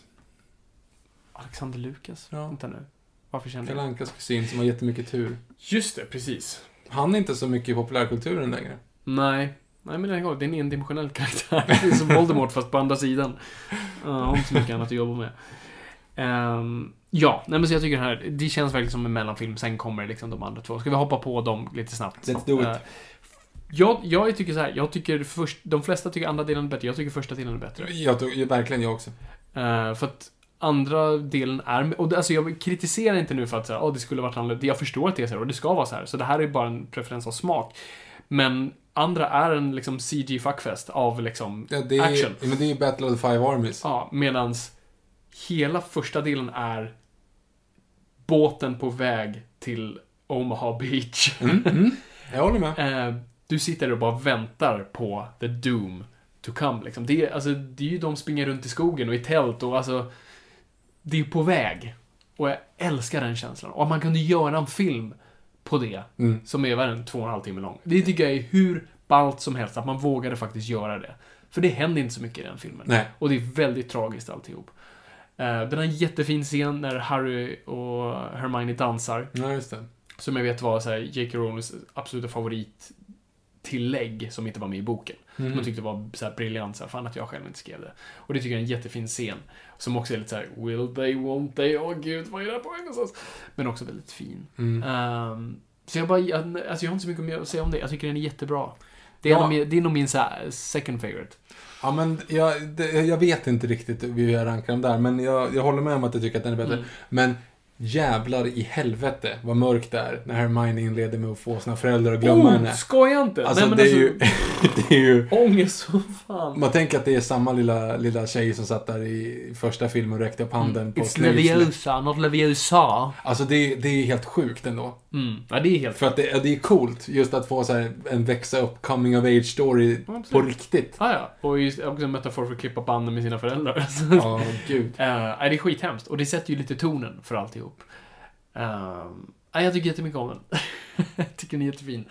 B: Alexander Lukas?
A: Ja.
B: Vänta nu. Varför känner
A: Kalle
B: jag...
A: Ankas kusin som har jättemycket tur.
B: Just det, precis.
A: Han är inte så mycket i populärkulturen längre.
B: Nej. Nej, men det är det är en endimensionell karaktär. Det är som Voldemort fast på andra sidan. Uh, har inte så mycket annat att jobba med. Ehm, ja, nej men så jag tycker den här, det känns verkligen som en mellanfilm. Sen kommer liksom de andra två. Ska vi hoppa på dem lite snabbt?
A: Let's do it.
B: Eh, jag, jag tycker så här, jag tycker först, de flesta tycker andra delen är bättre. Jag tycker första delen är bättre.
A: Jag, verkligen jag också.
B: Eh, för att andra delen är, och det, alltså jag kritiserar inte nu för att oh, det skulle varit annorlunda. Jag förstår att det är så här och det ska vara så här. Så det här är bara en preferens av smak. Men andra är en liksom CG-fuckfest av liksom
A: Ja, det är,
B: action.
A: men det är ju Battle of the Five Armies.
B: Ja, medans hela första delen är båten på väg till Omaha Beach.
A: Mm, mm. Jag håller med.
B: Eh, du sitter och bara väntar på the doom to come. Liksom. Det, är, alltså, det är ju de springer runt i skogen och i tält och alltså... Det är på väg. Och jag älskar den känslan. Och man kunde göra en film på det,
A: Mm.
B: som är den, två och en halv timme lång. Det tycker jag är hur ballt som helst, att man vågade faktiskt göra det. För det händer inte så mycket i den filmen.
A: Nej.
B: Och det är väldigt tragiskt alltihop. Eh, den har en jättefin scen när Harry och Hermione dansar.
A: Ja, just det.
B: Som jag vet var så här, J.K. Rowlings absoluta favorittillägg som inte var med i boken. Som
A: Mm.
B: jag tyckte var så här briljant, så här, fan att jag själv inte skrev det. Och det tycker jag är en jättefin scen. Som också är lite så här, will they, won't they, åh gud, vad är det här på väg någonstans? Men också väldigt fin.
A: Mm.
B: Ehm, så jag bara, alltså jag har inte så mycket mer att säga om det. Jag tycker den är jättebra. Det är,
A: Ja.
B: min, det är nog min så här, second favorite.
A: Ja, men jag, det, jag vet inte riktigt hur jag rankar dem där, men jag, jag håller med om att jag tycker att den är bättre.
B: Mm.
A: Men jävlar i helvete vad mörkt det är när Hermione inleder med att få sina föräldrar att glömma
B: oh,
A: henne.
B: skoja inte!
A: Alltså,
B: Nej, men
A: det,
B: alltså,
A: är ju, det är ju...
B: Ångest som fan.
A: Man tänker att det är samma lilla, lilla tjej som satt där i första filmen och räckte upp handen på
B: It's Leviosa, not Leviosa.
A: Alltså det, det är helt sjukt ändå.
B: Mm. Ja, det är helt...
A: För att det, det är coolt just att få så här en växa upp coming of age story
B: Ja,
A: på riktigt.
B: Ah, ja, och just också en metafor för att klippa banden med sina föräldrar.
A: Ja, gud.
B: Uh, det är skithemskt. Och det sätter ju lite tonen för alltihop. Uh, jag tycker jättemycket om den. jag tycker den är jättefin.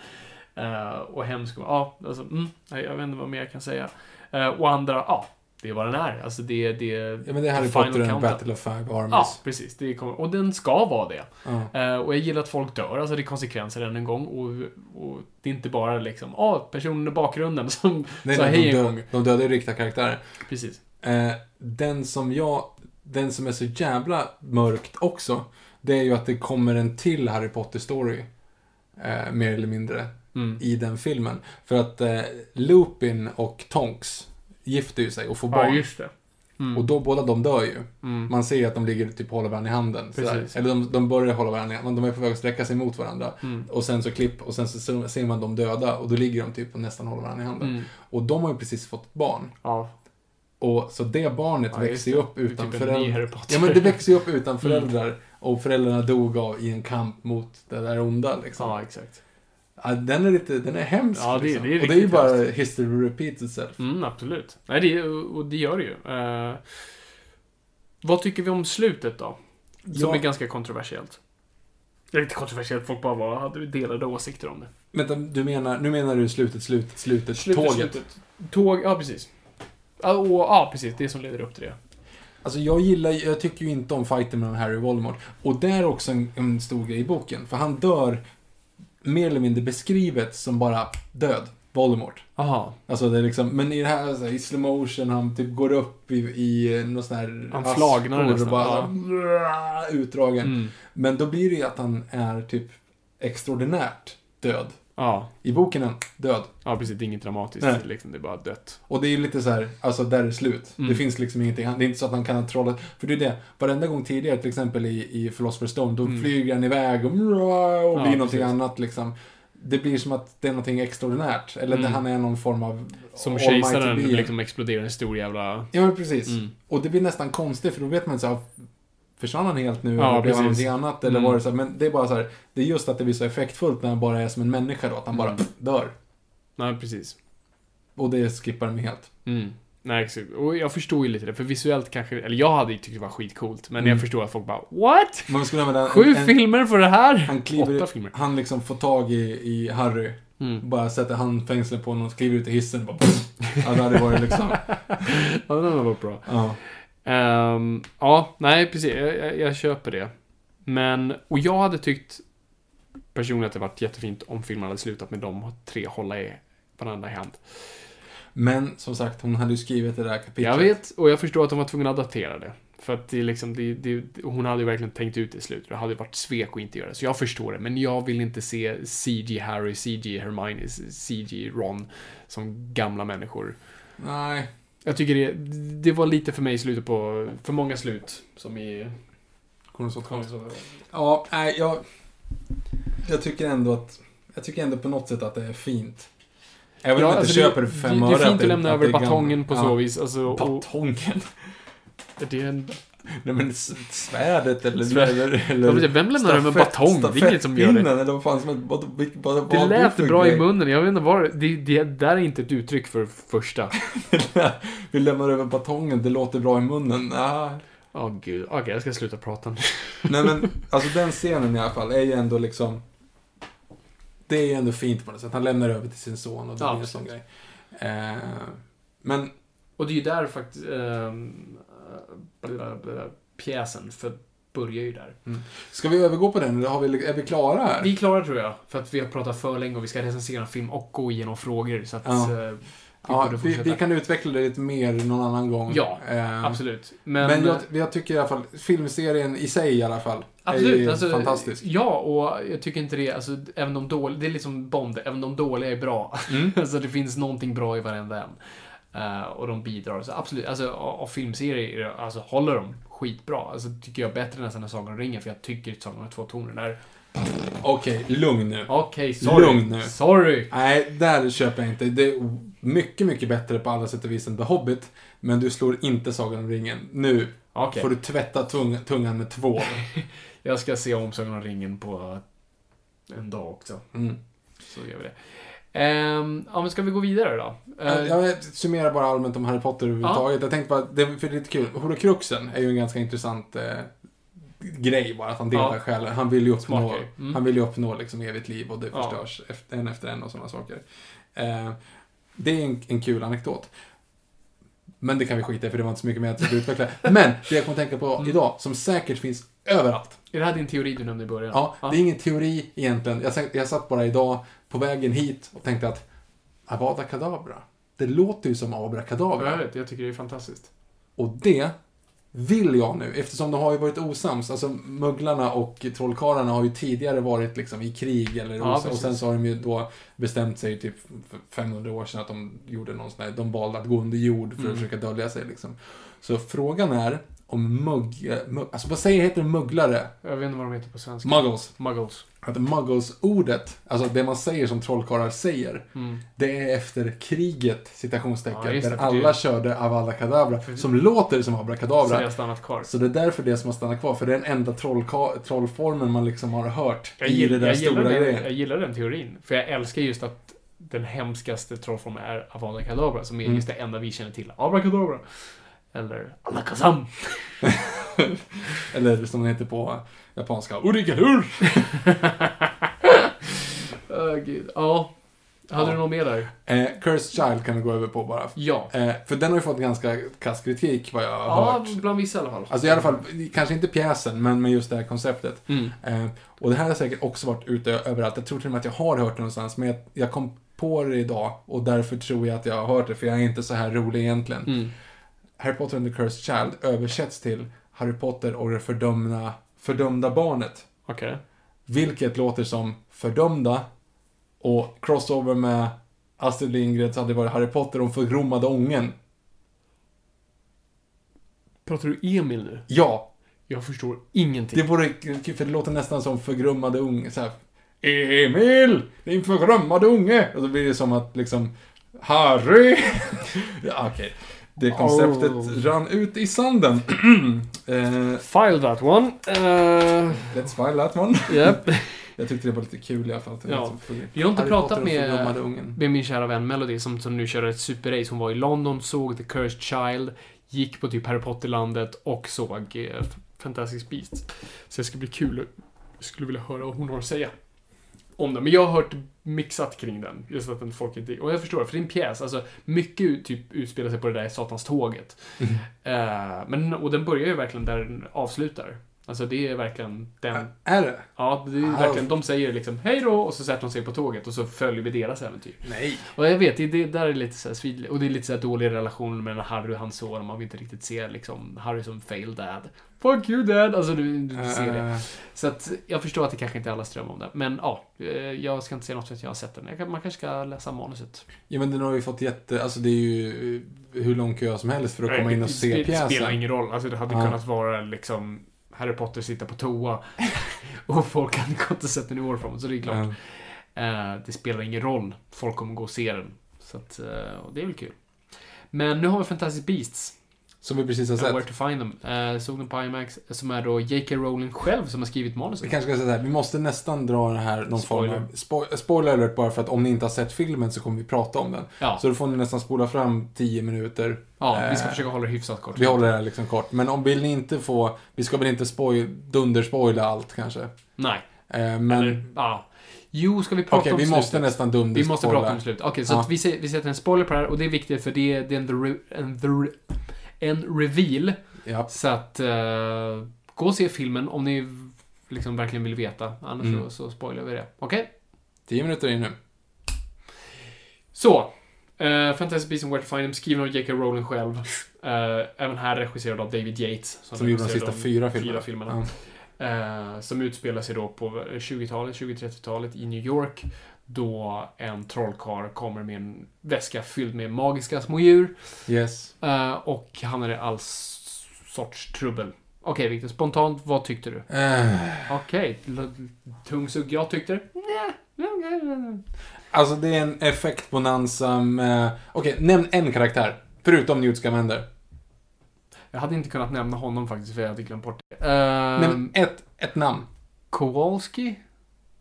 B: Uh, och hemsk. Ja, alltså, mm, jag vet inte vad mer jag kan säga. Uh, och andra, ja, det är vad den är. Alltså det, det
A: Ja, men det är Harry Potter and. Battle of Five
B: Ja,
A: Armies.
B: precis. Det kommer, och den ska vara det.
A: Ja.
B: Eh, och jag gillar att folk dör, alltså det är konsekvenser än en gång. Och, och det är inte bara liksom, ja, personen i bakgrunden som
A: Nej,
B: sa
A: nej,
B: hej
A: de,
B: en gång.
A: de dödar ju riktiga karaktärer.
B: Precis.
A: Eh, den som jag, den som är så jävla mörkt också, det är ju att det kommer en till Harry Potter-story. Eh, mer eller mindre.
B: Mm.
A: I den filmen. För att eh, Lupin och Tonks gifter ju sig och får
B: Ja,
A: barn.
B: just det. Mm.
A: Och då, båda de dör ju.
B: Mm.
A: Man ser ju att de ligger typ håller varandra i handen. Eller de, de börjar hålla varandra i handen. De är på väg att sträcka sig mot varandra.
B: Mm.
A: Och sen så klipp och sen så ser man dem döda och då ligger de typ och nästan håller varandra i handen.
B: Mm.
A: Och de har ju precis fått barn.
B: Ja,
A: Och så det barnet
B: Ja,
A: växer ju upp utan
B: typ
A: föräldrar. Ja men det växer ju upp utan
B: Mm.
A: föräldrar. Och föräldrarna dog av i en kamp mot det där onda liksom.
B: ja exakt.
A: Ja, den är lite, den är hemsk
B: Ja, det-
A: liksom.
B: det är
A: Och det är ju bara
B: hemskt.
A: history repeats itself.
B: Mm, absolut. Nej, det, och det gör det ju. Eh, vad tycker vi om slutet då? Som
A: Ja.
B: är ganska kontroversiellt. Det är inte kontroversiellt, folk bara var, hade delade åsikter om det.
A: Vänta, du menar, nu menar du slutet, slutet, slutet, tåget?
B: slutet. Tåg, ja precis. Ja, och, ja, precis. Det som leder upp till det.
A: Alltså jag gillar, jag tycker ju inte om fighten mellan Harry och Voldemort. Och det är också en, en stor grej i boken. För han dör mer eller mindre beskrivet som bara död. Voldemort.
B: Aha.
A: Alltså det är liksom, men i det här, så här, i slow motion, han typ går upp i, i någon sån här
B: Han flagnar
A: och
B: nästan,
A: bara utdragen.
B: Mm.
A: Men då blir det ju att han är typ extraordinärt död.
B: Ja.
A: I boken är han död.
B: ja, precis. Det är inget dramatiskt.
A: Nej.
B: Liksom, det är bara dött.
A: Och det är ju lite så här, alltså där är det slut.
B: Mm.
A: Det finns liksom ingenting. Det är inte så att han kan ha trollat. För det är det, varenda gång tidigare, till exempel i, i Philosopher's Stone, då
B: Mm.
A: flyger han iväg och, och blir någonting
B: precis.
A: annat liksom. Det blir som att det är någonting extraordinärt. Eller
B: Mm.
A: han är någon form av
B: Som kejsaren liksom exploderar en stor jävla...
A: Ja, precis.
B: Mm.
A: Och det blir nästan konstigt, för då vet man inte så här, försvann han helt nu?
B: Ja,
A: eller blev han någonting annat? Eller
B: Mm.
A: var det så här, men det är bara så här, det är just att det blir så effektfullt när han bara är som en människa då, att han bara
B: Mm.
A: pff, dör.
B: Nej, precis.
A: Och det skippar de helt.
B: Mm. Nej, exakt. Och jag förstår ju lite det, för visuellt kanske... Eller jag hade ju tyckt det var skitcoolt, men
A: Mm.
B: jag förstår att folk bara What?
A: Man skulle använda
B: Sju
A: en, en,
B: filmer för det här?
A: Han kliver,
B: Åtta filmer.
A: Han liksom får tag i, i Harry.
B: Mm.
A: Bara sätter handfängslen på honom, kliver ut i hissen och bara Ja, det hade varit liksom...
B: Ja, den var bra.
A: Ja.
B: Ehm, ja, nej precis. Jag, jag, jag köper det. Men, och jag hade tyckt personligen att det varit jättefint om filmen hade slutat med de tre hålla i varandra i hand.
A: Men som sagt, hon hade ju skrivit det där kapitlet.
B: Jag vet, och jag förstår att de var tvungna att datera det. För att det liksom, det, det, hon hade ju verkligen tänkt ut det i slutet. Det hade ju varit svek att inte göra det. Så jag förstår det. Men jag vill inte se CG Harry, CG Hermione, CG Ron som gamla människor.
A: Nej.
B: Jag tycker det, det var lite för mig i slutet på, för många slut. Som i...
A: Konstigt. Ja, nej, jag... Jag tycker ändå att... Jag tycker ändå på något sätt att det är fint. Även om jag inte
B: alltså
A: köper det för fem
B: det,
A: öre.
B: det är fint
A: att
B: att lämna
A: att
B: över
A: det
B: batongen på
A: Ja.
B: så vis. Alltså, och,
A: Batongen?
B: det är en,
A: Nej men svärdet eller...
B: Svärd.
A: eller, eller
B: Vem lämnar över en batong? Det är ingen som gör det.
A: Eller vad fan som helst. Vad,
B: Det lät bra i
A: grej?
B: munnen. Jag vet inte vad det, det, det där är inte ett uttryck för första.
A: Vi lämnar över batongen, det låter bra i munnen. Ah.
B: Åh gud. Okej, jag ska sluta prata nu.
A: Nej men, alltså den scenen i alla fall är ju ändå liksom... Det är ju ändå fint på något sätt. Han lämnar över till sin son och det
B: Ja,
A: blir en sån grej. Eh, men,
B: Och det är ju där faktiskt bla, pjäsen för börjar ju där.
A: ska vi övergå på den eller har vi, är vi klara här?
B: Vi är klara tror jag, för att vi har pratat för länge och vi ska recensera en film och gå igenom frågor. Så att
A: Ja.
B: eh, vi
A: ja, vi, vi kan utveckla det lite mer någon annan gång.
B: Ja,
A: Eh,
B: Absolut.
A: Men,
B: Men,
A: jag, jag tycker i alla fall, filmserien i sig i alla fall, är
B: Absolut,
A: ju
B: alltså,
A: fantastisk.
B: Ja, och jag tycker inte det, alltså, även de dåliga, det är liksom Bond, även de dåliga är bra.
A: Mm.
B: alltså det finns någonting bra i varenda en. Eh, och de bidrar. Så absolut, alltså av av filmserier, alltså håller de skitbra. Alltså tycker jag bättre nästan än Sagan om ringen, för jag tycker att Sagan om två toner är...
A: Okej, lugn nu.
B: Okej, sorry.
A: Lugn nu.
B: Sorry.
A: Nej, där köper jag inte. Det är mycket, mycket bättre på alla sätt och vis än The Hobbit. Men du slår inte Sagan om ringen. Nu
B: Okej,
A: får du tvätta tung, tungan med tvål.
B: jag ska se om Sagan om ringen på en dag också.
A: Mm.
B: Så gör vi det. Ehm, ja, men ska vi gå vidare då? Eh,
A: Jag, jag summerar bara allmänt om Harry Potter överhuvudtaget. Jag tänkte bara, det, för det är lite kul. Horocruxen är ju en ganska intressant eh, grej bara, att han delar
B: Ja.
A: själen. Han vill ju uppnå.
B: Mm.
A: han vill ju uppnå liksom evigt liv och det
B: Ja.
A: förstörs efter, en efter en och sådana saker. Eh, det är en, en kul anekdot. Men det kan vi skita i för det var inte så mycket mer att utveckla. Men det jag kommer att tänka på
B: Mm.
A: idag, som säkert finns överallt.
B: Är det här din teori du nämnde i början?
A: Ja, det är ingen teori egentligen. Jag, jag satt bara idag på vägen hit och tänkte att Avada Kedavra. Det låter ju som Abrakadabra.
B: Jag vet, jag tycker det är fantastiskt.
A: Och det vill jag nu, eftersom de har ju varit osams, alltså mugglarna och trollkarlarna har ju tidigare varit liksom i krig eller
B: Ja,
A: och sen så har de ju då bestämt sig typ för 500 år sedan att de gjorde någon sån här, de valde att gå under jord för att
B: Mm.
A: försöka dölja sig liksom. Så frågan är om mugg, mugg alltså vad säger, heter det mugglare?
B: Jag vet inte vad de heter på svenska.
A: Muggles.
B: Muggles.
A: Att muggles-ordet, alltså det man säger som trollkarlar säger,
B: Mm.
A: det är efter kriget, citationstecken,
B: Ja, det,
A: där
B: för det-
A: alla körde Avada som låter som
B: Så
A: Abrakadabra.
B: det har stannat kvar.
A: Så det är därför det som har stannat kvar, för det är den enda trollformen man liksom har hört
B: Jag,
A: i det där
B: jag,
A: stora
B: den,
A: grejen.
B: jag gillar den teorin. För jag älskar just att den hemskaste trollformen är Avada Kedavra, som är
A: Mm.
B: just det enda vi känner till. Abrakadabra. Eller Alakazam.
A: Eller som den heter på japanska, Urigalur!
B: Gud. Ja. Hade
A: Ja.
B: du något mer där?
A: Eh, Cursed Child kan vi gå över på bara.
B: Ja.
A: Eh, för den har ju fått ganska kass kritik, vad jag har
B: Ja,
A: hört.
B: bland vissa i alla fall.
A: Alltså i alla fall, kanske inte pjäsen, men med just det här konceptet.
B: Mm.
A: Eh, och det här har säkert också varit ute överallt. Jag tror till och med att jag har hört det någonstans, men jag, jag kom på det idag och därför tror jag att jag har hört det, för jag är inte så här rolig egentligen.
B: Mm.
A: Harry Potter and the Cursed Child översätts till Harry Potter och det fördömda, fördömda barnet.
B: Okej.
A: Vilket låter som fördömda och crossover med Astrid Lindgren så hade det varit Harry Potter och förgrommade ången.
B: Pratar du Emil nu?
A: Ja,
B: Jag förstår ingenting.
A: det vore för det låter nästan som förgrummade unge. Så här, Emil! Din förgrummade unge! Och då blir det som att liksom Harry! ja, okej. Det konceptet
B: Oh.
A: rann ut i sanden. eh,
B: File that one. Uh,
A: let's file that one.
B: yep.
A: Jag tyckte det var lite kul i alla fall.
B: Ja.
A: för-
B: Vi har inte
A: Harry
B: pratat med- med min kära vän Melody som, som nu kör ett superrace. Hon var i London, såg The Cursed Child, gick på typ Harry Potter-landet och såg eh, Fantastic Beasts. Så det ska bli kul. Jag skulle vilja höra vad hon har att säga om den. Men jag har hört mixat kring den. Just att den folk inte... Och jag förstår det, för det är en pjäs. Alltså, mycket typ utspelar sig på det där satans tåget. Eh, men, och den börjar ju verkligen där den avslutar. Alltså det är verkligen den...
A: Är det?
B: Ja, det är
A: Ah.
B: verkligen, de säger liksom hej då och så sätter de sig på tåget och så följer vi deras äventyr.
A: Nej.
B: Och jag vet, det, det där är lite så här svid, och det är lite så här dålig relation mellan Harry och hans son. Man vill inte riktigt se liksom Harry som fail dad. Fuck you dad! Alltså du, du ser det.
A: Eh,
B: Så att jag förstår att det kanske inte är alla strömmar om det. Men ja, eh, jag ska inte säga något för att jag har sett den. Kan, man kanske ska läsa manuset.
A: Ja men den har ju fått jätte, alltså det är ju hur lång kö som helst för att komma in och
B: det,
A: se
B: det, Det spelar
A: pjäsen.
B: ingen roll. Alltså det hade
A: Ja.
B: kunnat vara liksom Harry Potter sitta på toa och folk hade gått och sett den i år framåt. Så det är klart. Eh, det spelar ingen roll. Folk kommer gå och se den. Så att, och det är väl kul. Men nu har vi Fantastic Beasts.
A: Som vi precis har
B: Uh, Where
A: sett.
B: to find them. Uh, såg den på IMAX. Som är då J.K. Rowling själv som har skrivit
A: Vi
B: manuset.
A: kanske ska säga så här, vi måste nästan dra det här någon
B: Spoiler.
A: form av spo- spoiler alert bara för att om ni inte har sett filmen så kommer vi prata om den.
B: Ja,
A: Så då får ni nästan spola fram 10 minuter.
B: ja vi ska
A: eh,
B: försöka hålla det hyfsat kort.
A: Vi håller det här liksom kort. Men om vill ni inte få, vi ska väl inte spoil, dunderspoila allt kanske.
B: Nej.
A: Eh, men
B: Eller, ja. Jo, ska vi prata
A: okej,
B: om
A: vi
B: slutet?
A: måste nästan
B: Vi
A: dunderspoila.
B: måste prata om slutet. Okej, så
A: Ja.
B: vi, vi sätter en spoiler på det här och det är viktigt för det är, det är en, the en, the en reveal.
A: Ja.
B: Så att uh, gå och se filmen om ni liksom verkligen vill veta. Annars
A: Mm.
B: så, så spoilar vi det. Okej?
A: 10 minuter in nu.
B: Så. Uh, Fantastic Beasts and Where to Find Them, skriven av J.K. Rowling själv. Eh, även här regisserad av David Yates.
A: Som gjorde de sista fyra filmerna.
B: Fyra filmerna.
A: Ja.
B: Eh, som utspelar sig då på 20-talet, 20-30-talet i New York. Då en trollkarl kommer med en väska fylld med magiska små djur.
A: Yes.
B: eh, och hamnar i all sorts trubbel. Okej, Victor. Spontant, vad tyckte du?
A: Eh,
B: Okej, l- tung sugg. Jag tyckte...
A: alltså det är en effektbonanza med... Okej, nämn en karaktär. Förutom Newt Scamander.
B: Jag hade inte kunnat nämna honom faktiskt, för jag hade glömt bort det. Uh,
A: Men ett, ett namn.
B: Kowalski?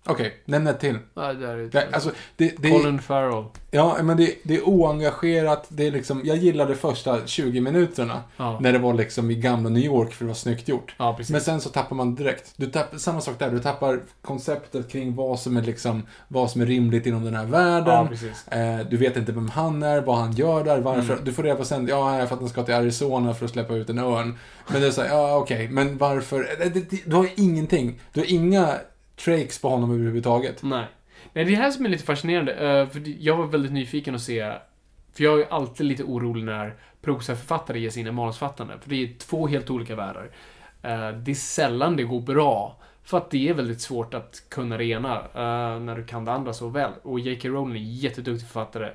A: Okej, nämn ett till.
B: Ja, det är
A: Det, alltså, det, det,
B: Colin Farrell.
A: ja, men det, det är oengagerat. Det är liksom, jag gillade första 20 minuterna.
B: Ja.
A: När det var liksom i gamla New York för det var snyggt gjort.
B: ja.
A: Men sen så tappar man direkt. Du tappar, samma sak där, du tappar konceptet kring vad som är liksom, vad som är rimligt inom den här världen.
B: ja.
A: Eh, du vet inte vem han är, vad han gör där, varför.
B: Mm.
A: Du får reda på sen, ja, jag för att han ska till Arizona för att släppa ut en örn. Men det är såhär, ja okej, men varför? Eh, Du har ingenting. Du har inga trakes på honom överhuvudtaget.
B: Nej. Nej, det är det här som är lite fascinerande. Eh, för jag var väldigt nyfiken att se För jag är alltid lite orolig när prosaförfattare ger sig in i manusfattande. För det är två helt olika världar. Eh, det är sällan det går bra. För att det är väldigt svårt att kunna det ena eh, när du kan det andra så väl. Och J.K. Rowling är jätteduktig författare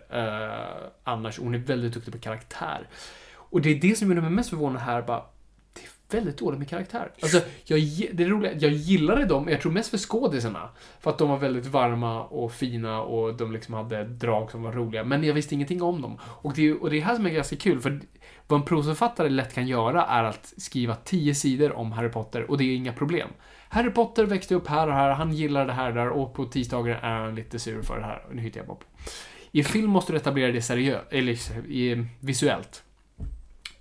B: annars. Och hon är väldigt duktig på karaktär. Och det är det som gör mig mest förvånad här. Bara, väldigt dåligt med karaktär. Alltså, jag, det är roliga, jag gillade dem, jag tror mest för skådisarna. För att de var väldigt varma och fina och de liksom hade drag som var roliga. Men jag visste ingenting om dem. Och det, är- och det är här som är ganska kul, för vad en prosaförfattare lätt kan göra är att skriva tio sidor om Harry Potter och det är inga problem. Harry Potter växte upp här och här, han gillar det här och där och på tisdagar är han lite sur för det här. Nu hittar jag bara på. I film måste du etablera det seriöst, eller visuellt.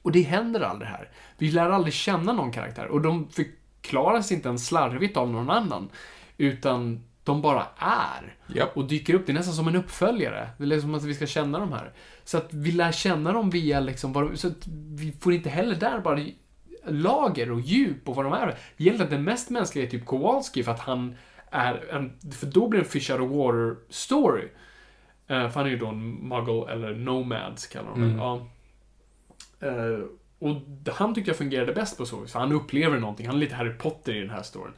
B: Och det händer aldrig här. Vi lär aldrig känna någon karaktär och de förklaras inte ens slarvigt av någon annan. Utan de bara är.
A: Japp.
B: Och dyker upp. Det är nästan som en uppföljare. Det är liksom att vi ska känna de här. Så att vi lär känna dem via liksom vad de, Så att vi får inte heller där bara lager och djup och vad de är. Egentligen den mest mänskliga är typ Kowalski för att han är en... För då blir det en Fish Out of Water story. Eh, för han är ju då en muggle, eller nomads kallar de.
A: Mm.
B: Ja. Eh, och han tycker jag fungerade bäst på så vis, för han upplever någonting. Han är lite Harry Potter i den här storyn.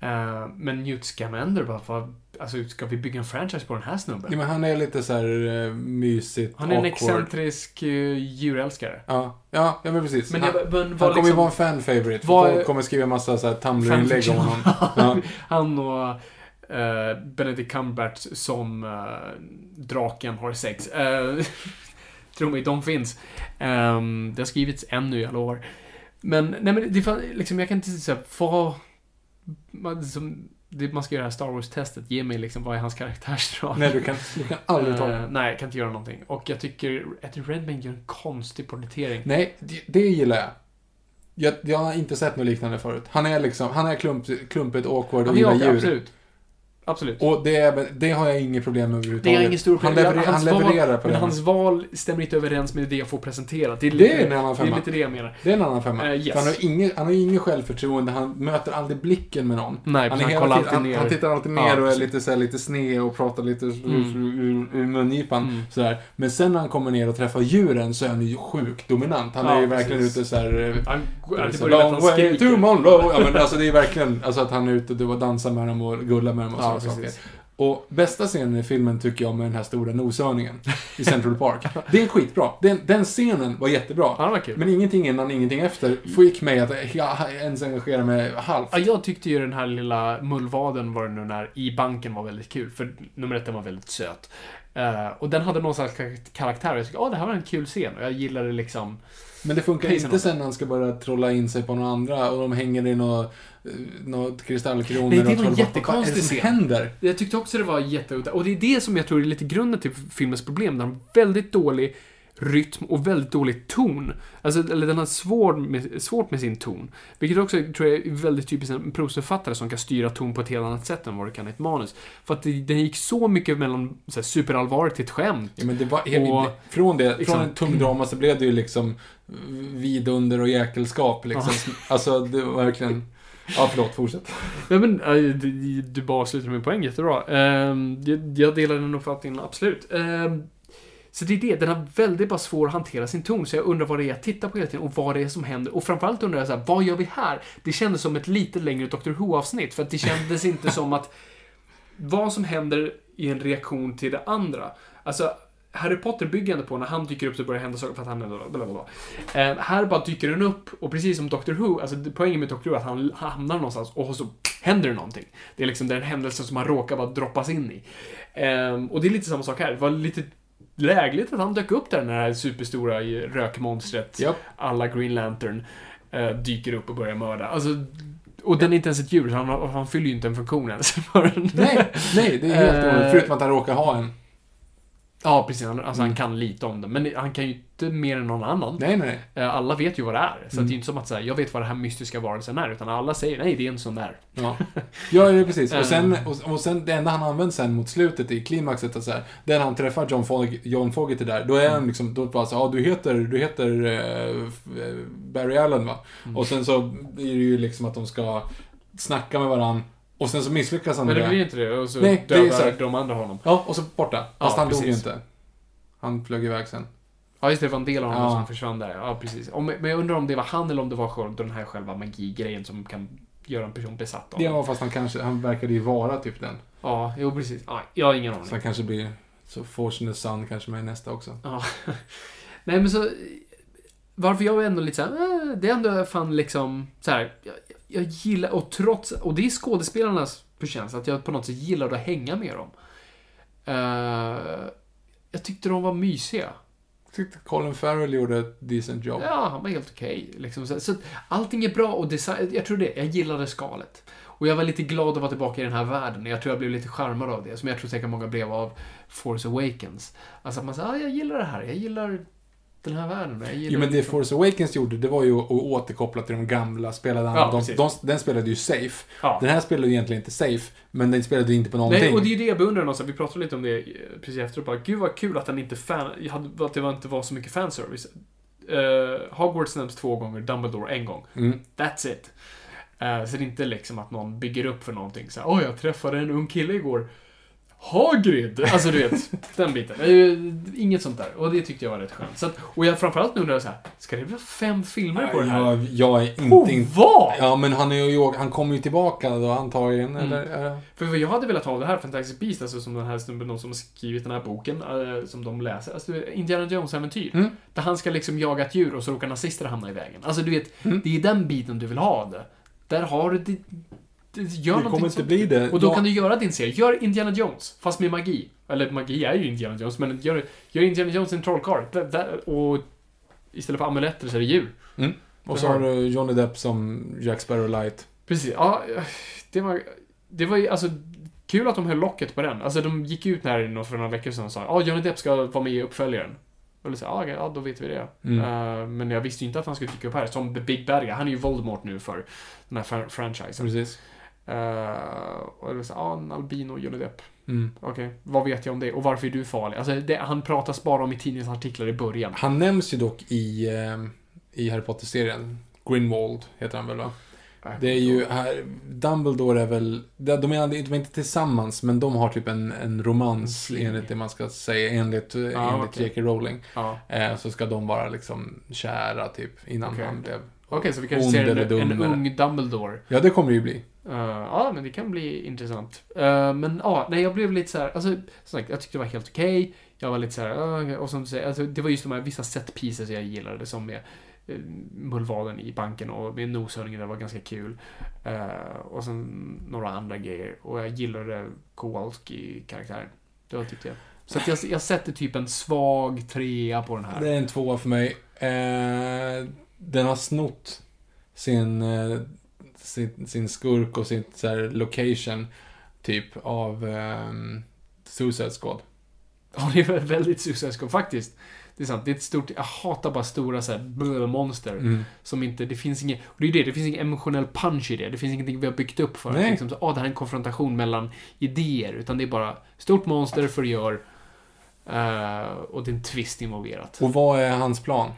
B: Eh, men Newt Scamander bara, vad, alltså ska vi bygga en franchise på den här snubben?
A: Ja, men han är lite så här uh, mysigt,
B: Han är en
A: awkward.
B: excentrisk uh, djurälskare.
A: Ja, ja, ja men precis.
B: Men
A: han,
B: det, men
A: han kommer ju
B: liksom,
A: vara en fan-favorite. Folk kommer skriva massa så här Tumblr-inlägg om honom. Ja.
B: han och uh, Benedict Cumberbatch som draken har sex. Uh, tro mig, de finns. Um, det har skrivits ännu, jag lovar. Men, nej men det fan, liksom, jag kan inte säga vad... Man, som, det, man ska göra det här Star Wars-testet. Ge mig liksom, vad är hans karaktärsdrag?
A: Nej, du kan, du kan aldrig ta
B: Eh,
A: det.
B: nej, jag kan inte göra någonting. Och jag tycker Eddie Redmayne gör en konstig porträttering.
A: Nej, det, det gillar jag. jag. Jag har inte sett något liknande förut. Han är liksom, han är klump, klumpigt, awkward och gillar djur.
B: absolut. Absolut.
A: Och det, det har jag inget problem med överhuvudtaget.
B: Det är ingen stor
A: han,
B: problem.
A: leverer, han levererar
B: val,
A: på
B: Men
A: det.
B: hans val stämmer inte överens med det jag får presenterat. Det är,
A: Det är en annan
B: det är
A: femma.
B: lite det jag menar.
A: Det är en annan femma.
B: Eh, yes.
A: Han har inget, han har inget självförtroende, han möter aldrig blicken med någon.
B: Nej,
A: han,
B: han,
A: är hela
B: kollar
A: tiden, han, han tittar alltid ner
B: Ja,
A: och är lite, så här, lite sned och pratar lite
B: Mm.
A: ur, mungipan.
B: Mm.
A: Sådär. Men sen när han kommer ner och träffar djuren så är han ju sjukt dominant. Han
B: Ja,
A: är ju verkligen
B: precis.
A: ute såhär... eh,
B: Han, det
A: så long
B: han
A: way to. Monroe. Ja, men alltså det är verkligen, alltså att han är ute och dansar med dem och gullar med dem och
B: Ja,
A: sådana saker.
B: precis.
A: Och bästa scenen i filmen tycker jag med den här stora noshörningen i Central Park. Det är skitbra. Den, den scenen var jättebra.
B: Ja, var.
A: Men ingenting innan, ingenting efter fick mig att jag ens engagera mig halvt.
B: Ja, jag tyckte ju den här lilla mullvaden var det nu när i banken var väldigt kul. För nummer ett, den var väldigt söt. Eh, och den hade någon slags kar- karaktär. Jag tyckte, åh, det här var en kul scen. Och jag gillade liksom...
A: Men det funkar inte sen när han ska börja trolla in sig på några andra och de hänger i något, något kristallkronor
B: Nej, det var
A: och
B: jättekonstig
A: det
B: scen.
A: händer?
B: Jag tyckte också det var jätteudda. Och det är det som jag tror är lite grunden till filmens problem. Den har väldigt dålig rytm och väldigt dålig ton. Alltså, eller den har svår med, svårt med sin ton. Vilket också tror jag är väldigt typiskt en prosförfattare som kan styra ton på ett helt annat sätt än vad du kan i ett manus. För att det, den gick så mycket mellan så här, superallvarligt till ett skämt.
A: Ja, men det var,
B: Och,
A: från, det,
B: liksom-
A: från en tung drama så blev det ju liksom vidunder och jäkelskap. Liksom. Alltså, det var verkligen... Ja, förlåt, fortsätt.
B: Nej men, äh, du, du bara slutar min poäng jättebra. Ehm, jag, jag delar den uppfattningen, absolut. Ehm, så det är det, den har väldigt bara svår att hantera sin ton, så jag undrar vad det är jag tittar på hela tiden och vad det är som händer. Och framförallt undrar jag så här, vad gör vi här? Det kändes som ett lite längre Doctor Who-avsnitt, för att det kändes inte som att vad som händer är en reaktion till det andra. Alltså, Harry Potter bygger ändå på när han dyker upp så börjar det hända saker för att han. Blablabla. Eh, här bara dyker den upp och precis som Doctor Who, alltså poängen med Doctor Who är att han hamnar någonstans och så händer det någonting. Det är liksom den händelse som han råkar bara droppas in i. Eh, och det är lite samma sak här. Det var lite lägligt att han dök upp där när det här superstora rökmonstret,
A: Japp.
B: alla Green Lantern, eh, dyker upp och börjar mörda. Alltså, och den är inte ens ett djur, så han, han fyller ju inte en funktion ens.
A: Nej, nej, det är helt onödigt. Förutom att han råkar ha en.
B: Ja, precis. Han, alltså,
A: Mm.
B: han kan lite om det. Men han kan ju inte mer än någon annan.
A: Nej, nej.
B: Eh, Alla vet ju vad det är. Så
A: Mm.
B: det är inte som att säga, jag vet vad den här mystiska varelsen är. Utan alla säger, nej, det är en sån där.
A: Ja, ja precis.
B: Eh.
A: Och sen, och, och sen, det enda han använder sen mot slutet i klimaxet, att så här, där han träffar John, Fog, John Fogerty där, då är
B: Mm.
A: han liksom, då bara så ja du heter, du heter eh, eh, Barry Allen va?
B: Mm.
A: Och sen så är det ju liksom att de ska snacka med varandra och sen så misslyckas han
B: Men det blir inte det. Och så
A: Nej, det är
B: dödar
A: så här-
B: de andra honom.
A: Ja, och så borta. Fast
B: Ja,
A: han dog ju
B: precis.
A: inte. Han flög iväg sen.
B: Ja, just det. Det var en del av honom
A: Ja.
B: som försvann där. Ja, precis. Om, men jag undrar om det var han eller om det var själv, den här själva magigrejen som kan göra en person besatt av
A: Ja, fast han kanske, han verkade ju vara typ den.
B: Ja, jo precis. Ja, jag har ingen aning.
A: Så han kanske blir, så Fortunate Son kanske med i nästa också.
B: Ja. Nej, men så... Varför jag var ändå lite såhär, eh, det är ändå fan liksom så här, jag, jag gillar, och trots, och det är skådespelarnas förtjänst, att jag på något sätt gillade att hänga med dem. Eh, jag tyckte de var mysiga.
A: Jag tyckte Colin Farrell gjorde ett decent jobb.
B: Ja, han var helt okej. liksom. så, så allting är bra och design, jag tror det, jag gillade skalet. Och jag var lite glad att vara tillbaka i den här världen. Jag tror jag blev lite charmad av det, som jag tror säkert många blev av Force Awakens. Alltså att man säger, ah, jag gillar det här, jag gillar den här världen. Gillar
A: Jo, men det
B: liksom-
A: Force Awakens gjorde, det var ju att återkoppla till de gamla. Spelade
B: Ja,
A: de, de, den spelade ju safe.
B: Ja.
A: Den här spelade ju egentligen inte safe, men den spelade ju inte på någonting.
B: Nej, och det är ju det jag beundrar någonstans. Vi pratade lite om det eh, precis efteråt. Bara, Gud vad kul att den inte fan, jag hade, att det inte var så mycket fanservice. Uh, Hogwarts nämns två gånger, Dumbledore en gång.
A: Mm.
B: That's it. Eh, så det är inte liksom att någon bygger upp för någonting. Så här, Oj, jag träffade en ung kille igår. Hagrid! Alltså du vet, den biten. Inget sånt där. Och det tyckte jag var rätt skönt. Så att, och jag framförallt nu undrar jag så här, ska det bli fem filmer på det här?
A: jag, jag är inte... In-
B: vad?
A: Ja, men han, är ju, han kommer ju tillbaka då antagligen.
B: Mm.
A: Eller, eh,
B: För vad jag hade velat ha det här Fantastic Beast, alltså som den här snubben, de som har skrivit den här boken, eh, som de läser. Alltså Indiana Jones-äventyr.
A: Mm.
B: Där han ska liksom jaga ett djur och så råkar nazister hamna i vägen. Alltså du vet,
A: Mm.
B: det är den biten du vill ha det. Där har du det gör
A: Det kommer inte bli det.
B: Och då
A: Jag-
B: kan du göra din serie. Gör Indiana Jones, fast med magi. Eller magi är ju Indiana Jones, men gör, gör Indiana Jones en trollkarl. Och istället för amuletter så är det djur.
A: Mm. Och så har du Johnny Depp som Jack Sparrow Light.
B: Precis, ja. Det var, det var ju alltså kul att de höll locket på den. Alltså de gick ut här för några veckor sedan och sa ja, Johnny Depp ska vara med i uppföljaren. Och så, ja, okej, ja, då vet vi det.
A: Mm.
B: Eh, men jag visste ju inte att han skulle dyka upp här. Som The Big Bad Guy. Han är ju Voldemort nu för den här fran- franchisen.
A: Precis.
B: Uh, och det så, ja, en albino Johnny Depp.
A: Mm.
B: Okej, vad vet jag om det? Och varför är du farlig? Alltså, det, han pratas bara om i tidningsartiklar i början.
A: Han nämns ju dock i, eh, i Harry Potter-serien. Grinwald heter han väl va? Det är ju här, Dumbledore är väl, de är, de är inte tillsammans, men de har typ en, en romans
B: fling.
A: enligt det man ska säga, enligt, enligt
B: okej.
A: J.K. Rowling.
B: Ja.
A: Eh, så ska de vara liksom kära typ innan
B: Okej.
A: han blev
B: Okej, så vi kanske ser en, en ung Dumbledore.
A: Ja, det kommer det ju bli.
B: Uh, ja, men det kan bli intressant. Uh, men ja, nej, jag blev lite så här, alltså, som sagt, jag tyckte det var helt okej. Jag var lite så här, uh, och som du säger, alltså, det var just de här vissa set pieces jag gillade, som med uh, mullvaden i banken och med noshörningen, det var ganska kul. Uh, och sen några andra grejer. Och jag gillade Kowalski-karaktären. Det var tyckte jag. Så att jag, jag sätter typ en svag trea på den här.
A: Det är en tvåa för mig. Den har snott sin, sin, sin skurk och sin så här, location typ av eh, Suicide Squad.
B: Ja, det är väldigt Suicide Squad, faktiskt. Det är sant. Det är ett stort... Jag hatar bara stora så här monster.
A: Mm.
B: Som inte... Det finns inget... Och det är det, det finns ingen emotionell punch i det. Det finns ingenting vi har byggt upp för.
A: Nej.
B: Att liksom, så, ah, det här är en konfrontation mellan idéer. Utan det är bara stort monster, förgör. eh, och det är en twist involverat.
A: Och vad är hans plan?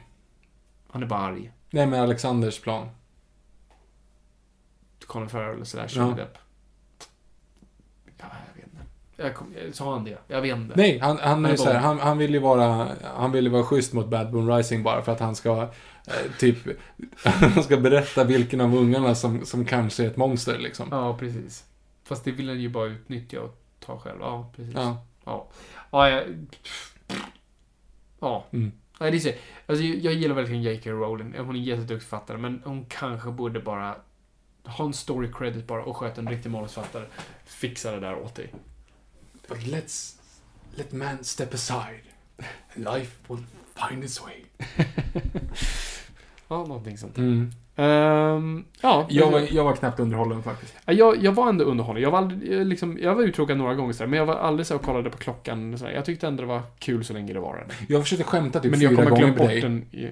B: Han är bara arg.
A: Nej, men Alexanders plan.
B: Colin Farrell slash
A: Ja.
B: Johnny Depp. Ja, jag vet inte. Jag kom, sa han det? Jag vet inte.
A: Nej, han, han, är så här, han, han vill ju vara, han vill ju vara schysst mot Bad Moon Rising bara för att han ska, eh, typ, han ska berätta vilken av ungarna som, som kanske är ett monster liksom.
B: Ja, precis. Fast det vill han ju bara utnyttja och ta själv. Ja, precis.
A: Ja.
B: Ja. Ja, jag... Ja.
A: Mm.
B: Nej, det är så. Alltså, jag gillar verkligen J.K. Rowling. Hon är jätteduktig författare, men hon kanske borde bara ha en story credit bara och sköta en riktig manusförfattare. Fixa det där åt dig.
A: But let's, let man step aside. Life will find its way.
B: Ja, någonting sånt.
A: Mm.
B: Ehm, ja.
A: Jag, var, jag var knappt underhållen faktiskt.
B: Ja, Jag, jag var ändå underhållen. Jag var, aldrig, eh, liksom, jag var uttråkad några gånger sådär, men jag var aldrig så och kollade på klockan. Så jag tyckte ändå det var kul så länge det var den.
A: Jag försökte skämta typ
B: men jag
A: fyra
B: kommer
A: gånger
B: glömma
A: på
B: bort
A: dig
B: den. I,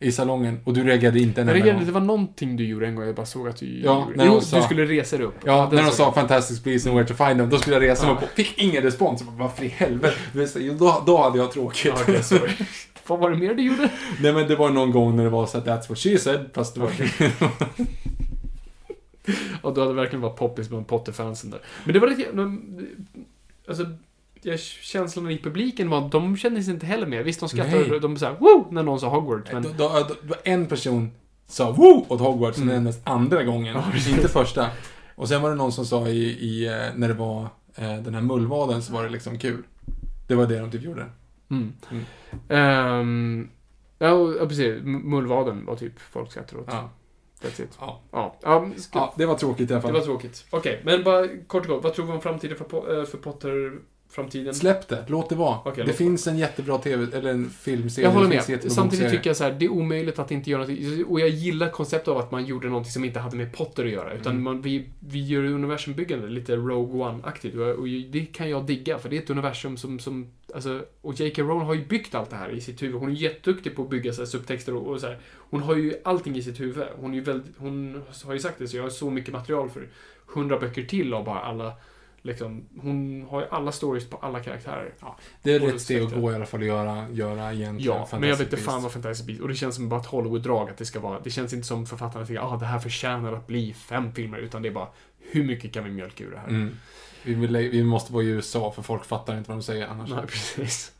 A: i salongen och du reagerade inte en
B: jag reagerade,
A: gång.
B: det var någonting du gjorde en gång, jag bara såg att du
A: Ja,
B: gjorde. Jo,
A: de
B: du
A: sa-
B: skulle resa dig upp.
A: Ja, när de sa Fantastic Beasts and Where to Find Them, då skulle jag resa mig
B: Ja.
A: upp och fick ingen respons. Jag bara, Varför i helvete? Då, då hade jag tråkigt.
B: Ja, sorry. Vad var det mer du gjorde?
A: Nej men det var någon gång när det var så att that's what she said, fast det var...
B: Och du hade verkligen varit poppis bland Potter-fansen där. Men det var lite... Alltså, jag, känslan i publiken var att de kände sig inte heller med. Visst, de skrattade
A: Nej.
B: de sa woo när någon sa Hogwarts, men...
A: Då, då, en person sa woo åt Hogwarts
B: Mm.
A: den andra gången, inte första. Och sen var det någon som sa i, i eh, när det var eh, den här mullvaden så var det liksom kul. Det var det de typ gjorde.
B: Mm.
A: Mm.
B: Ehm, ja, ja, precis. Mullvaden var typ folk skrattade åt.
A: Ja.
B: That's it.
A: Ja.
B: Ja, ja, ska,
A: ja, det var tråkigt i alla
B: det
A: fall.
B: var tråkigt. Okej, men bara kort och gott. Vad tror vi om framtiden för, Po- eh, för Potter-framtiden?
A: Släpp det, låt det vara.
B: Okej,
A: det
B: låt
A: finns en jättebra TV, eller en filmserie.
B: Jag håller med. Samtidigt tycker jag så här, det är omöjligt att inte göra någonting. Och jag gillar konceptet av att man gjorde någonting som inte hade med Potter att göra. Utan
A: Mm.
B: man, vi, vi gör universumbyggande lite Rogue One-aktigt. Och, och det kan jag digga, för det är ett universum som, som alltså, och J.K. Rowling har ju byggt allt det här i sitt huvud. Hon är jätteduktig på att bygga så här, subtexter och, och så här. Hon har ju allting i sitt huvud. Hon, är ju väldigt, hon har ju sagt det, så jag har så mycket material för hundra böcker till av bara alla Liksom, hon har ju alla stories på alla karaktärer.
A: Det är
B: och
A: rätt steg att gå i alla fall att göra, göra egentligen.
B: Ja, men jag vet inte fan vad. Fantastic Beasts Och det känns som bara ett Hollywood-drag att det ska vara. Det känns inte som författarna tänker ah det här förtjänar att bli fem filmer. Utan det är bara, hur mycket kan vi mjölka ur det här?
A: Mm. Vi, vill, vi måste vara i USA för folk fattar inte vad de säger annars.
B: Nej, precis.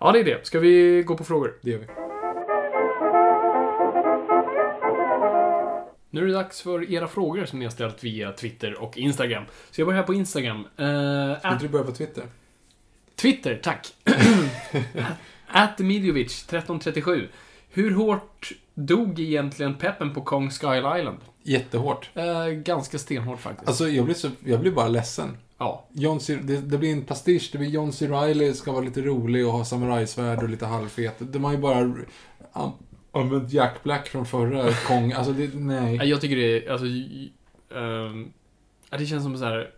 B: Ja, det är det. Ska vi gå på frågor?
A: Det gör vi.
B: Nu är det dags för era frågor som ni har ställt via Twitter och Instagram. Så jag börjar här på Instagram. Uh,
A: Ska inte du börja på Twitter?
B: Twitter, tack. At Midjovic 1337. Hur hårt dog egentligen peppen på Kong Skull Island?
A: Jättehårt.
B: Eh, ganska stenhårt faktiskt.
A: Alltså, jag blir, så, jag blir bara ledsen.
B: ja.
A: John C, det, det blir en pastisch. Det blir John C. Reilly ska vara lite rolig och ha samurajsvärd och lite halvfet. De har ju bara använt Jack Black från förra Kong. Alltså, det, nej.
B: Ja, Jag tycker det är, alltså... ja, det känns som så här.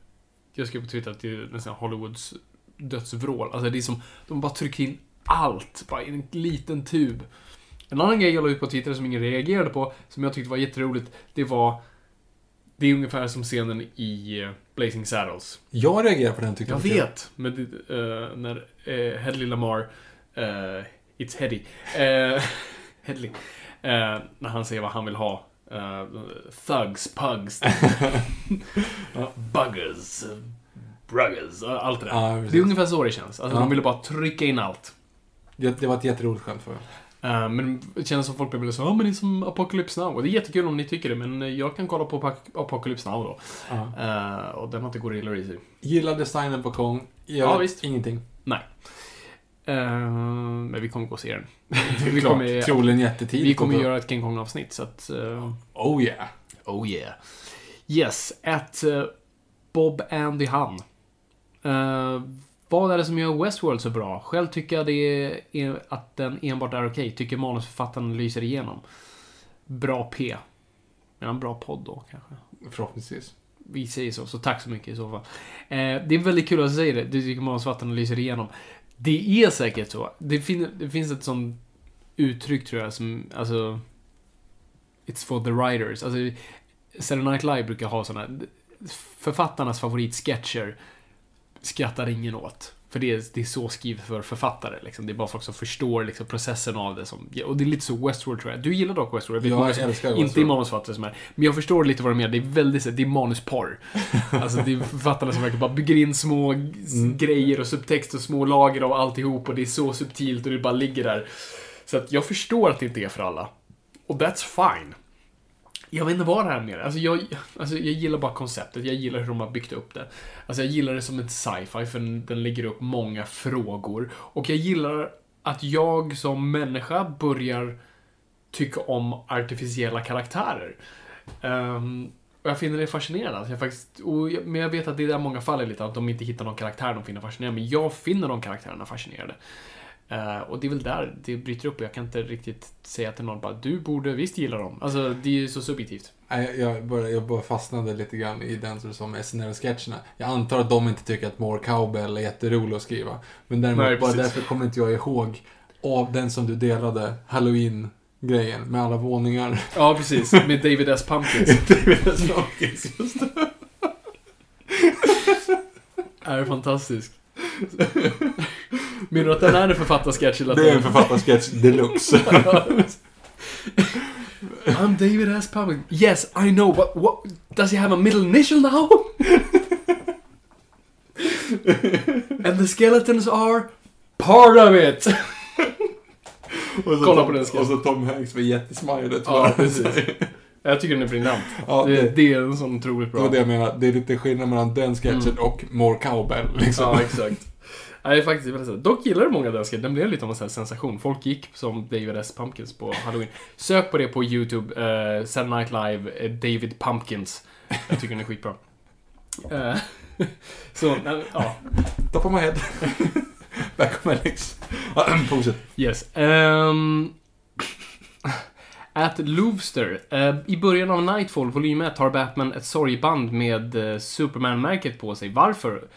B: Jag skrev på Twitter att det är nästan Hollywoods dödsvrål. Alltså det är som, de bara tryckt in allt, bara i en liten tub. En annan grej jag la ut på Twitter som ingen reagerade på, som jag tyckte var jätteroligt, det var... Det är ungefär som scenen i eh, Blazing Saddles.
A: Jag reagerar på den tyckte
B: Jag
A: kul.
B: vet, men eh, när uh, Hedley Lamar, uh, It's Heddy, uh, Hedley, eh, när han säger vad han vill ha. eh, thugs, pugs, buggers, uh, bruggers, uh, allt det där.
A: Ja,
B: det är ungefär så det känns. Alltså,
A: Ja.
B: De ville bara trycka in allt.
A: det, det var ett jätteroligt skämt för mig.
B: Eh, men det känns som folk blev så ja men det är som Apocalypse Now. Och det är jättekul om ni tycker det, men jag kan kolla på Apoc- Apocalypse Now då.
A: Ja.
B: Eh, och den har inte Gorilla Easy.
A: Gillar designen på Kong. Jag
B: Ja, visst.
A: Ingenting.
B: Nej. Eh, men vi kommer gå och se den. vi kommer,
A: Troligen jättetidigt.
B: vi kommer göra ett King Kong-avsnitt, så att... eh,
A: Oh yeah.
B: oh yeah. Yes, at eh, Bob Andy Han. Eh, vad är det som gör Westworld så bra? Själv tycker jag det är att den enbart är okej. Tycker manusförfattaren lyser igenom. Bra P. Men en bra podd då, kanske.
A: Förhoppningsvis.
B: Vi säger så, så tack så mycket i så fall. Eh, det är väldigt kul att du säger det. Du tycker manusförfattaren lyser igenom. Det är säkert så. Det, fin det finns ett sånt uttryck tror jag som, alltså... It's for the writers. Alltså, Saturday Night Live brukar ha såna... Författarnas favoritsketcher skrattar ingen åt. För det är, det är så skrivet för författare. Liksom. Det är bara folk som förstår liksom, processen av det. Som, och det är lite så Westworld tror jag. Du gillar dock Westworld. Jag
A: Jag älskar
B: inte är
A: Westworld.
B: manusförfattare som är. Men jag förstår lite vad de menar. Det är väldigt det är manusporr. Alltså det är författarna som verkligen bara bygger in små
A: Mm.
B: grejer och subtext och små lager av alltihop och det är så subtilt och det bara ligger där. Så att jag förstår att det inte är för alla. Och that's fine. Jag vet inte vad det här är med. Alltså jag, alltså jag gillar bara konceptet. Jag gillar hur de har byggt upp det. Alltså jag gillar det som ett sci-fi för den, den lägger upp många frågor. Och jag gillar att jag som människa börjar tycka om artificiella karaktärer. Um, och jag finner det fascinerande. Alltså jag faktiskt, och jag, men jag vet att det är där många faller lite, att de inte hittar någon karaktär de finner fascinerande. Men jag finner de karaktärerna fascinerande. Eh, och det är väl där det bryter upp. Jag kan inte riktigt säga till någon bara, du borde visst gilla dem. Alltså, det är ju så subjektivt.
A: Nej, jag, bara, jag bara fastnade lite grann i den som- som SNL-sketcherna. Jag antar att de inte tycker att More Cowbell är jätterolig att skriva. Men däremot,
B: Nej,
A: bara därför kommer inte jag ihåg av den som du delade, Halloween-grejen, med alla våningar.
B: Ja, precis. Med David S. Pumpkins.
A: Just det.
B: är fantastisk. Menar du att den är en författarsketch? eller att
A: Det är en författarsketch deluxe.
B: I'm David S. Pumpkins. Yes, I know, but what... Does he have a middle initial now? And the skeletons are part of it! Kolla på den sketchen.
A: Och så Tom Hanks med jättesmile.
B: Ja, precis. Jag tycker den är briljant.
A: Ja,
B: det,
A: det-
B: det är en sån otroligt
A: Det
B: bra.
A: var det jag menade. Det är lite skillnad mellan den sketchen och More Cowbell. Liksom.
B: Ja, exakt. Nej, faktiskt väldigt sant. Dock gillar många sketchen. Den blev lite av en sensation. Folk gick som David S. Pumpkins på Halloween. Sök på det på YouTube. Uh, Saturday Night Live, eh, David Pumpkins. Jag tycker den är skitbra. Eh, så, ja.
A: Top of my head. Back of my legs. Fortsätt.
B: Yes. Um, at Louvster. Eh, I början av Nightfall, volym 1, har Batman ett sorgband med uh, Superman-märket på sig. Varför?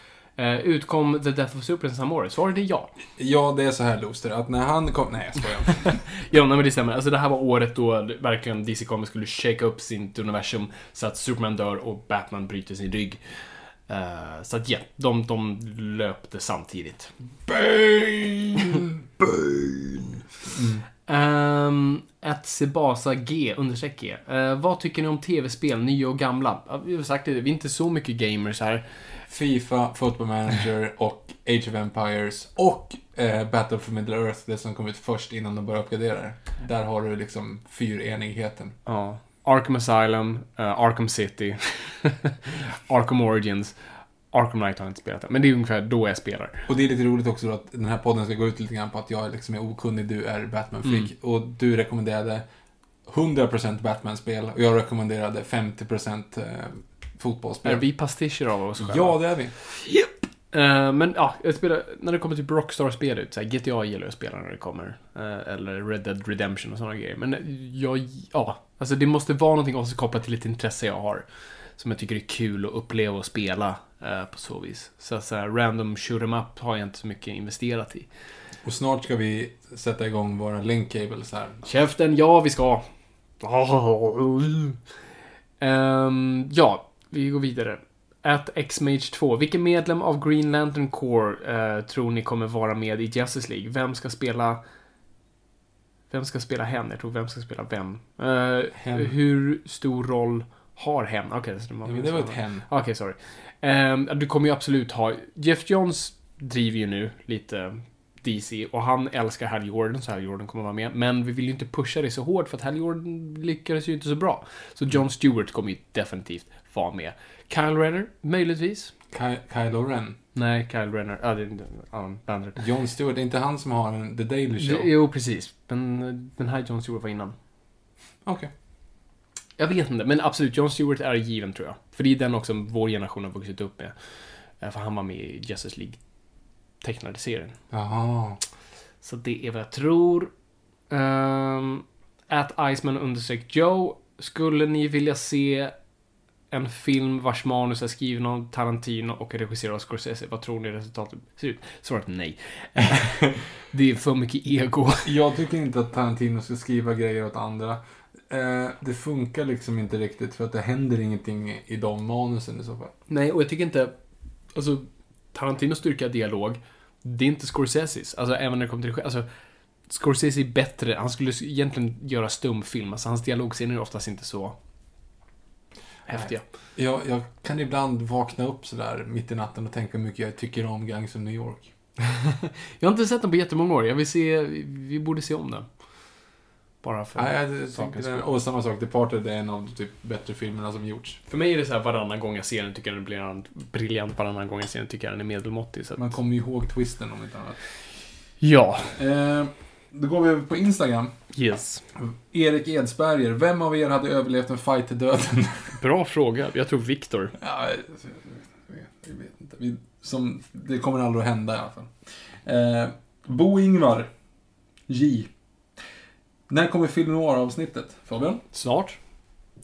B: Eh, utkom The Death of Superman samma år? Svaret är ja.
A: Ja, det är så här Loster, att när han kom... Nej, jag skojar.
B: Ja, nej, men det stämmer. Alltså det här var året då verkligen DC Comics skulle shake upp sitt universum så att Superman dör och Batman bryter sin rygg. Eh, så att ja, de, de löpte samtidigt.
A: Bane!
B: Um, att Sebasa G, understreck G. Eh, vad tycker ni om tv-spel, nya och gamla? Vi har sagt det, vi är inte så mycket gamers här.
A: Fifa, Football Manager och Age of Empires och eh, Battle for Middle Earth, det som kom ut först innan de började uppgradera det. Där har du liksom fyrenigheten.
B: Ja. Arkham Asylum, eh, Arkham City, Arkham Origins. Arkham Knight har jag inte spelat men det är ungefär då jag spelar.
A: Och det är lite roligt också att den här podden ska gå ut lite grann på att jag liksom är okunnig, du är Batman-freak.
B: Mm.
A: Och du rekommenderade 100% Batman-spel och jag rekommenderade 50% eh, fotbollsspel.
B: Är vi pastischer av oss själva?
A: Ja, det är vi.
B: Eh, men ja, jag spelar, när det kommer till Rockstar-spel ut, GTA gillar jag att spela när det kommer. Eh, eller Red Dead Redemption och sådana grejer. Men jag, ja, alltså det måste vara någonting också kopplat till ett intresse jag har. Som jag tycker är kul att uppleva och spela eh, på så vis. Så, så här, random shoot 'em up har jag inte så mycket investerat i.
A: Och snart ska vi sätta igång våra link cables här.
B: Käften, ja vi ska. Ehm, ja, vi går vidare. At Xmage 2. Vilken medlem av Green Lantern Corps eh, tror ni kommer vara med i Justice League? Vem ska spela... Vem ska spela hen? Jag tror vem ska spela vem. Eh,
A: Hen.
B: Hur stor roll har hen? Okej, så det var
A: Ja, men det var ett hen.
B: Okej, sorry. Ehm, du kommer ju absolut ha... Jeff Johns driver ju nu lite DC och han älskar Hal Jordan, så Hal Jordan kommer vara med. Men vi vill ju inte pusha det så hårt för att Hal Jordan lyckades ju inte så bra. Så John Stewart kommer ju definitivt vara med. Kyle Renner, möjligtvis.
A: Ky- Kylo Ren.
B: Nej, Kyle Renner. Ja, det är bandare.
A: John Stewart, det är inte han som har en The Daily Show?
B: Det- Jo, precis. Men eh, den här John Stewart var innan.
A: Okej.
B: Jag vet inte, men absolut, John Stewart är given tror jag. För det är den också vår generation har vuxit upp med. Eh, För han var med i Justice League tecknade serien.
A: Jaha.
B: Så det är vad jag tror. Um, at Iceman understreck Joe. Skulle ni vilja se en film vars manus är skriven av Tarantino och regisserad av Scorsese? Vad tror ni resultatet ser ut? Svaret är nej. det är för mycket ego.
A: Jag tycker inte att Tarantino ska skriva grejer åt andra. Eh, det funkar liksom inte riktigt för att det händer ingenting i de manusen i så fall.
B: Nej, och jag tycker inte... Alltså, Tarantinos styrka dialog. Det är inte Scorseses. Alltså, även när det kommer till regi. Alltså, Scorsese är bättre. Han skulle egentligen göra stumfilm. Alltså, hans dialogscener är oftast inte så häftiga.
A: Jag, jag kan ibland vakna upp sådär mitt i natten och tänka hur mycket jag tycker om Gangs of New York.
B: Jag har inte sett den på jättemånga år. Jag vill se... Vi borde se om den. Bara för...
A: Nej,
B: sakens skull.
A: och samma sak, Departed är en av de typ bättre filmerna som gjorts.
B: För mig är det så här varannan gång jag ser den tycker jag den blir en briljant. Varannan gång jag ser den tycker jag den är medelmåttig. Så att...
A: Man kommer ju ihåg twisten om inte annat.
B: Ja.
A: Eh, då går vi över på Instagram.
B: Yes.
A: Erik Edsberger, vem av er hade överlevt en fight till döden?
B: Bra fråga. Jag tror Viktor.
A: Ja, jag vet inte. Vi, som, det kommer aldrig att hända i alla fall. Eh, Bo Ingvar. J. När kommer film noir-avsnittet? Fabian?
B: Snart.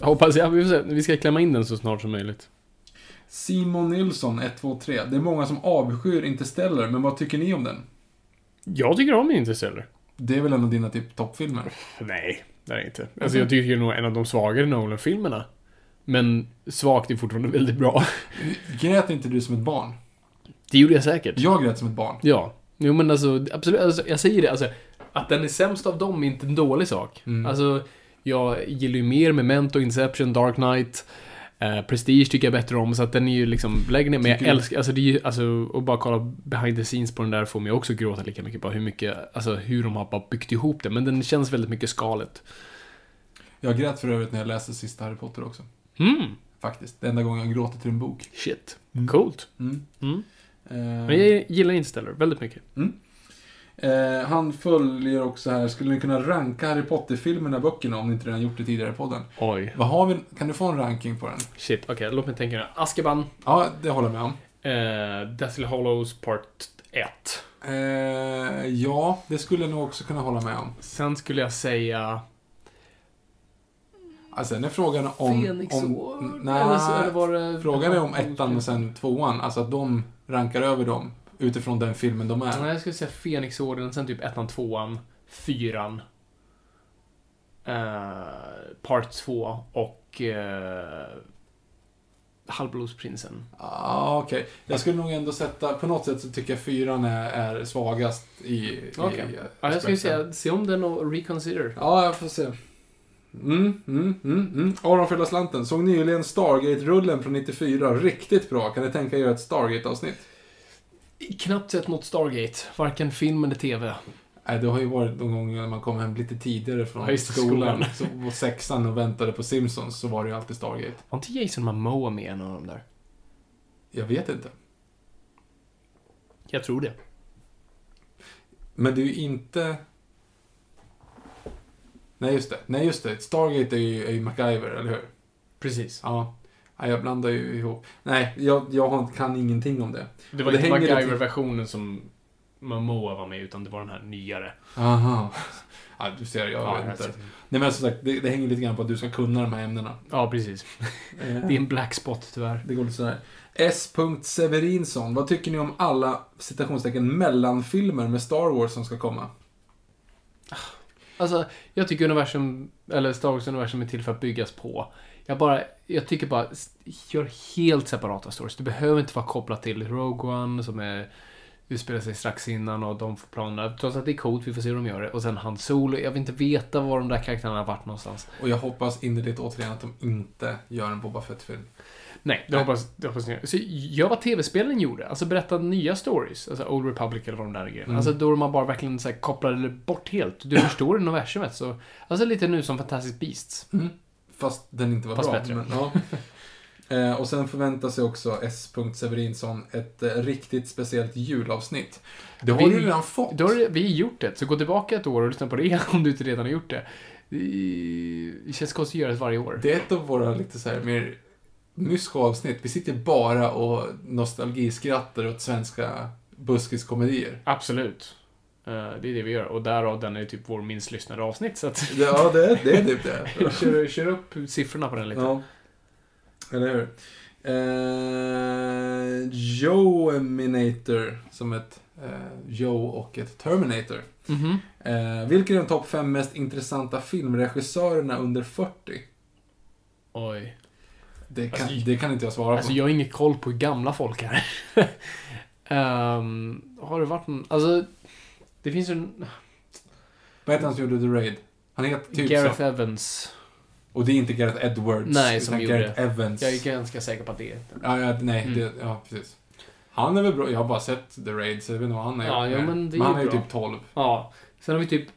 B: Hoppas jag. Vi, får se. vi ska klämma in den så snart som möjligt.
A: Simon Nilsson, 123. Det är många som avskyr Interstellar, men vad tycker ni om den?
B: Jag tycker om Interstellar.
A: Det är väl en av dina typ toppfilmer?
B: Nej, det är det inte. Alltså jag tycker det är nog en av de svagare Nolan-filmerna. Men svagt är fortfarande väldigt bra.
A: Grät inte du som ett barn?
B: Det gjorde jag säkert.
A: Jag grät som ett barn.
B: Ja. Jo men alltså, absolut. Alltså, jag säger det, alltså. Att den är sämst av dem är inte en dålig sak.
A: Mm.
B: Alltså, jag gillar ju mer Memento, Inception, Dark Knight. Eh, Prestige tycker jag bättre om, så att den är ju liksom lägre ner. Men jag älskar, alltså det är ju, alltså, att bara kolla behind the scenes på den där får mig också gråta lika mycket på hur mycket, alltså hur de har bara byggt ihop det. Men den känns väldigt mycket skalet.
A: Jag grät för övrigt när jag läste sista Harry Potter också.
B: Mm,
A: Faktiskt. Det enda gången jag gråtit till en bok.
B: shit. Coolt.
A: Mm.
B: Mm.
A: Eh,
B: Men jag gillar Interstellar väldigt mycket.
A: Eh, han följer också här, skulle ni kunna ranka Harry Potter-filmerna, böckerna, om ni inte redan gjort det tidigare i podden?
B: Oj.
A: Vad har vi, kan du få en ranking på den?
B: Shit, okej, låt mig tänka nu. Azkaban,
A: Ja, det håller jag med om.
B: eh, Deathly Hollows Part 1.
A: Eh, ja, det skulle jag nog också kunna hålla med om.
B: Sen skulle jag säga...
A: Alltså, sen är frågan om...
B: Fenixår? eller, eller var det...
A: frågan är om ettan och sen tvåan, alltså att de rankar över dem utifrån den filmen de är.
B: Nej, jag skulle säga Fenixorden, sen typ ettan, tvåan, fyran. Eh, part 2 och... Eh, Halvblodsprinsen.
A: Ja, okej. Jag skulle nog ändå sätta, på något sätt så tycker jag fyran är, är svagast i...
B: Okej.
A: i
B: Ja, jag skulle säga, se om den och reconsider.
A: Ja, jag får se. Mm, mm, mm, mm. Aron för slanten. Såg nyligen Stargate-rullen från 94. Riktigt bra. Kan ni tänka er ett Stargate-avsnitt?
B: Knappt sett något Stargate, varken film eller TV.
A: Nej, det har ju varit någon gång när man kom hem lite tidigare från
B: Ja,
A: skolan.
B: skolan.
A: Så på sexan och väntade på Simpsons så var det ju alltid Stargate.
B: Var inte Jason Momoa med i en av de där?
A: Jag vet inte.
B: Jag tror det.
A: Men det är ju inte... Nej, just det. Nej, just det. Stargate är ju, är ju MacGyver, eller hur?
B: Precis.
A: Ja. Nej, jag blandar ju ihop. Nej, jag, jag kan ingenting om det.
B: Det var
A: Det
B: inte MacGyver-versionen som Momoa var med utan det var den här nyare.
A: Aha. Ja, du ser, jag
B: Ja,
A: vet
B: jag
A: inte. Nej, men som sagt, det, det hänger lite grann på att du ska kunna de här ämnena.
B: Ja, precis.
A: Eh,
B: Det är en black spot tyvärr.
A: Det går lite sådär. S. Severinsson, vad tycker ni om alla citationstecken mellanfilmer med Star Wars som ska komma?
B: Alltså, jag tycker universum, eller Star Wars-universum är till för att byggas på. Jag bara, jag tycker bara, gör helt separata stories. Det behöver inte vara kopplat till Rogue One som är, utspelar sig strax innan och de får planerna. Trots att det är coolt, vi får se hur de gör det. Och sen Han Solo, jag vill inte veta var de där karaktärerna har varit någonstans.
A: Och jag hoppas innerligt återigen att de inte gör en Boba Fett-film.
B: Nej, det hoppas, det hoppas jag. Så gör vad tv-spelen gjorde. Alltså berätta nya stories. Alltså Old Republic eller vad de där grejerna.
A: Mm.
B: Alltså då man bara verkligen så här kopplade det bort helt. Du förstår universumet. Så, alltså lite nu som Fantastic Beasts.
A: Fast den inte var
B: Fast
A: bra.
B: bättre.
A: Men, ja. Eh, och sen förväntar sig också S. Severinsson ett eh, riktigt speciellt julavsnitt. Det har
B: Vi-
A: du redan fått.
B: Då har vi gjort det. Så gå tillbaka ett år och lyssna på det om du inte redan har gjort det. Det det känns konstigt att göra det varje år.
A: Det är ett av våra lite så här mer mysko avsnitt. Vi sitter bara och nostalgiskrattar åt svenska buskiskomedier.
B: Absolut. Eh, det är det vi gör. Och därav den är typ vår minst lyssnade avsnitt. Så att
A: Ja, det, det är typ det.
B: kör, kör upp siffrorna på den lite.
A: Ja. Eller hur? Eh, Joeminator, som ett eh, Joe och ett Terminator.
B: Mhm.
A: Eh, vilka är de topp fem mest intressanta filmregissörerna under 40?
B: Oj.
A: Det kan,
B: Alltså,
A: det kan inte jag svara
B: Alltså
A: på.
B: jag har ingen koll på hur gamla folk är. Ehm, har det varit en... Alltså, det finns en...
A: Vad heter han som gjorde The Raid? Han heter typ
B: Gareth
A: så.
B: Evans.
A: Och det är inte Gareth Edwards.
B: Nej, som gjorde
A: Gareth Evans.
B: Jag är ganska säker på att det är...
A: Ja, ja, nej,
B: Mm.
A: det, ja, precis. Han är väl bra. Jag har bara sett The Raid, så jag vet inte vad han är.
B: Ja, ja, men det är
A: han
B: ju
A: är ju typ 12.
B: Ja. Sen har vi typ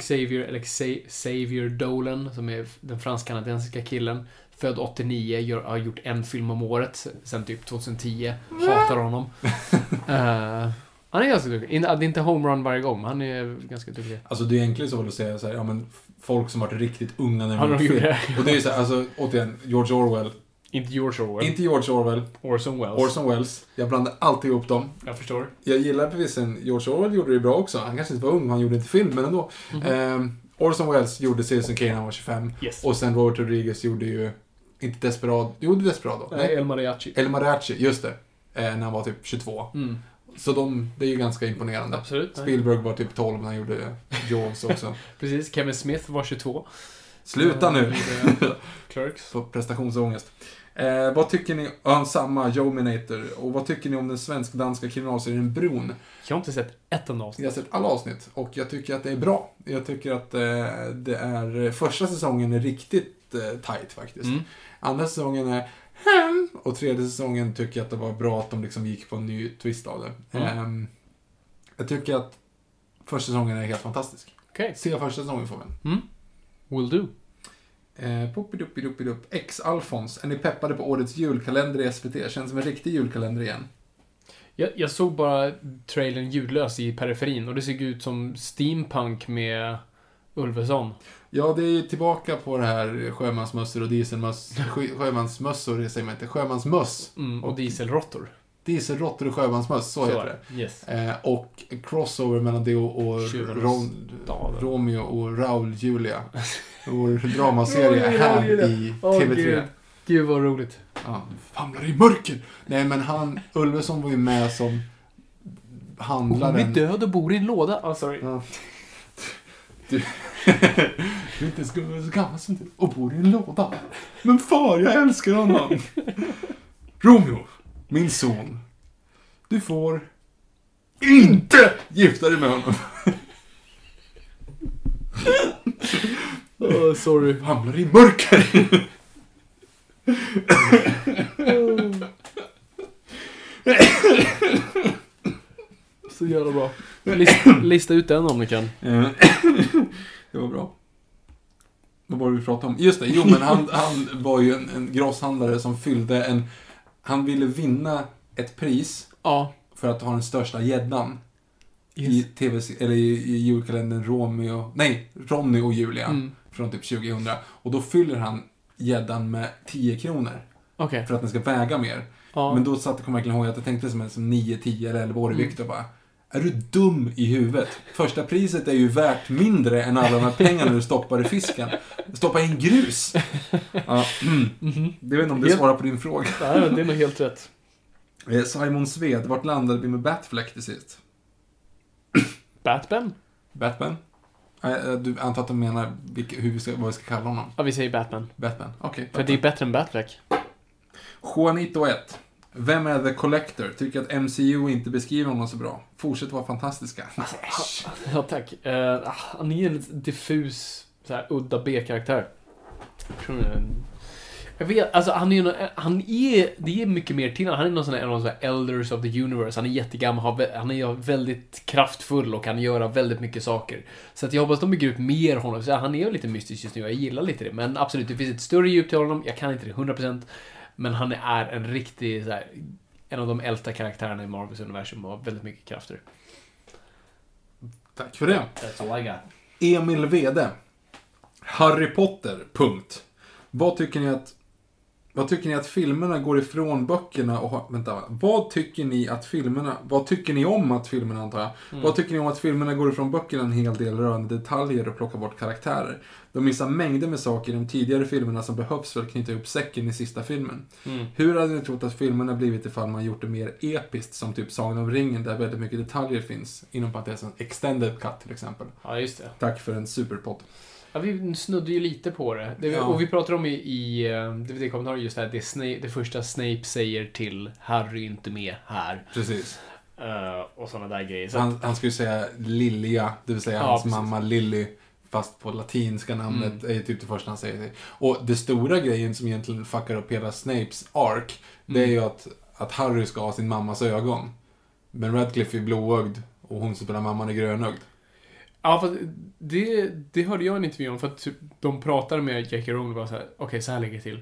B: Xavier, eller Xa- Xavier Dolan, som är den fransk-kanadensiska killen. Född 89, gör, har gjort en film om året sen typ 2010. Hatar honom. Eh, han är ganska duktig. Det är inte homerun varje gång, men han är ganska duktig.
A: Alltså det är egentligen så att säga så här, ja men folk som varit riktigt unga när de film.
B: det.
A: Och det är så här, alltså återigen, George Orwell.
B: Inte George Orwell.
A: Inte George Orwell,
B: Orson Welles.
A: Orson Welles. Jag blandar alltid ihop dem.
B: Jag förstår.
A: Jag gillar bevisen, George Orwell gjorde det bra också. Han kanske inte var ung, han gjorde inte film, men ändå.
B: Mhm.
A: Ehm, Orson Welles gjorde Citizen Kane när han var 25.
B: Yes.
A: Och sen Robert Rodriguez gjorde ju, inte Desperado, gjorde Desperado?
B: Nej, El Mariachi.
A: El Mariachi, just det. Eh, när han var typ 22.
B: Mm.
A: Så de, det är ju ganska imponerande.
B: Absolut.
A: Spielberg var typ 12 när han gjorde Jaws också.
B: Precis. Kevin Smith var 22.
A: Sluta nu!
B: Eh, Clerks.
A: På prestationsångest. Eh, vad tycker ni om samma Joeminator? Och vad tycker ni om den svensk-danska kriminalserien Bron?
B: Jag har inte sett ett enda
A: Jag
B: avsnitt.
A: har sett alla avsnitt och jag tycker att det är bra. Jag tycker att eh, det är... Första säsongen är riktigt eh, tight faktiskt.
B: Mm.
A: Andra säsongen är hem och tredje säsongen tycker jag att det var bra att de liksom gick på en ny twist av det.
B: Mm.
A: Ehm, jag tycker att första säsongen är helt fantastisk.
B: Okej.
A: Se första säsongen får vi.
B: Mm. Will do.
A: Eh, Poppidupidupidup. X-Alfons. Är ni peppade på årets julkalender i SVT? Känns som en riktig julkalender igen.
B: Jag, jag såg bara trailern ljudlös i periferin och det såg ut som steampunk med Ulveson.
A: Ja, det är ju tillbaka på det här sjömansmössor och dieselmöss... sjö- Sjömansmössor, man inte. Sjömansmöss.
B: Mm, och dieselråttor.
A: Dieselråttor och sjömansmöss, så, heter det.
B: Yes.
A: Eh, och crossover mellan det och, och Ron. Romeo och Raul Julia. Vår dramaserie
B: och
A: här i
B: Åh,
A: TV3.
B: gud. Gud vad roligt.
A: Ja, famlar i mörker. Nej, men han, Ulveson var ju med som
B: Hon är
A: handlaren.
B: död och bor i en låda. Ah, sorry.
A: Ja. Du, du är inte så så gammal som du och bor i en låda. Men far, jag älskar honom. Romeo, min son. Du får inte gifta dig med honom.
B: Oh, sorry.
A: Hamnar i mörker.
B: Så jävla bra. Lista, lista ut den om ni kan.
A: Eh, det var bra. Vad var det vi pratade om? Just det, jo men han, han var ju en, en grosshandlare som fyllde en... Han ville vinna ett pris
B: Ja.
A: för att ha den största gäddan i TV, eller i, i julkalendern Romeo, nej, Ronny och Julia
B: Mm.
A: från typ 2000. Och då fyller han gäddan med 10 kronor
B: Okej.
A: för att den ska väga mer.
B: Ja.
A: Men då satt jag kommer verkligen ihåg att jag tänkte som en som 9, 10 eller 11 år i
B: Mm.
A: vikt och bara är du dum i huvudet? Första priset är ju värt mindre än alla de här pengarna du stoppar i fisken. Stoppa in grus! Ja, mm.
B: Mhm.
A: Det vet inte om det
B: Helt-
A: svarar på din fråga.
B: Nej, det är nog helt rätt.
A: Eh, Simon Sved, vart landade vi med Batfleck till sist?
B: Batman?
A: Batman? Eh, Du antar att du menar vilka, hur vi ska, vad vi ska kalla honom?
B: Ja, vi säger Batman.
A: Batman, okej.
B: För det är bättre än Batfleck.
A: Juanito 1. Vem är The Collector? Tycker att MCU inte beskriver honom så bra. Fortsätt vara fantastiska. Alltså,
B: Ja, tack. Eh, ah, uh, han är en diffus, så här, udda B-karaktär. Jag det vet, alltså han är ju han är, det är mycket mer till Han är någon sån här, en av de här elders of the universe. Han är jättegammal, har han är väldigt kraftfull och kan göra väldigt mycket saker. Så att jag hoppas de bygger ut mer honom. Så han är ju lite mystisk just nu, jag gillar lite det. Men absolut, det finns ett större djup till honom. Jag kan inte det 100%. Men han är en riktig, så här, en av de äldsta karaktärerna i Marvels universum och har väldigt mycket krafter.
A: Tack för det.
B: That's all I got.
A: Emil Wede. Harry Potter, punkt. Vad tycker ni att vad tycker ni att filmerna går ifrån böckerna och har, vänta, va? vad tycker ni att filmerna, vad tycker ni om att filmerna antar jag? Vad tycker ni om att filmerna går ifrån böckerna en hel del rörande detaljer och plockar bort karaktärer? De missar mängder med saker i de tidigare filmerna som behövs för att knyta ihop säcken i sista filmen.
B: Mm.
A: Hur hade ni trott att filmerna blivit ifall man gjort det mer episkt som typ Sagan om ringen där väldigt mycket detaljer finns? Inom parentesen extended cut till exempel.
B: Ja, just det.
A: Tack för en superpodd.
B: Ja, vi snuddade ju lite på det. det
A: Ja.
B: Och vi pratade om i, i eh, DVD-kommentaren just det här, det, Snape, det första Snape säger till Harry är inte med här.
A: Precis.
B: Eh, och sådana där grejer. Så att,
A: Han, han skulle säga Lilja, det vill säga
B: Ja,
A: hans
B: precis.
A: mamma Lilly. Fast på latinska namnet
B: Mm.
A: är typ det första han säger. Och det stora grejen som egentligen fuckar upp hela Snapes ark. Det är
B: Mm.
A: ju att, att Harry ska ha sin mammas ögon. Men Radcliffe är blåögd och hon som spelar mamman är grönögd.
B: Ja, för det, det hörde jag en intervju om, för att typ, de pratade med J.K. Rowling och bara så här, okej, så här ligger det till.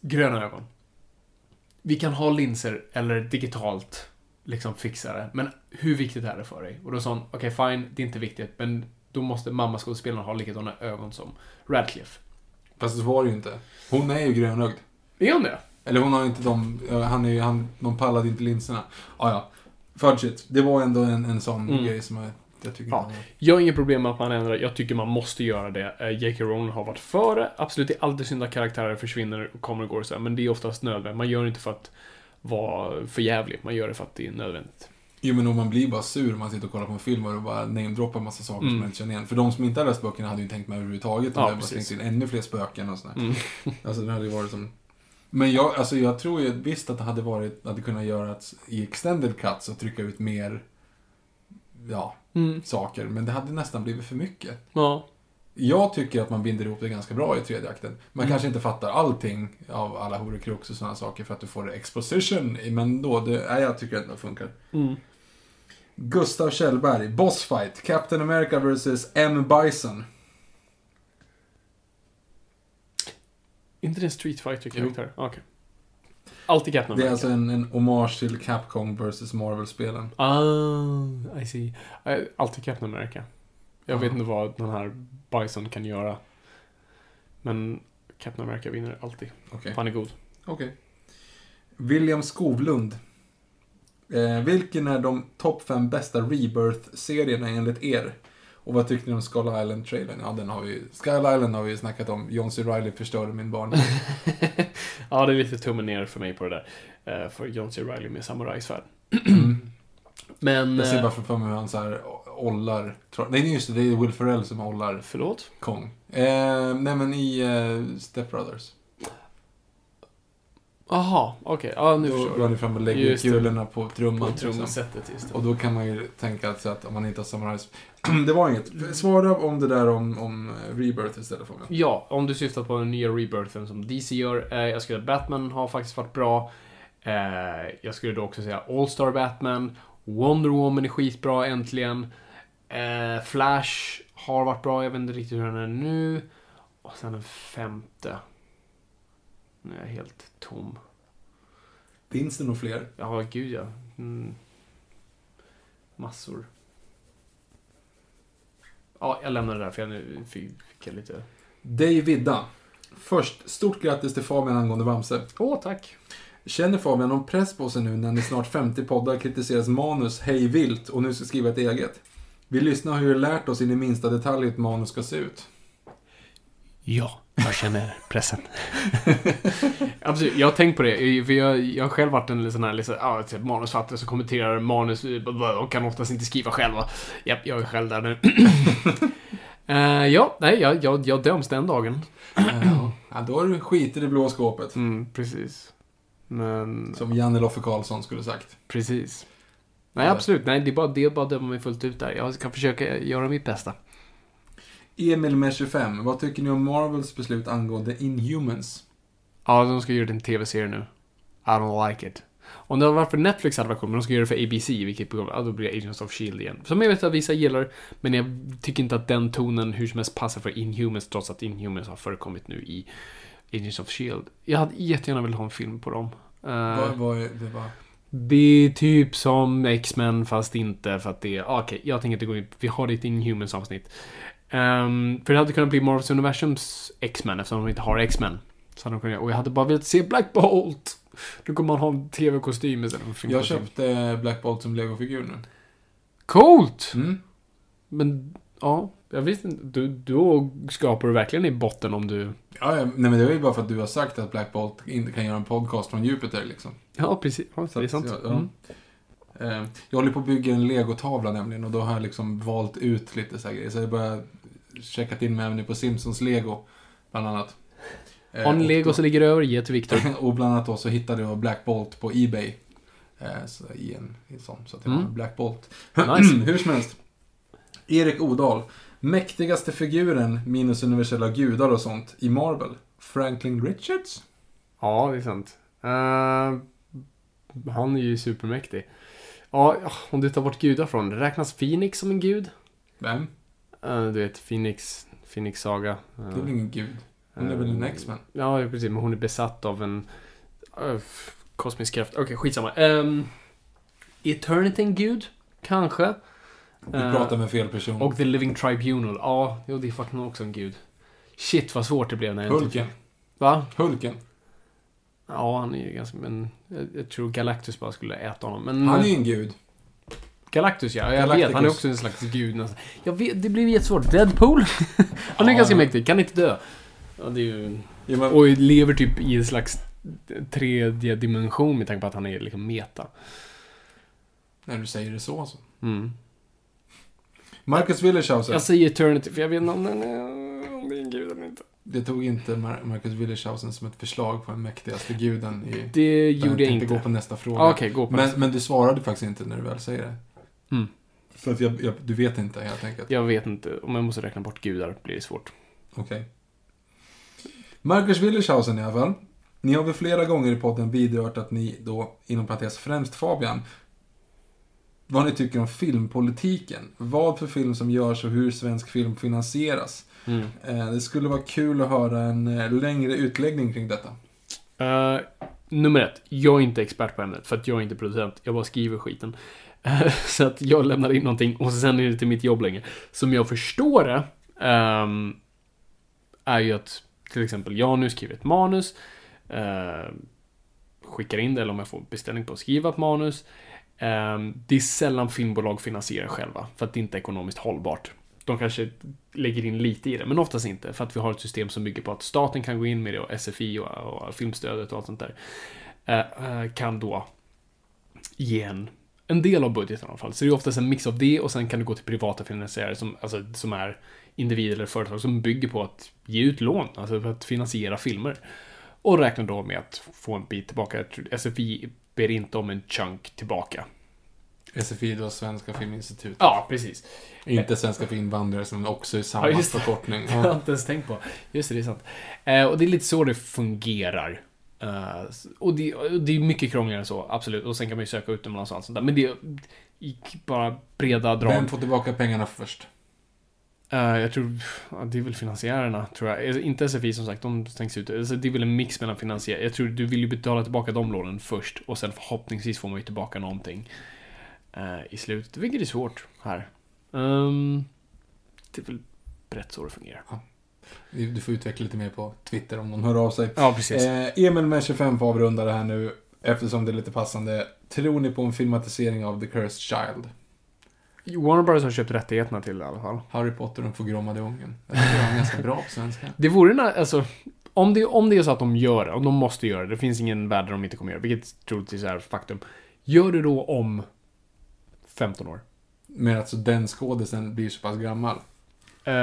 B: Gröna ögon. Vi kan ha linser eller digitalt liksom fixa det, men hur viktigt är det för dig? Och då sa hon, okej, fine, det är inte viktigt, men då måste mammaskådespelaren ha likadana ögon som Radcliffe.
A: Fast så var det ju inte. Hon är ju grönögd.
B: Är hon det?
A: Eller hon har inte de, han är ju, han, de pallade inte linserna. Ah, ja, Fudge it. Det var ändå en, en sån
B: Mm.
A: grej som tycker
B: Ja.
A: inte
B: Jag har inget problem med att man ändrar. Jag tycker man måste göra det. Eh, J.K. Rowling har varit före. Absolut, det är alltid synd att karaktärer försvinner och kommer och går och så här, Men det är oftast nödvändigt. Man gör det inte för att vara för jävlig. Man gör det för att det är nödvändigt.
A: Jo men om man blir bara sur om man sitter och kollar på en film och bara namedroppar massa saker som
B: Mm.
A: man inte känner igen. För de som inte har läst böckerna hade ju tänkt med överhuvudtaget.
B: Ja, precis.
A: slängt in ännu fler spöken och sådär.
B: Mm.
A: Alltså det hade ju varit som... Men jag, alltså jag tror ju visst att det hade varit, hade kunnat göra att i extended cuts och trycka ut mer, ja,
B: Mm.
A: saker. Men det hade nästan blivit för mycket.
B: Ja.
A: Jag tycker att man binder ihop det ganska bra i tredje akten. Man
B: Mm.
A: kanske inte fattar allting av alla horcrux och sådana saker för att du får exposition, men då, det, nej, jag tycker att det funkar.
B: Mm.
A: Gustav Kjellberg, Boss Fight, Captain America vs. M. Bison.
B: Inte det en Street Fighter-karaktär? Okej. Alltid Captain
A: Det är
B: America.
A: alltså en, en hommage till Capcom vs. Marvel-spelen.
B: Ah, I see. Eh, Alltid Captain America. Jag
A: Ja.
B: vet inte vad den här Bison kan göra. Men Captain America vinner alltid.
A: Okej.
B: Han är god.
A: Okej. William Skovlund. Eh, vilken är de topp fem bästa Rebirth-serierna enligt er? Och vad tyckte ni om Skull Island-trailern? Ja, den har vi Skull Island har vi ju snackat om. John C. Reilly förstörde min barn.
B: ja, det är lite tummen ner för mig på det där. Eh, för John C. Reilly med samurajsvärd. Men...
A: Jag ser
B: eh,
A: bara för mig hur han så här ollar... Nej, just det. Det är Will Ferrell som ollar
B: Förlåt?
A: Kong. Eh, nej, men i eh, Step Brothers.
B: Aha, okej. Ja, nu
A: Då
B: förstår jag.
A: han fram och lägger
B: Just
A: kulorna på
B: På
A: trumman. liksom.
B: trumsetet, just det.
A: Och då kan man ju tänka att, så att om man inte har samurajs... det var inget. Svara om det där om, om eh, Rebirth istället för mig.
B: Ja, om du syftar på den nya rebirthen som DC gör. Eh, jag skulle säga Batman har faktiskt varit bra. Eh, jag skulle då också säga All-Star Batman. Wonder Woman är skitbra äntligen. Eh, Flash har varit bra, jag vet inte riktigt hur den är nu. Och sen den femte. Nu är jag helt tom.
A: Finns det nog fler?
B: Ja, gud ja. Mm. Massor. Ja, jag lämnar det där för jag nu fick, jag lite...
A: Dave Vidda. Först, stort grattis till Fabian angående Bamse.
B: Åh, tack.
A: Känner Fabian någon press på sig nu när ni snart 50 poddar kritiseras manus hej vilt och nu ska skriva ett eget? Vi lyssnar hur vi lärt oss in i minsta detalj hur ett manus ska se ut.
B: Ja, jag känner pressen. Absolut, jag har tänkt på det. För jag, jag har själv varit en sån här liksom, ja, typ manusfattare som kommenterar manus och kan oftast inte skriva själva. Japp, jag är själv där nu. Eh, ja, nej, jag, jag, jag döms den dagen.
A: ja, då är du skiter i blå skåpet.
B: Mm, precis. Men,
A: Som Janne Loffe Karlsson skulle sagt.
B: precis. Nej, absolut. Nej, det är bara, det är bara att döma mig fullt ut där. Jag ska försöka göra mitt bästa.
A: Emil med 25. Vad tycker ni om Marvels beslut angående Inhumans?
B: Ja, de ska göra en tv-serie nu. I don't like it. Om det varit för Netflix hade varit coolt, men de ska göra det för ABC, vilket ja, då blir Agents of Shield igen. Som jag vet att vissa gillar, men jag tycker inte att den tonen hur som helst passar för Inhumans, trots att Inhumans har förekommit nu i Agents of Shield. Jag hade jättegärna velat ha en film på dem. Eh,
A: Vad, är det var?
B: det är typ som X-Men, fast inte för att det är... Okej, jag tänker inte gå in... Vi har ett Inhumans avsnitt. Ehm, för det hade kunnat bli Marvels Universums X-Men, eftersom de inte har X-Men. Så hade de kunnat, och jag hade bara velat se Black Bolt! Då kommer man ha en tv-kostym istället för
A: Jag köpte Black Bolt som legofigur nu.
B: Coolt!
A: Mm.
B: Men, ja. Jag visste inte. Du, då skapar du verkligen i botten om du...
A: Ja, ja, nej men det är ju bara för att du har sagt att Black Bolt inte kan göra en podcast från Jupiter liksom.
B: Ja, precis. Ja, det är sant.
A: Så, ja.
B: Mm.
A: Eh, Jag håller på att bygga en legotavla nämligen och då har jag liksom valt ut lite så här grejer. Så jag bara checkat in mig även på Simpsons lego, bland annat. Eh,
B: Har ni
A: och
B: lego så ligger det över, ge till Viktor.
A: och bland annat då så hittade jag Black Bolt på Ebay. Eh, så i en, i en sån, så att jag har
B: Mm.
A: Black Bolt.
B: Nice.
A: Hur som helst. Erik Odal. Mäktigaste figuren, minus universella gudar och sånt, i Marvel. Franklin Richards?
B: Ja, det är sant. Eh, han är ju supermäktig. Ja, om du tar bort gudar från det, räknas Phoenix som en gud?
A: Vem?
B: Eh, du vet, Phoenix, Phoenix saga. Eh,
A: Det är väl ingen gud? Hon är väl en X-Men?
B: Ja, precis, men hon är besatt av en uh, kosmisk kraft. Okej, skitsamma. Um, Eternity gud? Kanske.
A: Du
B: Eh,
A: pratar med fel person.
B: Och The Living Tribunal. Ja, jo, det är fucking också en gud. Shit vad svårt det blev när jag inte-
A: Hulken.
B: Va?
A: Hulken.
B: Ja, han är ju ganska... Men jag, jag tror Galactus bara skulle äta honom. Men,
A: Han är ju en gud.
B: Galactus ja, jag
A: Galacticus.
B: vet. Han är också en slags gud nästan. Jag vet, det blir jättesvårt. Deadpool? han är
A: Ja.
B: ganska mäktig, kan inte dö. Ja, det är ju...
A: Ja, men,
B: Och lever typ i en slags tredje dimension med tanke på att han är liksom meta.
A: när du säger det så så.
B: Mm.
A: Marcus Willershauser.
B: Jag säger Eternity för jag vet inte om den är, om det är en gud eller inte.
A: Det tog inte Mar- Marcus Willershausen som ett förslag på den mäktigaste guden i...
B: Det gjorde jag inte.
A: gå på nästa fråga.
B: Ah, gå på
A: men,
B: nästa.
A: men du svarade faktiskt inte när du väl säger det.
B: Mm.
A: För att jag, jag, du vet inte helt enkelt.
B: Jag vet inte, om jag måste räkna bort gudar blir det svårt.
A: Okej. Marcus Willershausen i alla fall. Ni har väl flera gånger i podden vidrört att ni då, inom parentes främst Fabian, vad ni tycker om filmpolitiken. Vad för film som görs och hur svensk film finansieras.
B: Mm.
A: Eh, det skulle vara kul att höra en eh, längre utläggning kring detta.
B: Uh, nummer ett, jag är inte expert på ämnet för att jag är inte producent, jag bara skriver skiten. Så att jag lämnar in någonting och sen är det inte mitt jobb längre. Som jag förstår det, um, är ju att till exempel jag nu skriver ett manus, Uh, skickar in det eller om jag får beställning på att skriva ett manus. Ehm, det är sällan filmbolag finansierar själva för att det inte är ekonomiskt hållbart. De kanske lägger in lite i det, men oftast inte. För att vi har ett system som bygger på att staten kan gå in med det och SFI och, och filmstödet och allt sånt där. Eh, eh, kan då ge en, en del av budgeten i alla fall. Så det är oftast en mix av det och sen kan du gå till privata finansiärer som, alltså, som är individer eller företag som bygger på att ge ut lån, alltså för att finansiera filmer. Och räknar då med att få en bit tillbaka. SFI ber inte om en chunk tillbaka.
A: SFI då, Svenska Filminstitutet.
B: Ja, precis.
A: Inte Svenska för invandrare som också är samma
B: Ja,
A: förkortning.
B: Det har jag
A: Ja.
B: inte ens tänkt på. Just det, det är sant. Eh, och det är lite så det fungerar. Eh, och, det, och det är mycket krångligare än så, absolut. Och sen kan man ju söka utomlands och allt sånt där. Men det är i bara breda drag.
A: Vem får tillbaka pengarna först?
B: Eh, jag tror, ja, det är väl finansiärerna, tror jag. Inte SFI som sagt, de stängs ut. Alltså, det är väl en mix mellan finansiärer. Jag tror du vill ju betala tillbaka de lånen först. Och sen förhoppningsvis får man ju tillbaka någonting eh, i slutet. Vilket är svårt här. Ehm, det är väl rätt så det fungerar.
A: Du får utveckla lite mer på Twitter om någon hör av sig.
B: Ja, precis.
A: Eh, Emil med 25 får avrunda det här nu eftersom det är lite passande. Tror ni på en filmatisering av The Cursed Child?
B: Warner Bros har köpt rättigheterna till det i alla fall.
A: Harry Potter och den förgrommade ungen. Jag tycker det var ganska bra på svenska.
B: Det vore alltså, om det, om det är så att de gör det, och de måste göra det, det finns ingen värld där de inte kommer göra det, vilket troligtvis är faktum. Gör det då om 15 år.
A: Men alltså den skådisen blir så pass gammal.
B: Eh,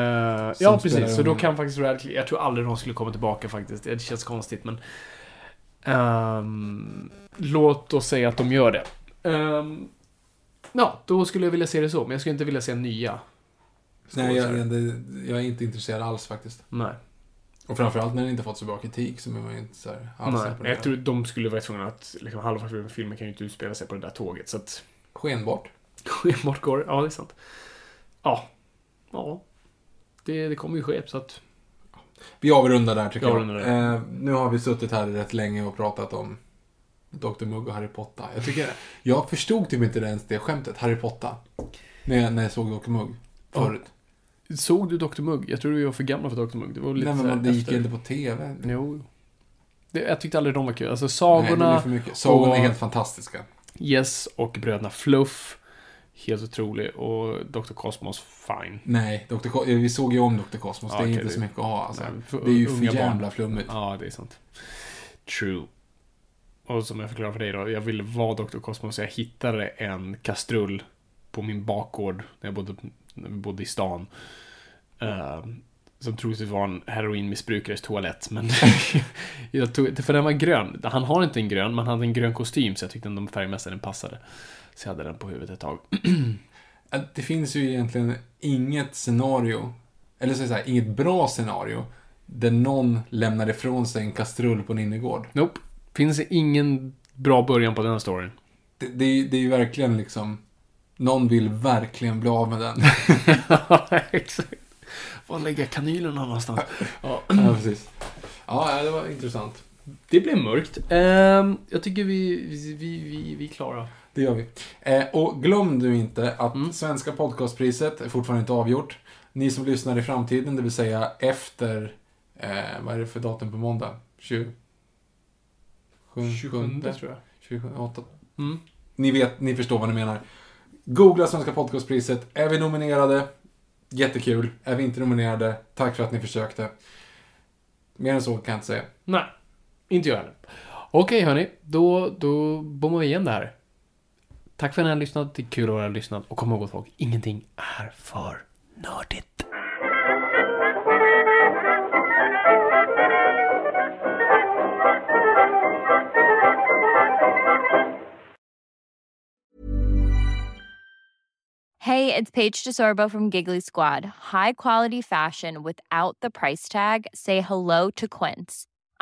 B: ja, precis. Så då kan faktiskt Radcliffe, jag tror aldrig de skulle komma tillbaka faktiskt. Det känns konstigt, men... ehm, låt oss säga att de gör det. Ehm, ja, då skulle jag vilja se det så, men jag skulle inte vilja se nya.
A: Nej, jag, jag är inte intresserad alls faktiskt.
B: Nej.
A: Och framförallt när den inte fått så bra kritik så är man ju inte så här alls
B: Nej.
A: på det.
B: Jag tror de skulle vara tvungna att, liksom, halva filmen kan ju inte utspela sig på det där tåget, så att...
A: Skenbart.
B: Skenbart går Ja, det är sant. Ja. Ja. Det, det kommer ju ske, så att...
A: Vi avrundar där tycker
B: Vi
A: jag.
B: avrundar där.
A: Eh, nu har vi suttit här rätt länge och pratat om Dr. Mugg och Harry Potter. Jag tycker, jag förstod typ inte ens det skämtet, Harry Potter. När jag, när jag såg Dr. Mugg förut.
B: Såg du Dr. Mugg? Jag tror du var för gammal för Dr. Mugg. Det var lite
A: Nej men man, det gick ju inte på TV.
B: Jo. Det, jag tyckte aldrig de var kul. Alltså
A: det
B: sagorna,
A: är för mycket. Sagorna är helt fantastiska.
B: Yes och bröderna Fluff. Helt otrolig. Och Dr. Cosmos, fine.
A: Nej, Dr. Ko- vi såg ju om Dr. Cosmos.
B: Ja,
A: det är
B: okej,
A: inte
B: det-
A: så mycket att ha alltså.
B: Nej, för
A: Det är ju
B: unga
A: för jävla flummigt.
B: Ja, det är sant. True. Och som jag förklarar för dig då, jag ville vara Dr. Cosmos. Jag hittade en kastrull på min bakgård när jag bodde, när vi bodde i stan. Uh, som troligtvis var en heroinmissbrukares toalett, men jag tog, för den var grön. Han har inte en grön, men han hade en grön kostym, så jag tyckte den färgmässigt den passade. Så jag hade den på huvudet ett tag.
A: Det finns ju egentligen inget scenario, eller så att säga, inget bra scenario, där någon lämnar ifrån sig en kastrull på en innergård.
B: Nope. Finns ingen bra början på den storyn.
A: Det, det, är- det är ju verkligen liksom, någon vill verkligen bli av med den.
B: Ja, exakt. Var lägger jag kanylerna någonstans? Ja.
A: ja, precis. Ja, det var intressant.
B: Det blev mörkt. Ehm, jag tycker vi, vi, vi, vi är klara.
A: Det gör vi. Eh, och glöm nu inte att
B: Mm.
A: Svenska podcastpriset är fortfarande inte avgjort. Ni som lyssnar i framtiden, det vill säga efter, eh, vad är det för datum på måndag? 20?
B: 27 tror jag.
A: 28.
B: Mm.
A: Ni vet, ni förstår vad ni menar. Googla Svenska podcastpriset. Är vi nominerade? Jättekul. Är vi inte nominerade? Tack för att ni försökte. Mer än så kan jag inte säga.
B: Nej, inte jag heller. Okej hörni, då, då bommar vi igen det här. Tack för att ni har lyssnat. Det är kul att ha lyssnat. Och kom ihåg folk, ingenting är för nördigt.
D: Hey, it's Paige DeSorbo from Giggly Squad. High quality fashion without the price tag. Say hello to Quince.